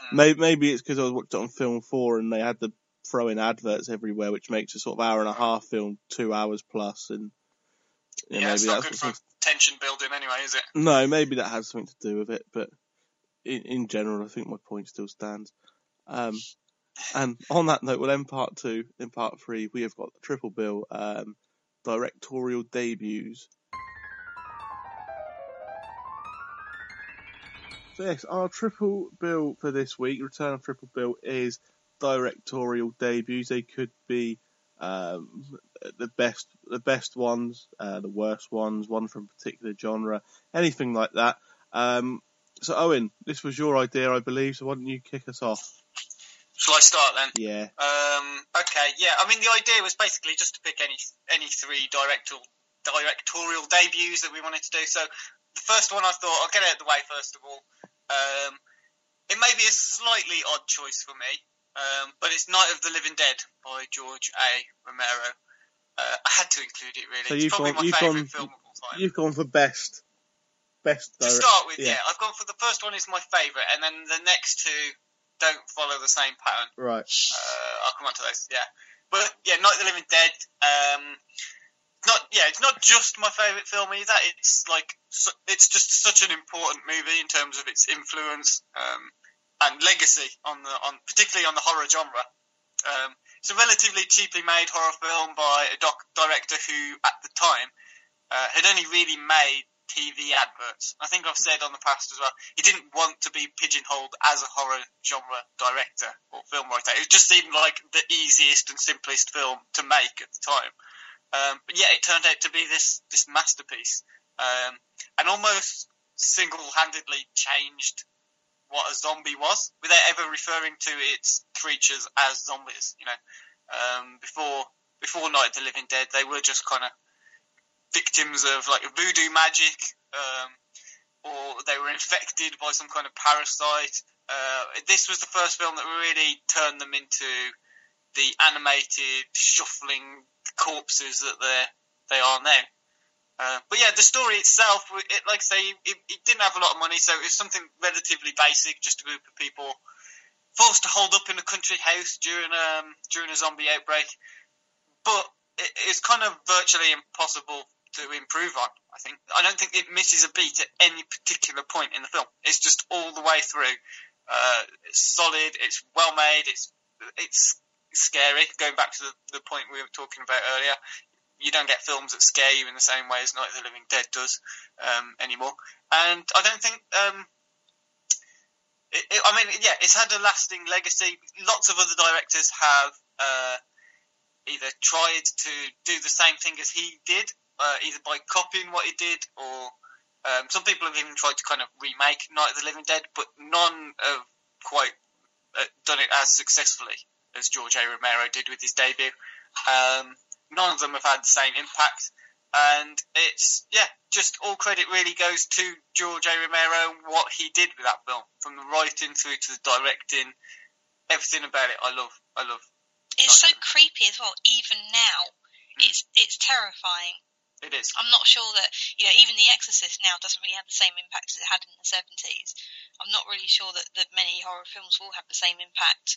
Hmm. Maybe, maybe it's because I watched it on Film Four and they had the throw in adverts everywhere, which makes a sort of hour and a half film two hours plus, and yeah, Yeah, maybe it's not that's good for tension building anyway, is it? No, maybe that has something to do with it, but in, in general, I think my point still stands. Um, and on that note, we'll end part two. In part three, we have got the triple bill um, directorial debuts. So yes, our triple bill for this week, return of triple bill, is directorial debuts. They could be um, the best, the best ones, uh, the worst ones, one from a particular genre, anything like that. Um, so Owen, this was your idea, I believe. So why don't you kick us off? Shall I start then? Yeah. Um, okay, yeah. I mean, the idea was basically just to pick any any three directorial directorial debuts that we wanted to do. So the first one I thought I'll get it out of the way first of all. Um, it may be a slightly odd choice for me, um, but it's Night of the Living Dead by George A. Romero. Uh, I had to include it really. So it's you've probably gone- my favourite film of all time. You've gone for best. Best. To start with, yeah. yeah. I've gone for the first one is my favourite, and then the next two don't follow the same pattern. Right. Uh, I'll come on to those. Yeah, but yeah, Night of the Living Dead. Um, not yeah, it's not just my favourite film either. It's like su- it's just such an important movie in terms of its influence um, and legacy on the on particularly on the horror genre. Um, it's a relatively cheaply made horror film by a doc- director who, at the time, uh, had only really made TV adverts. I think I've said on the past as well, he didn't want to be pigeonholed as a horror genre director or film writer. It just seemed like the easiest and simplest film to make at the time. Um, but yet it turned out to be this this masterpiece, um, and almost single-handedly changed what a zombie was, without ever referring to its creatures as zombies. You know, um, before before Night of the Living Dead, they were just kind of victims of like voodoo magic, um, or they were infected by some kind of parasite. Uh, this was the first film that really turned them into the animated, shuffling corpses that they they are now. Uh, but yeah, the story itself, it, like I say, it, it didn't have a lot of money, so it was something relatively basic, just a group of people forced to hold up in a country house during um, during a zombie outbreak. But it, it's kind of virtually impossible to improve on. I think I don't think it misses a beat at any particular point in the film. It's just all the way through. Uh, it's solid. It's well made. It's it's scary. Going back to the, the point we were talking about earlier, you don't get films that scare you in the same way as Night of the Living Dead does um, anymore. And I don't think. Um, it, it, I mean, yeah, it's had a lasting legacy. Lots of other directors have uh, either tried to do the same thing as he did, uh, either by copying what he did, or um, some people have even tried to kind of remake Night of the Living Dead, but none have quite uh, done it as successfully as George A. Romero did with his debut. Um, none of them have had the same impact. And it's, yeah, just all credit really goes to George A. Romero and what he did with that film. From the writing through to the directing, everything about it I love. I love. It's so creepy as well, even now. Mm. It's, it's terrifying. It is. I'm not sure that you know even The Exorcist now doesn't really have the same impact as it had in the 70s. I'm not really sure that, that many horror films will have the same impact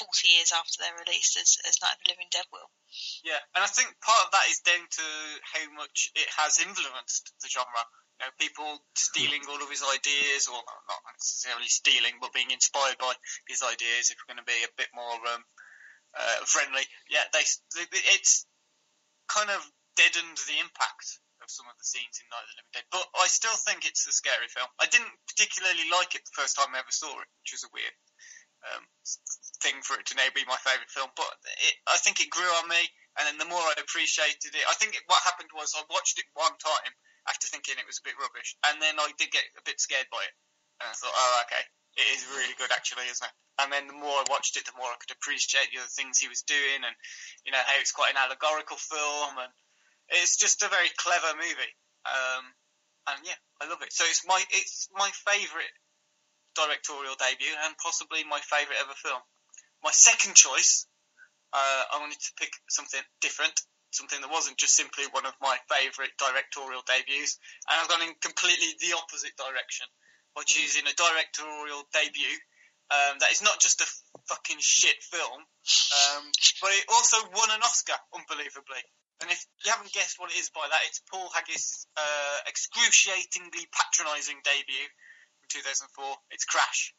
40 years after they're released as, as Night of the Living Dead will. Yeah, and I think part of that is down to how much it has influenced the genre. You know, people stealing all of his ideas, or not necessarily stealing, but being inspired by his ideas. If we're going to be a bit more um, uh, friendly, yeah, they, it's kind of deadened the impact of some of the scenes in Night of the Living Dead. But I still think it's a scary film. I didn't particularly like it the first time I ever saw it, which was a weird um, thing for it to now be my favourite film. But it, I think it grew on me, and then the more I appreciated it, I think it, what happened was I watched it one time after thinking it was a bit rubbish, and then I did get a bit scared by it, and I thought, oh, okay, it is really good actually, isn't it? And then the more I watched it, the more I could appreciate the other things he was doing, and you know how it's quite an allegorical film, and it's just a very clever movie. Um, and yeah, I love it. So it's my it's my favourite directorial debut and possibly my favourite ever film. My second choice, uh, I wanted to pick something different, something that wasn't just simply one of my favourite directorial debuts, and I've gone in completely the opposite direction by choosing a directorial debut um, that is not just a fucking shit film, um, but it also won an Oscar, unbelievably. And if you haven't guessed what it is by that, it's Paul Haggis' uh, excruciatingly patronising debut in 2004. It's Crash.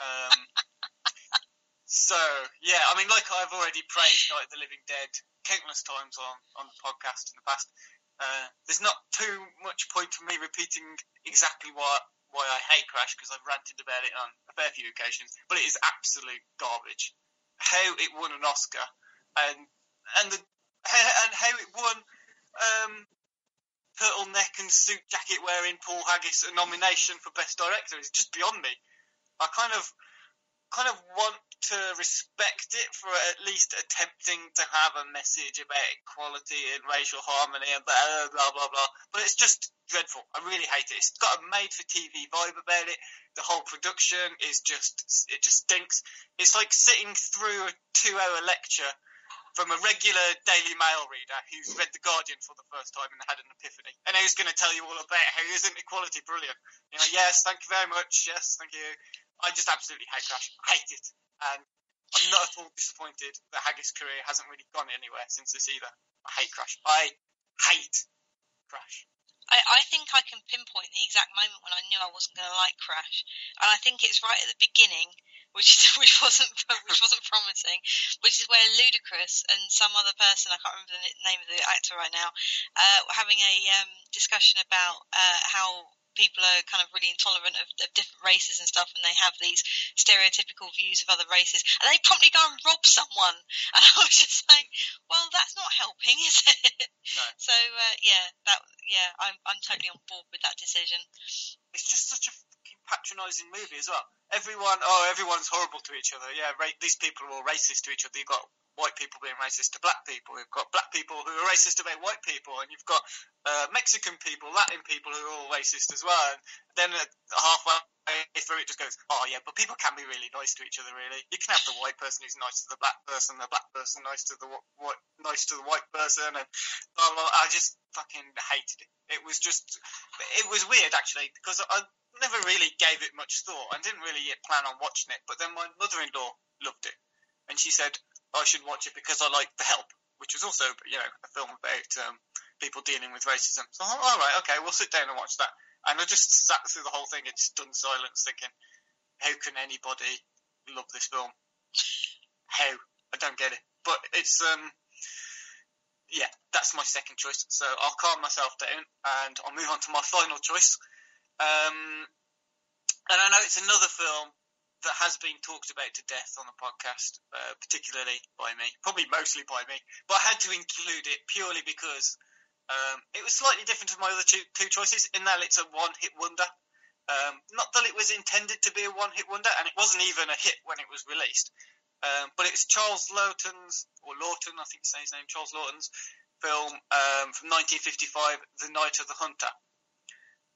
Um, so, yeah, I mean, like I've already praised Night of the Living Dead countless times on, on the podcast in the past, uh, there's not too much point for me repeating exactly why why I hate Crash because I've ranted about it on a fair few occasions, but it is absolute garbage. How it won an Oscar and and the and how it won um, turtleneck and suit jacket wearing Paul Haggis a nomination for best director is just beyond me. I kind of kind of want to respect it for at least attempting to have a message about equality and racial harmony and blah blah blah blah. But it's just dreadful. I really hate it. It's got a made for TV vibe about it. The whole production is just it just stinks. It's like sitting through a two hour lecture from a regular Daily Mail reader who's read The Guardian for the first time and had an epiphany. And who's going to tell you all about how isn't equality brilliant? You know, yes, thank you very much. Yes, thank you. I just absolutely hate Crash. I hate it. And I'm not at all disappointed that Haggis' career hasn't really gone anywhere since this either. I hate Crash. I hate Crash. I, I think I can pinpoint the exact moment when I knew I wasn't going to like Crash, and I think it's right at the beginning which which wasn't which wasn't promising, which is where Ludacris and some other person I can't remember the name of the actor right now, uh, were having a um, discussion about uh, how people are kind of really intolerant of, of, different races and stuff, and they have these stereotypical views of other races, and they promptly go and rob someone. And I was just like, well, that's not helping, is it? No. So uh, yeah, that yeah, I'm I'm totally on board with that decision. It's just such a patronising movie as well. Everyone, oh, everyone's horrible to each other. Yeah, ra- these people are all racist to each other. You've got white people being racist to black people. You've got black people who are racist about white people, and you've got uh, Mexican people, Latin people who are all racist as well. And then uh, halfway through, it just goes, oh yeah, but people can be really nice to each other. Really, you can have the white person who's nice to the black person, the black person nice to the white, nice to the white person, and blah, blah, I just fucking hated it. It was just, it was weird actually because I never really gave it much thought. I didn't really plan on watching it, but then my mother-in-law loved it, and she said I should watch it because I like The Help, which was also you know a film about um, people dealing with racism. So I'm all right, okay, we'll sit down and watch that. And I just sat through the whole thing in stunned silence, thinking, how can anybody love this film? How? I don't get it. But it's um, yeah, that's my second choice. So I'll calm myself down and I'll move on to my final choice. Um, and I know it's another film that has been talked about to death on the podcast, uh, particularly by me, probably mostly by me. But I had to include it purely because um, it was slightly different to my other two, two choices in that it's a one-hit wonder. Um, not that it was intended to be a one-hit wonder, and it wasn't even a hit when it was released. Um, but it's Charles Laughton's, or Laughton, I think say his name, Charles Laughton's film um, from 1955, The Night of the Hunter.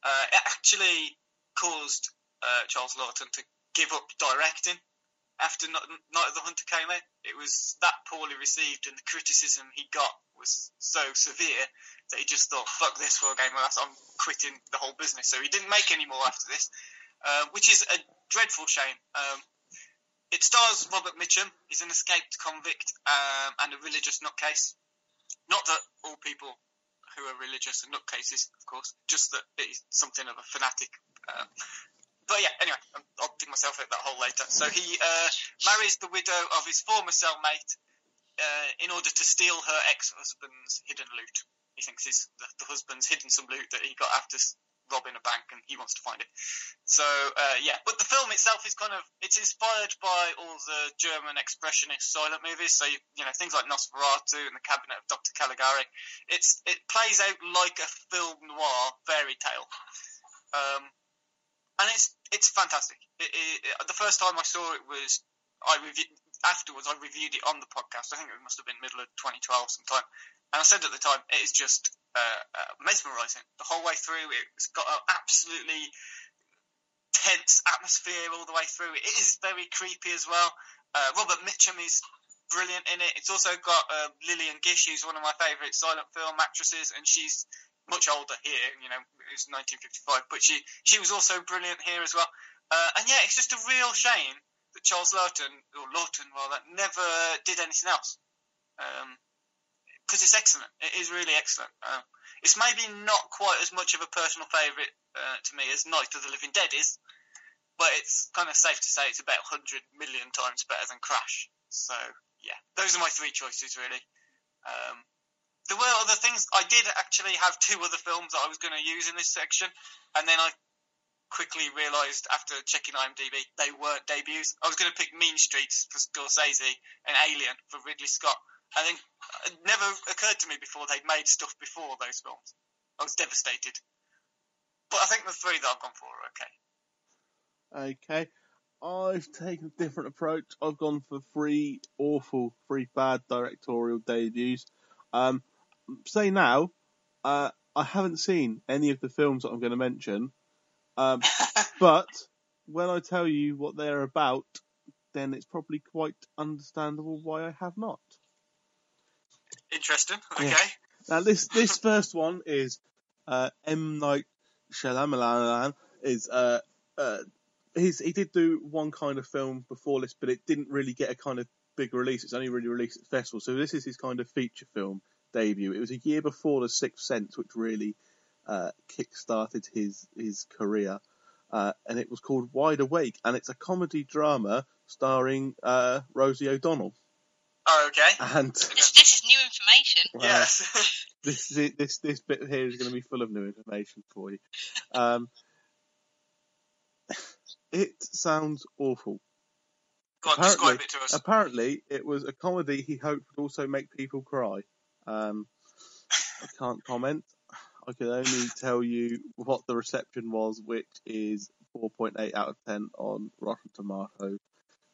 Uh, it actually caused uh, Charles Laughton to give up directing after Night of the Hunter came out. It was that poorly received, and the criticism he got was so severe that he just thought, "Fuck this for a game of I'm quitting the whole business." So he didn't make any more after this, uh, which is a dreadful shame. Um, it stars Robert Mitchum. He's an escaped convict um, and a religious nutcase. Not that all people who are religious are nutcases, of course, just that he's something of a fanatic. Um, but yeah, anyway, I'll dig myself out that hole later. So he uh, marries the widow of his former cellmate uh, in order to steal her ex-husband's hidden loot. He thinks his, the, the husband's hidden some loot that he got after robbing a bank, and he wants to find it. So uh, yeah, but the film itself is kind of it's inspired by all the German expressionist silent movies. So you, you know things like Nosferatu and The Cabinet of Dr. Caligari. It's it plays out like a film noir fairy tale, um, and it's it's fantastic. It, it, the first time I saw it was I reviewed afterwards. I reviewed it on the podcast. I think it must have been middle of 2012 sometime, and I said at the time it is just uh, uh, mesmerising the whole way through. It's got an absolutely tense atmosphere all the way through. It is very creepy as well. Uh, Robert Mitchum is brilliant in it. It's also got uh, Lillian Gish, who's one of my favourite silent film actresses, and she's much older here. You know, it's 1955, but she she was also brilliant here as well. Uh, and yeah, it's just a real shame that Charles Laughton or Laughton rather never did anything else. Um, because it's excellent. It is really excellent. Uh, it's maybe not quite as much of a personal favourite uh, to me as Night of the Living Dead is, but it's kind of safe to say it's about 100 million times better than Crash. So, yeah, those are my three choices, really. Um, there were other things. I did actually have two other films that I was going to use in this section, and then I quickly realised after checking IMDb they weren't debuts. I was going to pick Mean Streets for Scorsese and Alien for Ridley Scott. I think it never occurred to me before they'd made stuff before those films. I was devastated. But I think the three that I've gone for are okay. Okay. I've taken a different approach. I've gone for three awful, three bad directorial debuts. Um, say now, uh, I haven't seen any of the films that I'm going to mention, um, but when I tell you what they're about, then it's probably quite understandable why I have not. Interesting. Okay. Yeah. Now this this first one is uh, M Night Shyamalan is uh, uh, he's he did do one kind of film before this, but it didn't really get a kind of big release. It's only really released at festivals. So this is his kind of feature film debut. It was a year before The Sixth Sense, which really uh, kick-started his his career. Uh, and it was called Wide Awake, and it's a comedy drama starring uh, Rosie O'Donnell. Oh, okay. And this, this is new information. yes. this this this bit here is going to be full of new information for you. Um, it sounds awful. Go on, apparently, describe it to us. Apparently, it was a comedy he hoped would also make people cry. Um, I can't comment. I can only tell you what the reception was, which is 4.8 out of 10 on Rotten Tomatoes.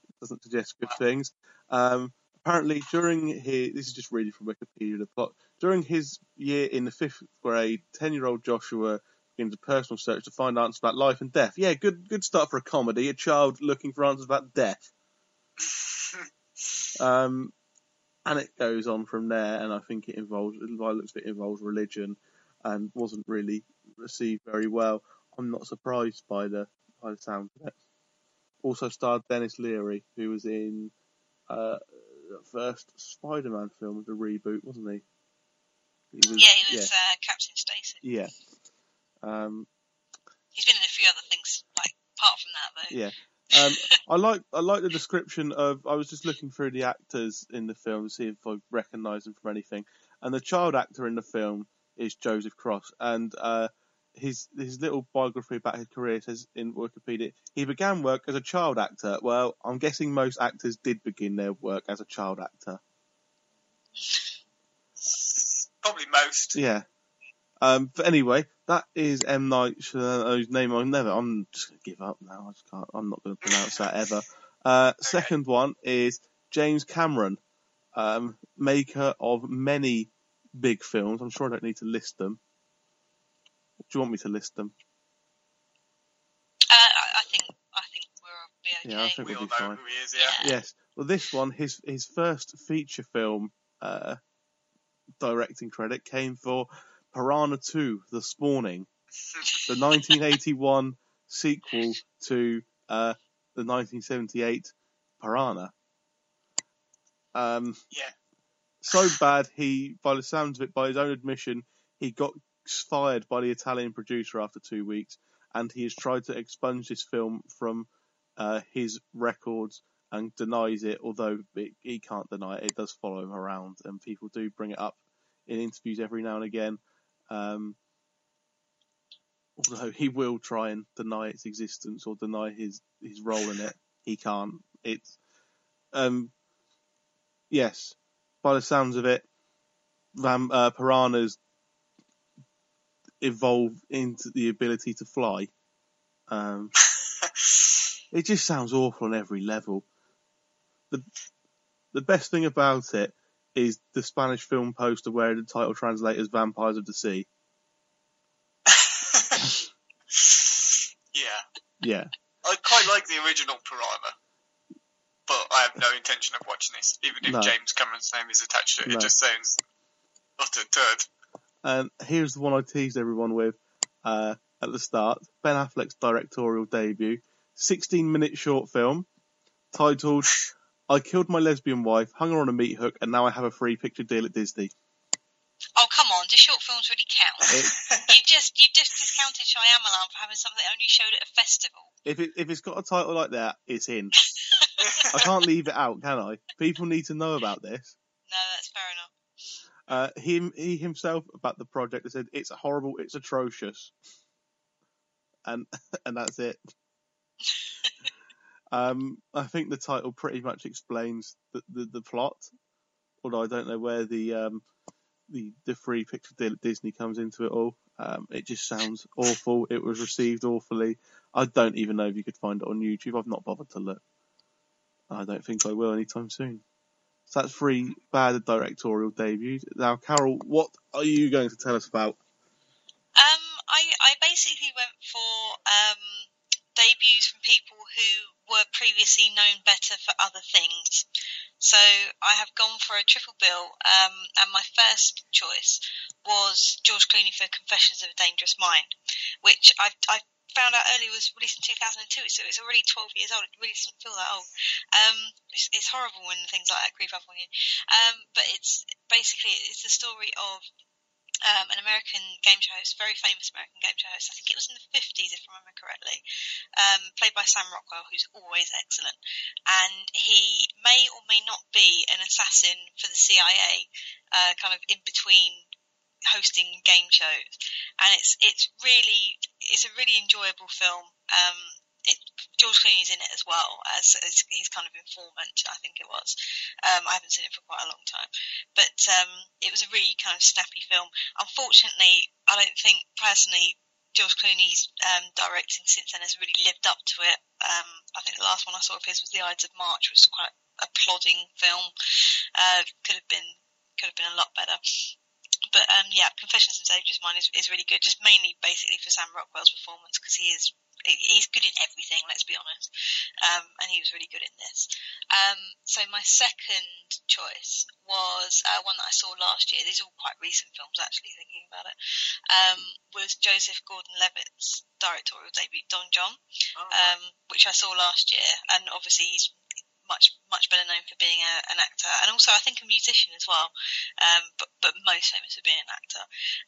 It doesn't suggest good things. Um, apparently during his, this is just reading from Wikipedia, the plot, during his year in the fifth grade, 10 year old Joshua begins a personal search to find answers about life and death. Yeah, good, good start for a comedy, a child looking for answers about death. um, and it goes on from there, and I think it involves, by looks of it, involves religion, and wasn't really received very well. I'm not surprised by the by the sound of it. Also starred Denis Leary, who was in uh, the first Spider-Man film a reboot, wasn't he? he was, yeah, he was yeah. Uh, Captain Stacy. Yeah. Um, He's been in a few other things, like apart from that, though. Yeah. Um, I like I like the description of. I was just looking through the actors in the film to see if I recognise them from anything, and the child actor in the film is Joseph Cross, and uh, his his little biography about his career says in Wikipedia he began work as a child actor. Well, I'm guessing most actors did begin their work as a child actor. Probably most. Yeah. Um, but anyway, that is M Night whose name I never. I'm just gonna give up now. I just can't. I'm not gonna pronounce that ever. Uh, okay. Second one is James Cameron, um, maker of many big films. I'm sure I don't need to list them. Do you want me to list them? Uh, I think I think we'll be okay. Yeah, I think we we'll be fine. Is, yeah. Yes. Well, this one, his his first feature film uh, directing credit came for Piranha 2: The Spawning, the 1981 sequel to uh, the 1978 Piranha. Um, yeah. So bad he, by the sounds of it, by his own admission, he got fired by the Italian producer after two weeks, and he has tried to expunge this film from uh, his records and denies it. Although it, he can't deny it, it does follow him around, and people do bring it up in interviews every now and again. Um, although he will try and deny its existence or deny his his role in it, he can't. It's um, yes, by the sounds of it, Vam, uh, piranhas evolve into the ability to fly. Um, it just sounds awful on every level. The the best thing about it is the Spanish film poster where the title translates as Vampires of the Sea. yeah. Yeah. I quite like the original Piranha, have no intention of watching this, even if no. James Cameron's name is attached to it. No. It just sounds utter turd. And here's the one I teased everyone with uh, at the start Ben Affleck's directorial debut, 16 minute short film titled I Killed My Lesbian Wife, Hung Her on a Meat Hook, and Now I Have a Free Picture Deal at Disney. Oh come on! Do short films really count? you just you just discounted Shyamalan for having something that only showed at a festival. If it if it's got a title like that, it's in. I can't leave it out, can I? People need to know about this. No, that's fair enough. Uh, him, he himself about the project said it's horrible, it's atrocious, and and that's it. um, I think the title pretty much explains the, the, the plot, although I don't know where the um, the the free picture deal at Disney comes into it all. Um, it just sounds awful. It was received awfully. I don't even know if you could find it on YouTube. I've not bothered to look. I don't think I will anytime soon. So that's three bad directorial debuts. Now, Carol, what are you going to tell us about? Um, I, I basically went for um, debuts from people who were previously known better for other things. So I have gone for a triple bill, um, and my first choice was George Clooney for Confessions of a Dangerous Mind, which I've, I've found out earlier was released in 2002, so it's already 12 years old. It really doesn't feel that old. Um, it's, it's, horrible when things like that creep up on you. Um, but it's basically it's the story of um, an American game show host, very famous American game show host. I think it was in the 50s, if I remember correctly, um, played by Sam Rockwell, who's always excellent. And he may or may not be an assassin for the CIA, uh, kind of in between hosting game shows, and it's it's really it's a really enjoyable film. Um, it, George Clooney's in it as well as, as his kind of informant, I think it was. Um, I haven't seen it for quite a long time, but um, it was a really kind of snappy film. Unfortunately, I don't think personally George Clooney's um, directing since then has really lived up to it. Um, I think the last one I saw of his was The Ides of March, which was quite a plodding film. Uh, could have been could have been a lot better. But um, yeah, Confessions of Dangerous Mind is, is really good, just mainly basically for Sam Rockwell's performance because he is he's good in everything. Let's be honest, um, and he was really good in this. Um, so my second choice was uh, one that I saw last year. These are all quite recent films, actually. Thinking about it, um, was Joseph Gordon-Levitt's directorial debut, Don Jon, oh. Um, which I saw last year, and obviously he's much much better known for being a, an actor, and also I think a musician as well. Um, but but most famous for being an actor.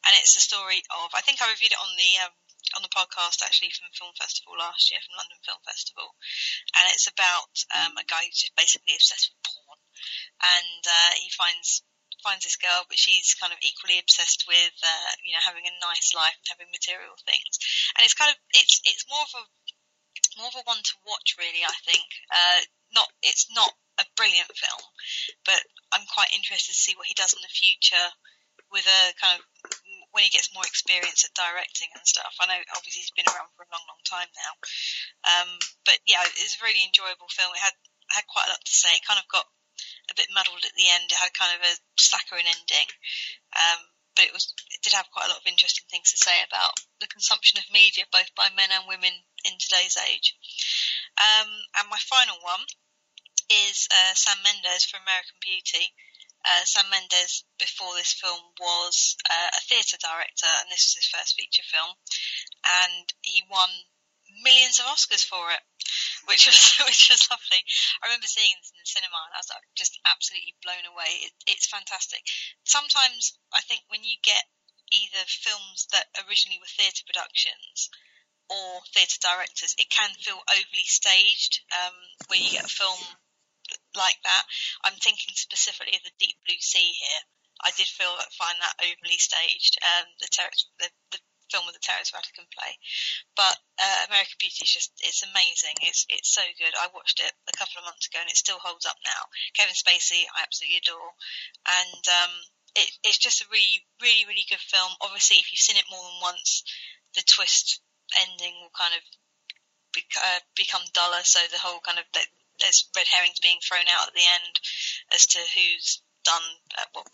And it's the story of I think I reviewed it on the um, on the podcast actually from Film Festival last year, from London Film Festival, and it's about um, a guy who's just basically obsessed with porn, and uh, he finds finds this girl, but she's kind of equally obsessed with, uh, you know, having a nice life and having material things. And it's kind of, it's, it's more of a, more of a one to watch really, I think. Uh, not, it's not a brilliant film, but I'm quite interested to see what he does in the future with a kind of, when he gets more experience at directing and stuff. I know obviously he's been around for a long, long time now. Um, but yeah, it's a really enjoyable film. It had, had quite a lot to say. It kind of got a bit muddled at the end. It had kind of a saccharine ending, um, but it was it did have quite a lot of interesting things to say about the consumption of media, both by men and women in today's age. Um, and my final one is uh, Sam Mendes for American Beauty. Uh, Sam Mendes, before this film, was uh, a theatre director, and this was his first feature film. And he won millions of Oscars for it which was which was lovely. I remember seeing this in the cinema, and I was like, just absolutely blown away. It, it's fantastic. Sometimes I think when you get either films that originally were theatre productions or theatre directors, it can feel overly staged. Um, where you get a film like that, I'm thinking specifically of the Deep Blue Sea here. I did feel find that overly staged. Um, the, ter- the, the film with the Terence Rattigan play. But uh, American Beauty is just it's amazing. It's it's so good. I watched it a couple of months ago and it still holds up now. Kevin Spacey, I absolutely adore, and um, it, it's just a really really really good film. Obviously, if you've seen it more than once, the twist ending will kind of uh, become duller. So the whole kind of there's red herrings being thrown out at the end as to who's done, uh, well,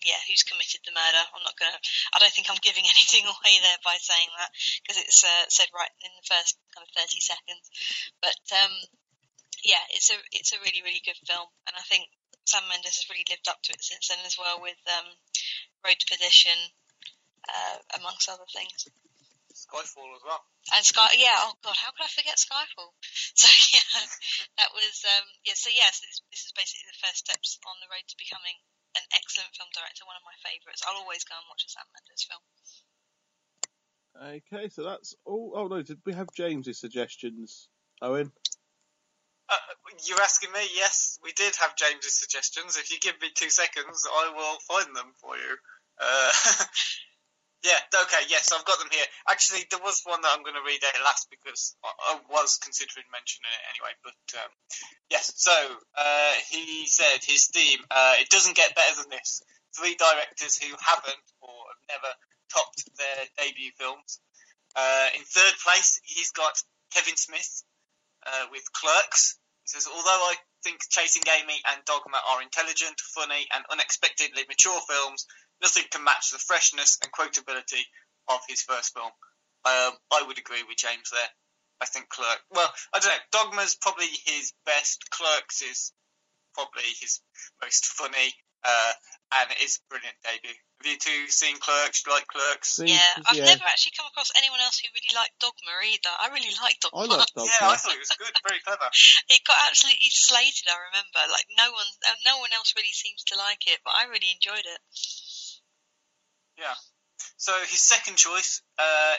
yeah, who's committed the murder. I'm not gonna. I don't think I'm giving anything away there by saying that because it's uh, said right in the first kind of 30 seconds. But um, yeah, it's a it's a really really good film, and I think Sam Mendes has really lived up to it since then as well with um, Road to Perdition, uh, amongst other things. Skyfall as well. And Sky, yeah. Oh God, how could I forget Skyfall? So yeah, that was um, yeah. So yes, this, this is basically the first steps on the road to becoming an excellent film director. One of my favourites. I'll always go and watch a Sam Mendes film. Okay, so that's all. Oh no, did we have James's suggestions, Owen? Uh, you're asking me? Yes, we did have James's suggestions. If you give me two seconds, I will find them for you. Uh, Yeah, okay, yes, I've got them here. Actually, there was one that I'm going to read out last because I, was considering mentioning it anyway. But um, yes, so uh, he said his theme, uh, it doesn't get better than this. Three directors who haven't or have never topped their debut films. Uh, in third place, he's got Kevin Smith uh, with Clerks. He says, although I think Chasing Amy and Dogma are intelligent, funny, and unexpectedly mature films, nothing can match the freshness and quotability of his first film. Um, I would agree with James there. I think Clerk. Well, I don't know. Dogma's probably his best. Clerks is probably his most funny, uh, and it's a brilliant debut. Have you two seen Clerks? Do you like Clerks? Yeah, I've yeah. never actually come across anyone else who really liked Dogma either. I really liked Dogma. I like Dogma. Yeah, I thought it was good. Very clever. it got absolutely slated. I remember. Like no one, uh, no one else really seems to like it, but I really enjoyed it. Yeah. So his second choice uh,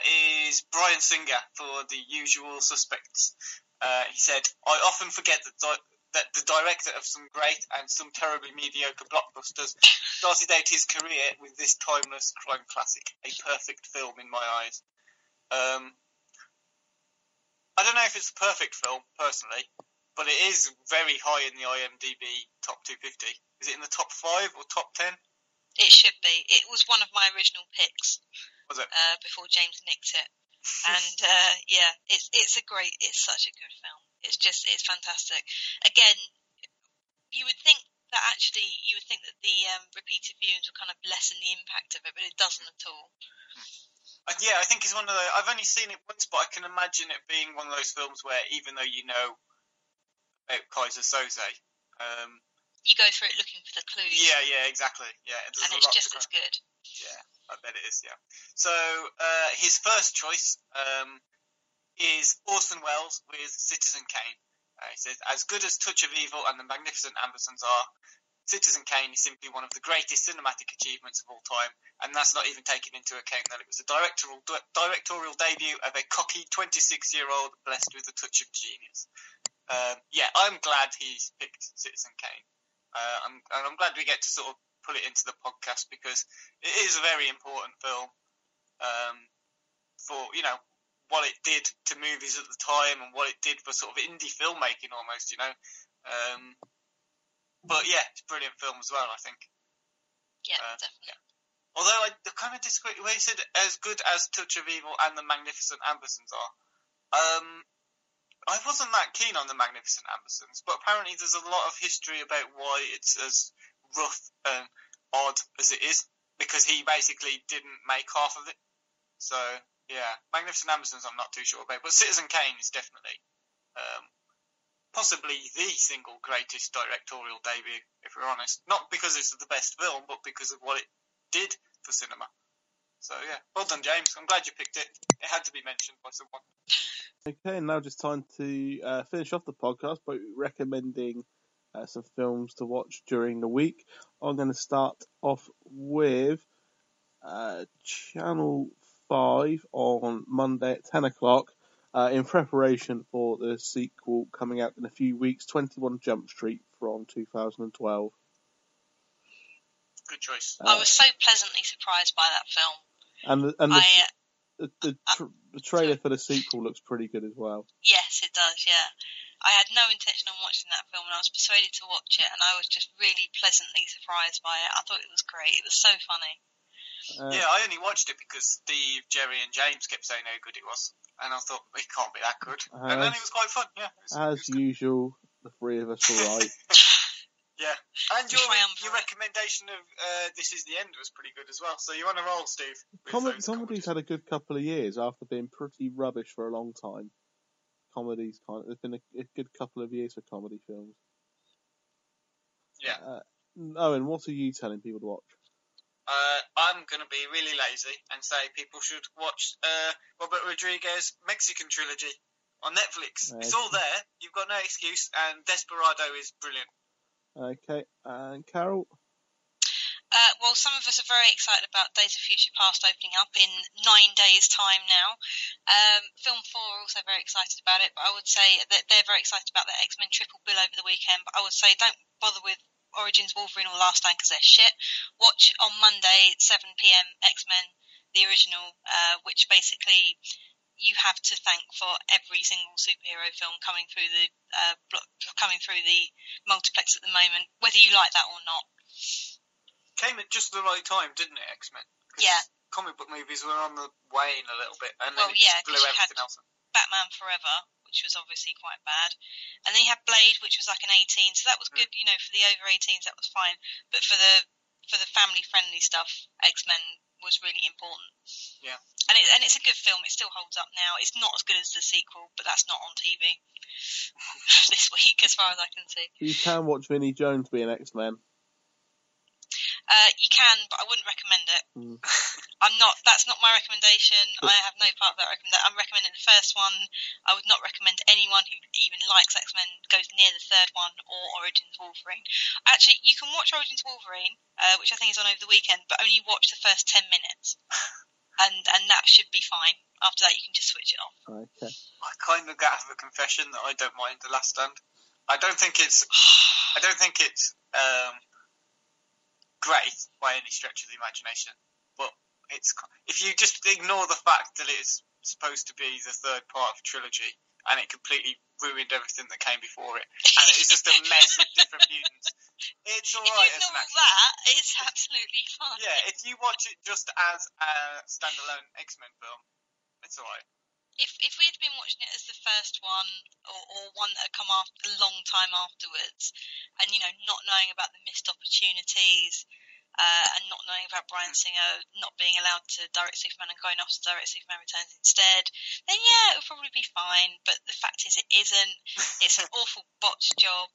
is Bryan Singer for The Usual Suspects. Uh, he said, "I often forget that di- that the director of some great and some terribly mediocre blockbusters started out his career with this timeless crime classic, a perfect film in my eyes." Um, I don't know if it's a perfect film personally, but it is very high in the IMDb top 250. Is it in the top five or top ten? It should be. It was one of my original picks. Was it? Uh, before James nicked it. and uh, yeah, it's it's a great, it's such a good film. It's just, it's fantastic. Again, you would think that actually, you would think that the um, repeated viewings would kind of lessen the impact of it, but it doesn't at all. Uh, yeah, I think it's one of those. I've only seen it once, but I can imagine it being one of those films where even though you know about Keyser Söze, um, you go through it looking for the clues. Yeah, yeah, exactly. Yeah, and it's just as good. Yeah, I bet it is. Yeah. So uh, his first choice um, is Orson Welles with Citizen Kane. Uh, he says, as good as Touch of Evil and The Magnificent Ambersons are, Citizen Kane is simply one of the greatest cinematic achievements of all time, and that's not even taking into account that it was the directorial, directorial debut of a cocky 26-year-old blessed with a touch of genius. Um, yeah, I'm glad he's picked Citizen Kane. Uh, I'm, and I'm glad we get to sort of put it into the podcast because it is a very important film um, for, you know, what it did to movies at the time and what it did for sort of indie filmmaking almost, you know. Um, but yeah, it's a brilliant film as well, I think. Yeah, uh, definitely. Yeah. Although I kind of disagree, where you said as good as Touch of Evil and The Magnificent Ambersons are, um, I wasn't that keen on The Magnificent Ambersons, but apparently there's a lot of history about why it's as rough and odd as it is, because he basically didn't make half of it. So yeah, Magnificent Ambersons I'm not too sure about, but Citizen Kane is definitely um, possibly the single greatest directorial debut, if we're honest. Not because it's the best film, but because of what it did for cinema. So yeah, well done, James. I'm glad you picked it. It had to be mentioned by someone. Okay, and now just time to uh, finish off the podcast by recommending uh, some films to watch during the week. I'm going to start off with uh, Channel 5 on Monday at 10 o'clock uh, in preparation for the sequel coming out in a few weeks 21 Jump Street from 2012. Good choice. Uh, I was so pleasantly surprised by that film. And the, and the, I, the, the, uh, the trailer for the sequel looks pretty good as well. Yes, it does, yeah. I had no intention on watching that film and I was persuaded to watch it and I was just really pleasantly surprised by it. I thought it was great. It was so funny. Uh, yeah, I only watched it because Steve, Jerry, and James kept saying how good it was, and I thought it can't be that good. As, and then it was quite fun. Yeah, was, as usual, the three of us were right. yeah, and your your recommendation of uh, "This Is the End" was pretty good as well. So you're on a roll, Steve. Com- comedy's had a good couple of years after being pretty rubbish for a long time. Comedy's kind of there's been a, a good couple of years for comedy films. Yeah. Uh, Owen, what are you telling people to watch? uh, I'm going to be really lazy and say people should watch uh, Robert Rodriguez Mexican trilogy on Netflix. Okay. It's all there. You've got no excuse, and Desperado is brilliant. Okay, and Carol. Uh, well, some of us are very excited about Days of Future Past opening up in nine days' time now. Um, Film 4 are also very excited about it, but I would say that they're very excited about the X Men triple bill over the weekend. But I would say don't bother with Origins Wolverine or Last Stand because they're shit. Watch on Monday, 7 p.m. X Men, the original, uh, which basically you have to thank for every single superhero film coming through the uh, coming through the multiplex at the moment, whether you like that or not. Came at just the right time, didn't it, X Men? Yeah. Comic book movies were on the wane a little bit, and well, then it yeah, blew everything else. Batman Forever, which was obviously quite bad. And then you had Blade, which was like an 18, so that was good, you know, for the over 18s, that was fine. But for the for the family friendly stuff, X Men was really important. Yeah. And it, and it's a good film. It still holds up now. It's not as good as the sequel, but that's not on TV this week, as far as I can see. You can watch Vinnie Jones be an X Men. Uh, you can, but I wouldn't recommend it. Mm. I'm not. That's not my recommendation. But, I have no part of that recommendation. I'm recommending the first one. I would not recommend anyone who even likes X Men goes near the third one or Origins Wolverine. Actually, you can watch Origins Wolverine, uh, which I think is on over the weekend, but only watch the first ten minutes, and and that should be fine. After that, you can just switch it off. Okay. I kind of got to have a confession that I don't mind The Last Stand. I don't think it's. I don't think it's. Um, great by any stretch of the imagination, but it's if you just ignore the fact that it's supposed to be the third part of a trilogy and it completely ruined everything that came before it, and it's just a mess of different mutants. It's all right as an action. that, it's absolutely fine. Yeah, if you watch it just as a standalone X Men film, it's all right. If if we had been watching it as the first one, or, or one that had come after a long time afterwards, and you know not knowing about the missed opportunities, uh, and not knowing about Bryan Singer not being allowed to direct Superman and going off to direct Superman Returns instead, then yeah, it would probably be fine. But the fact is, it isn't. It's an awful botched job.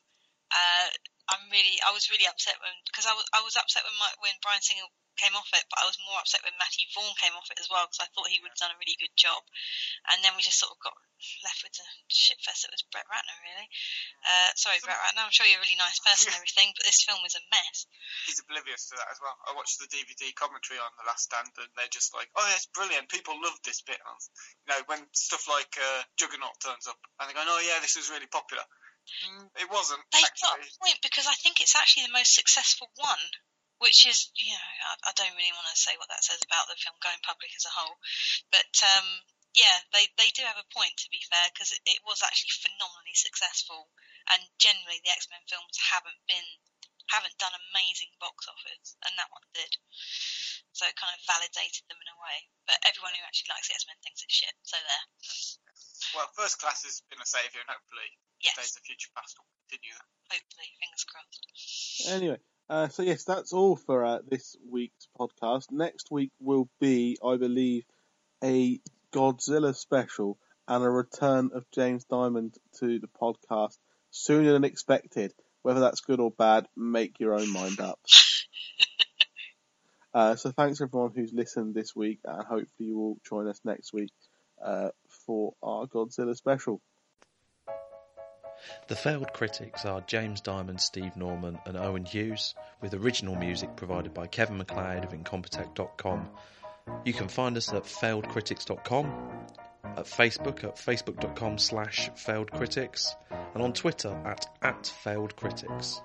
Uh, I'm really, I was really upset when because I was, I was upset when my, when Bryan Singer came off it, but I was more upset when Matthew Vaughn came off it as well because I thought he would have done a really good job, and then we just sort of got left with the shit fest that was Brett Ratner really. Uh, sorry, Brett Ratner. I'm sure you're a really nice person and everything, but this film is a mess. He's oblivious to that as well. I watched the DVD commentary on The Last Stand, and they're just like, "Oh, yeah, it's brilliant. People love this bit." You know, when stuff like uh, Juggernaut turns up, and they're going, "Oh yeah, this was really popular." Mm, it wasn't. They got a point because I think it's actually the most successful one which is, you know, I, I, don't really want to say what that says about the film going public as a whole, but um, yeah, they they do have a point to be fair because it, it, was actually phenomenally successful, and generally the X Men films haven't been haven't done amazing box office, and that one did. So it kind of validated them in a way. But everyone who actually likes X Men thinks it's shit. So there. Well, First Class has been a saviour, and hopefully yes. Days of Future Past will continue that. Hopefully, fingers crossed. Anyway, uh, so yes, that's all for uh, this week's podcast. Next week will be, I believe, a Godzilla special and a return of James Diamond to the podcast sooner than expected. Whether that's good or bad, make your own mind up. uh, so thanks everyone who's listened this week, and hopefully you will join us next week uh, for our Godzilla special. The failed critics are James Diamond, Steve Norman, and Owen Hughes, with original music provided by Kevin MacLeod of Incompetech.com. You can find us at failedcritics.com, at Facebook at facebook.com slash failedcritics, and on Twitter at, at failedcritics.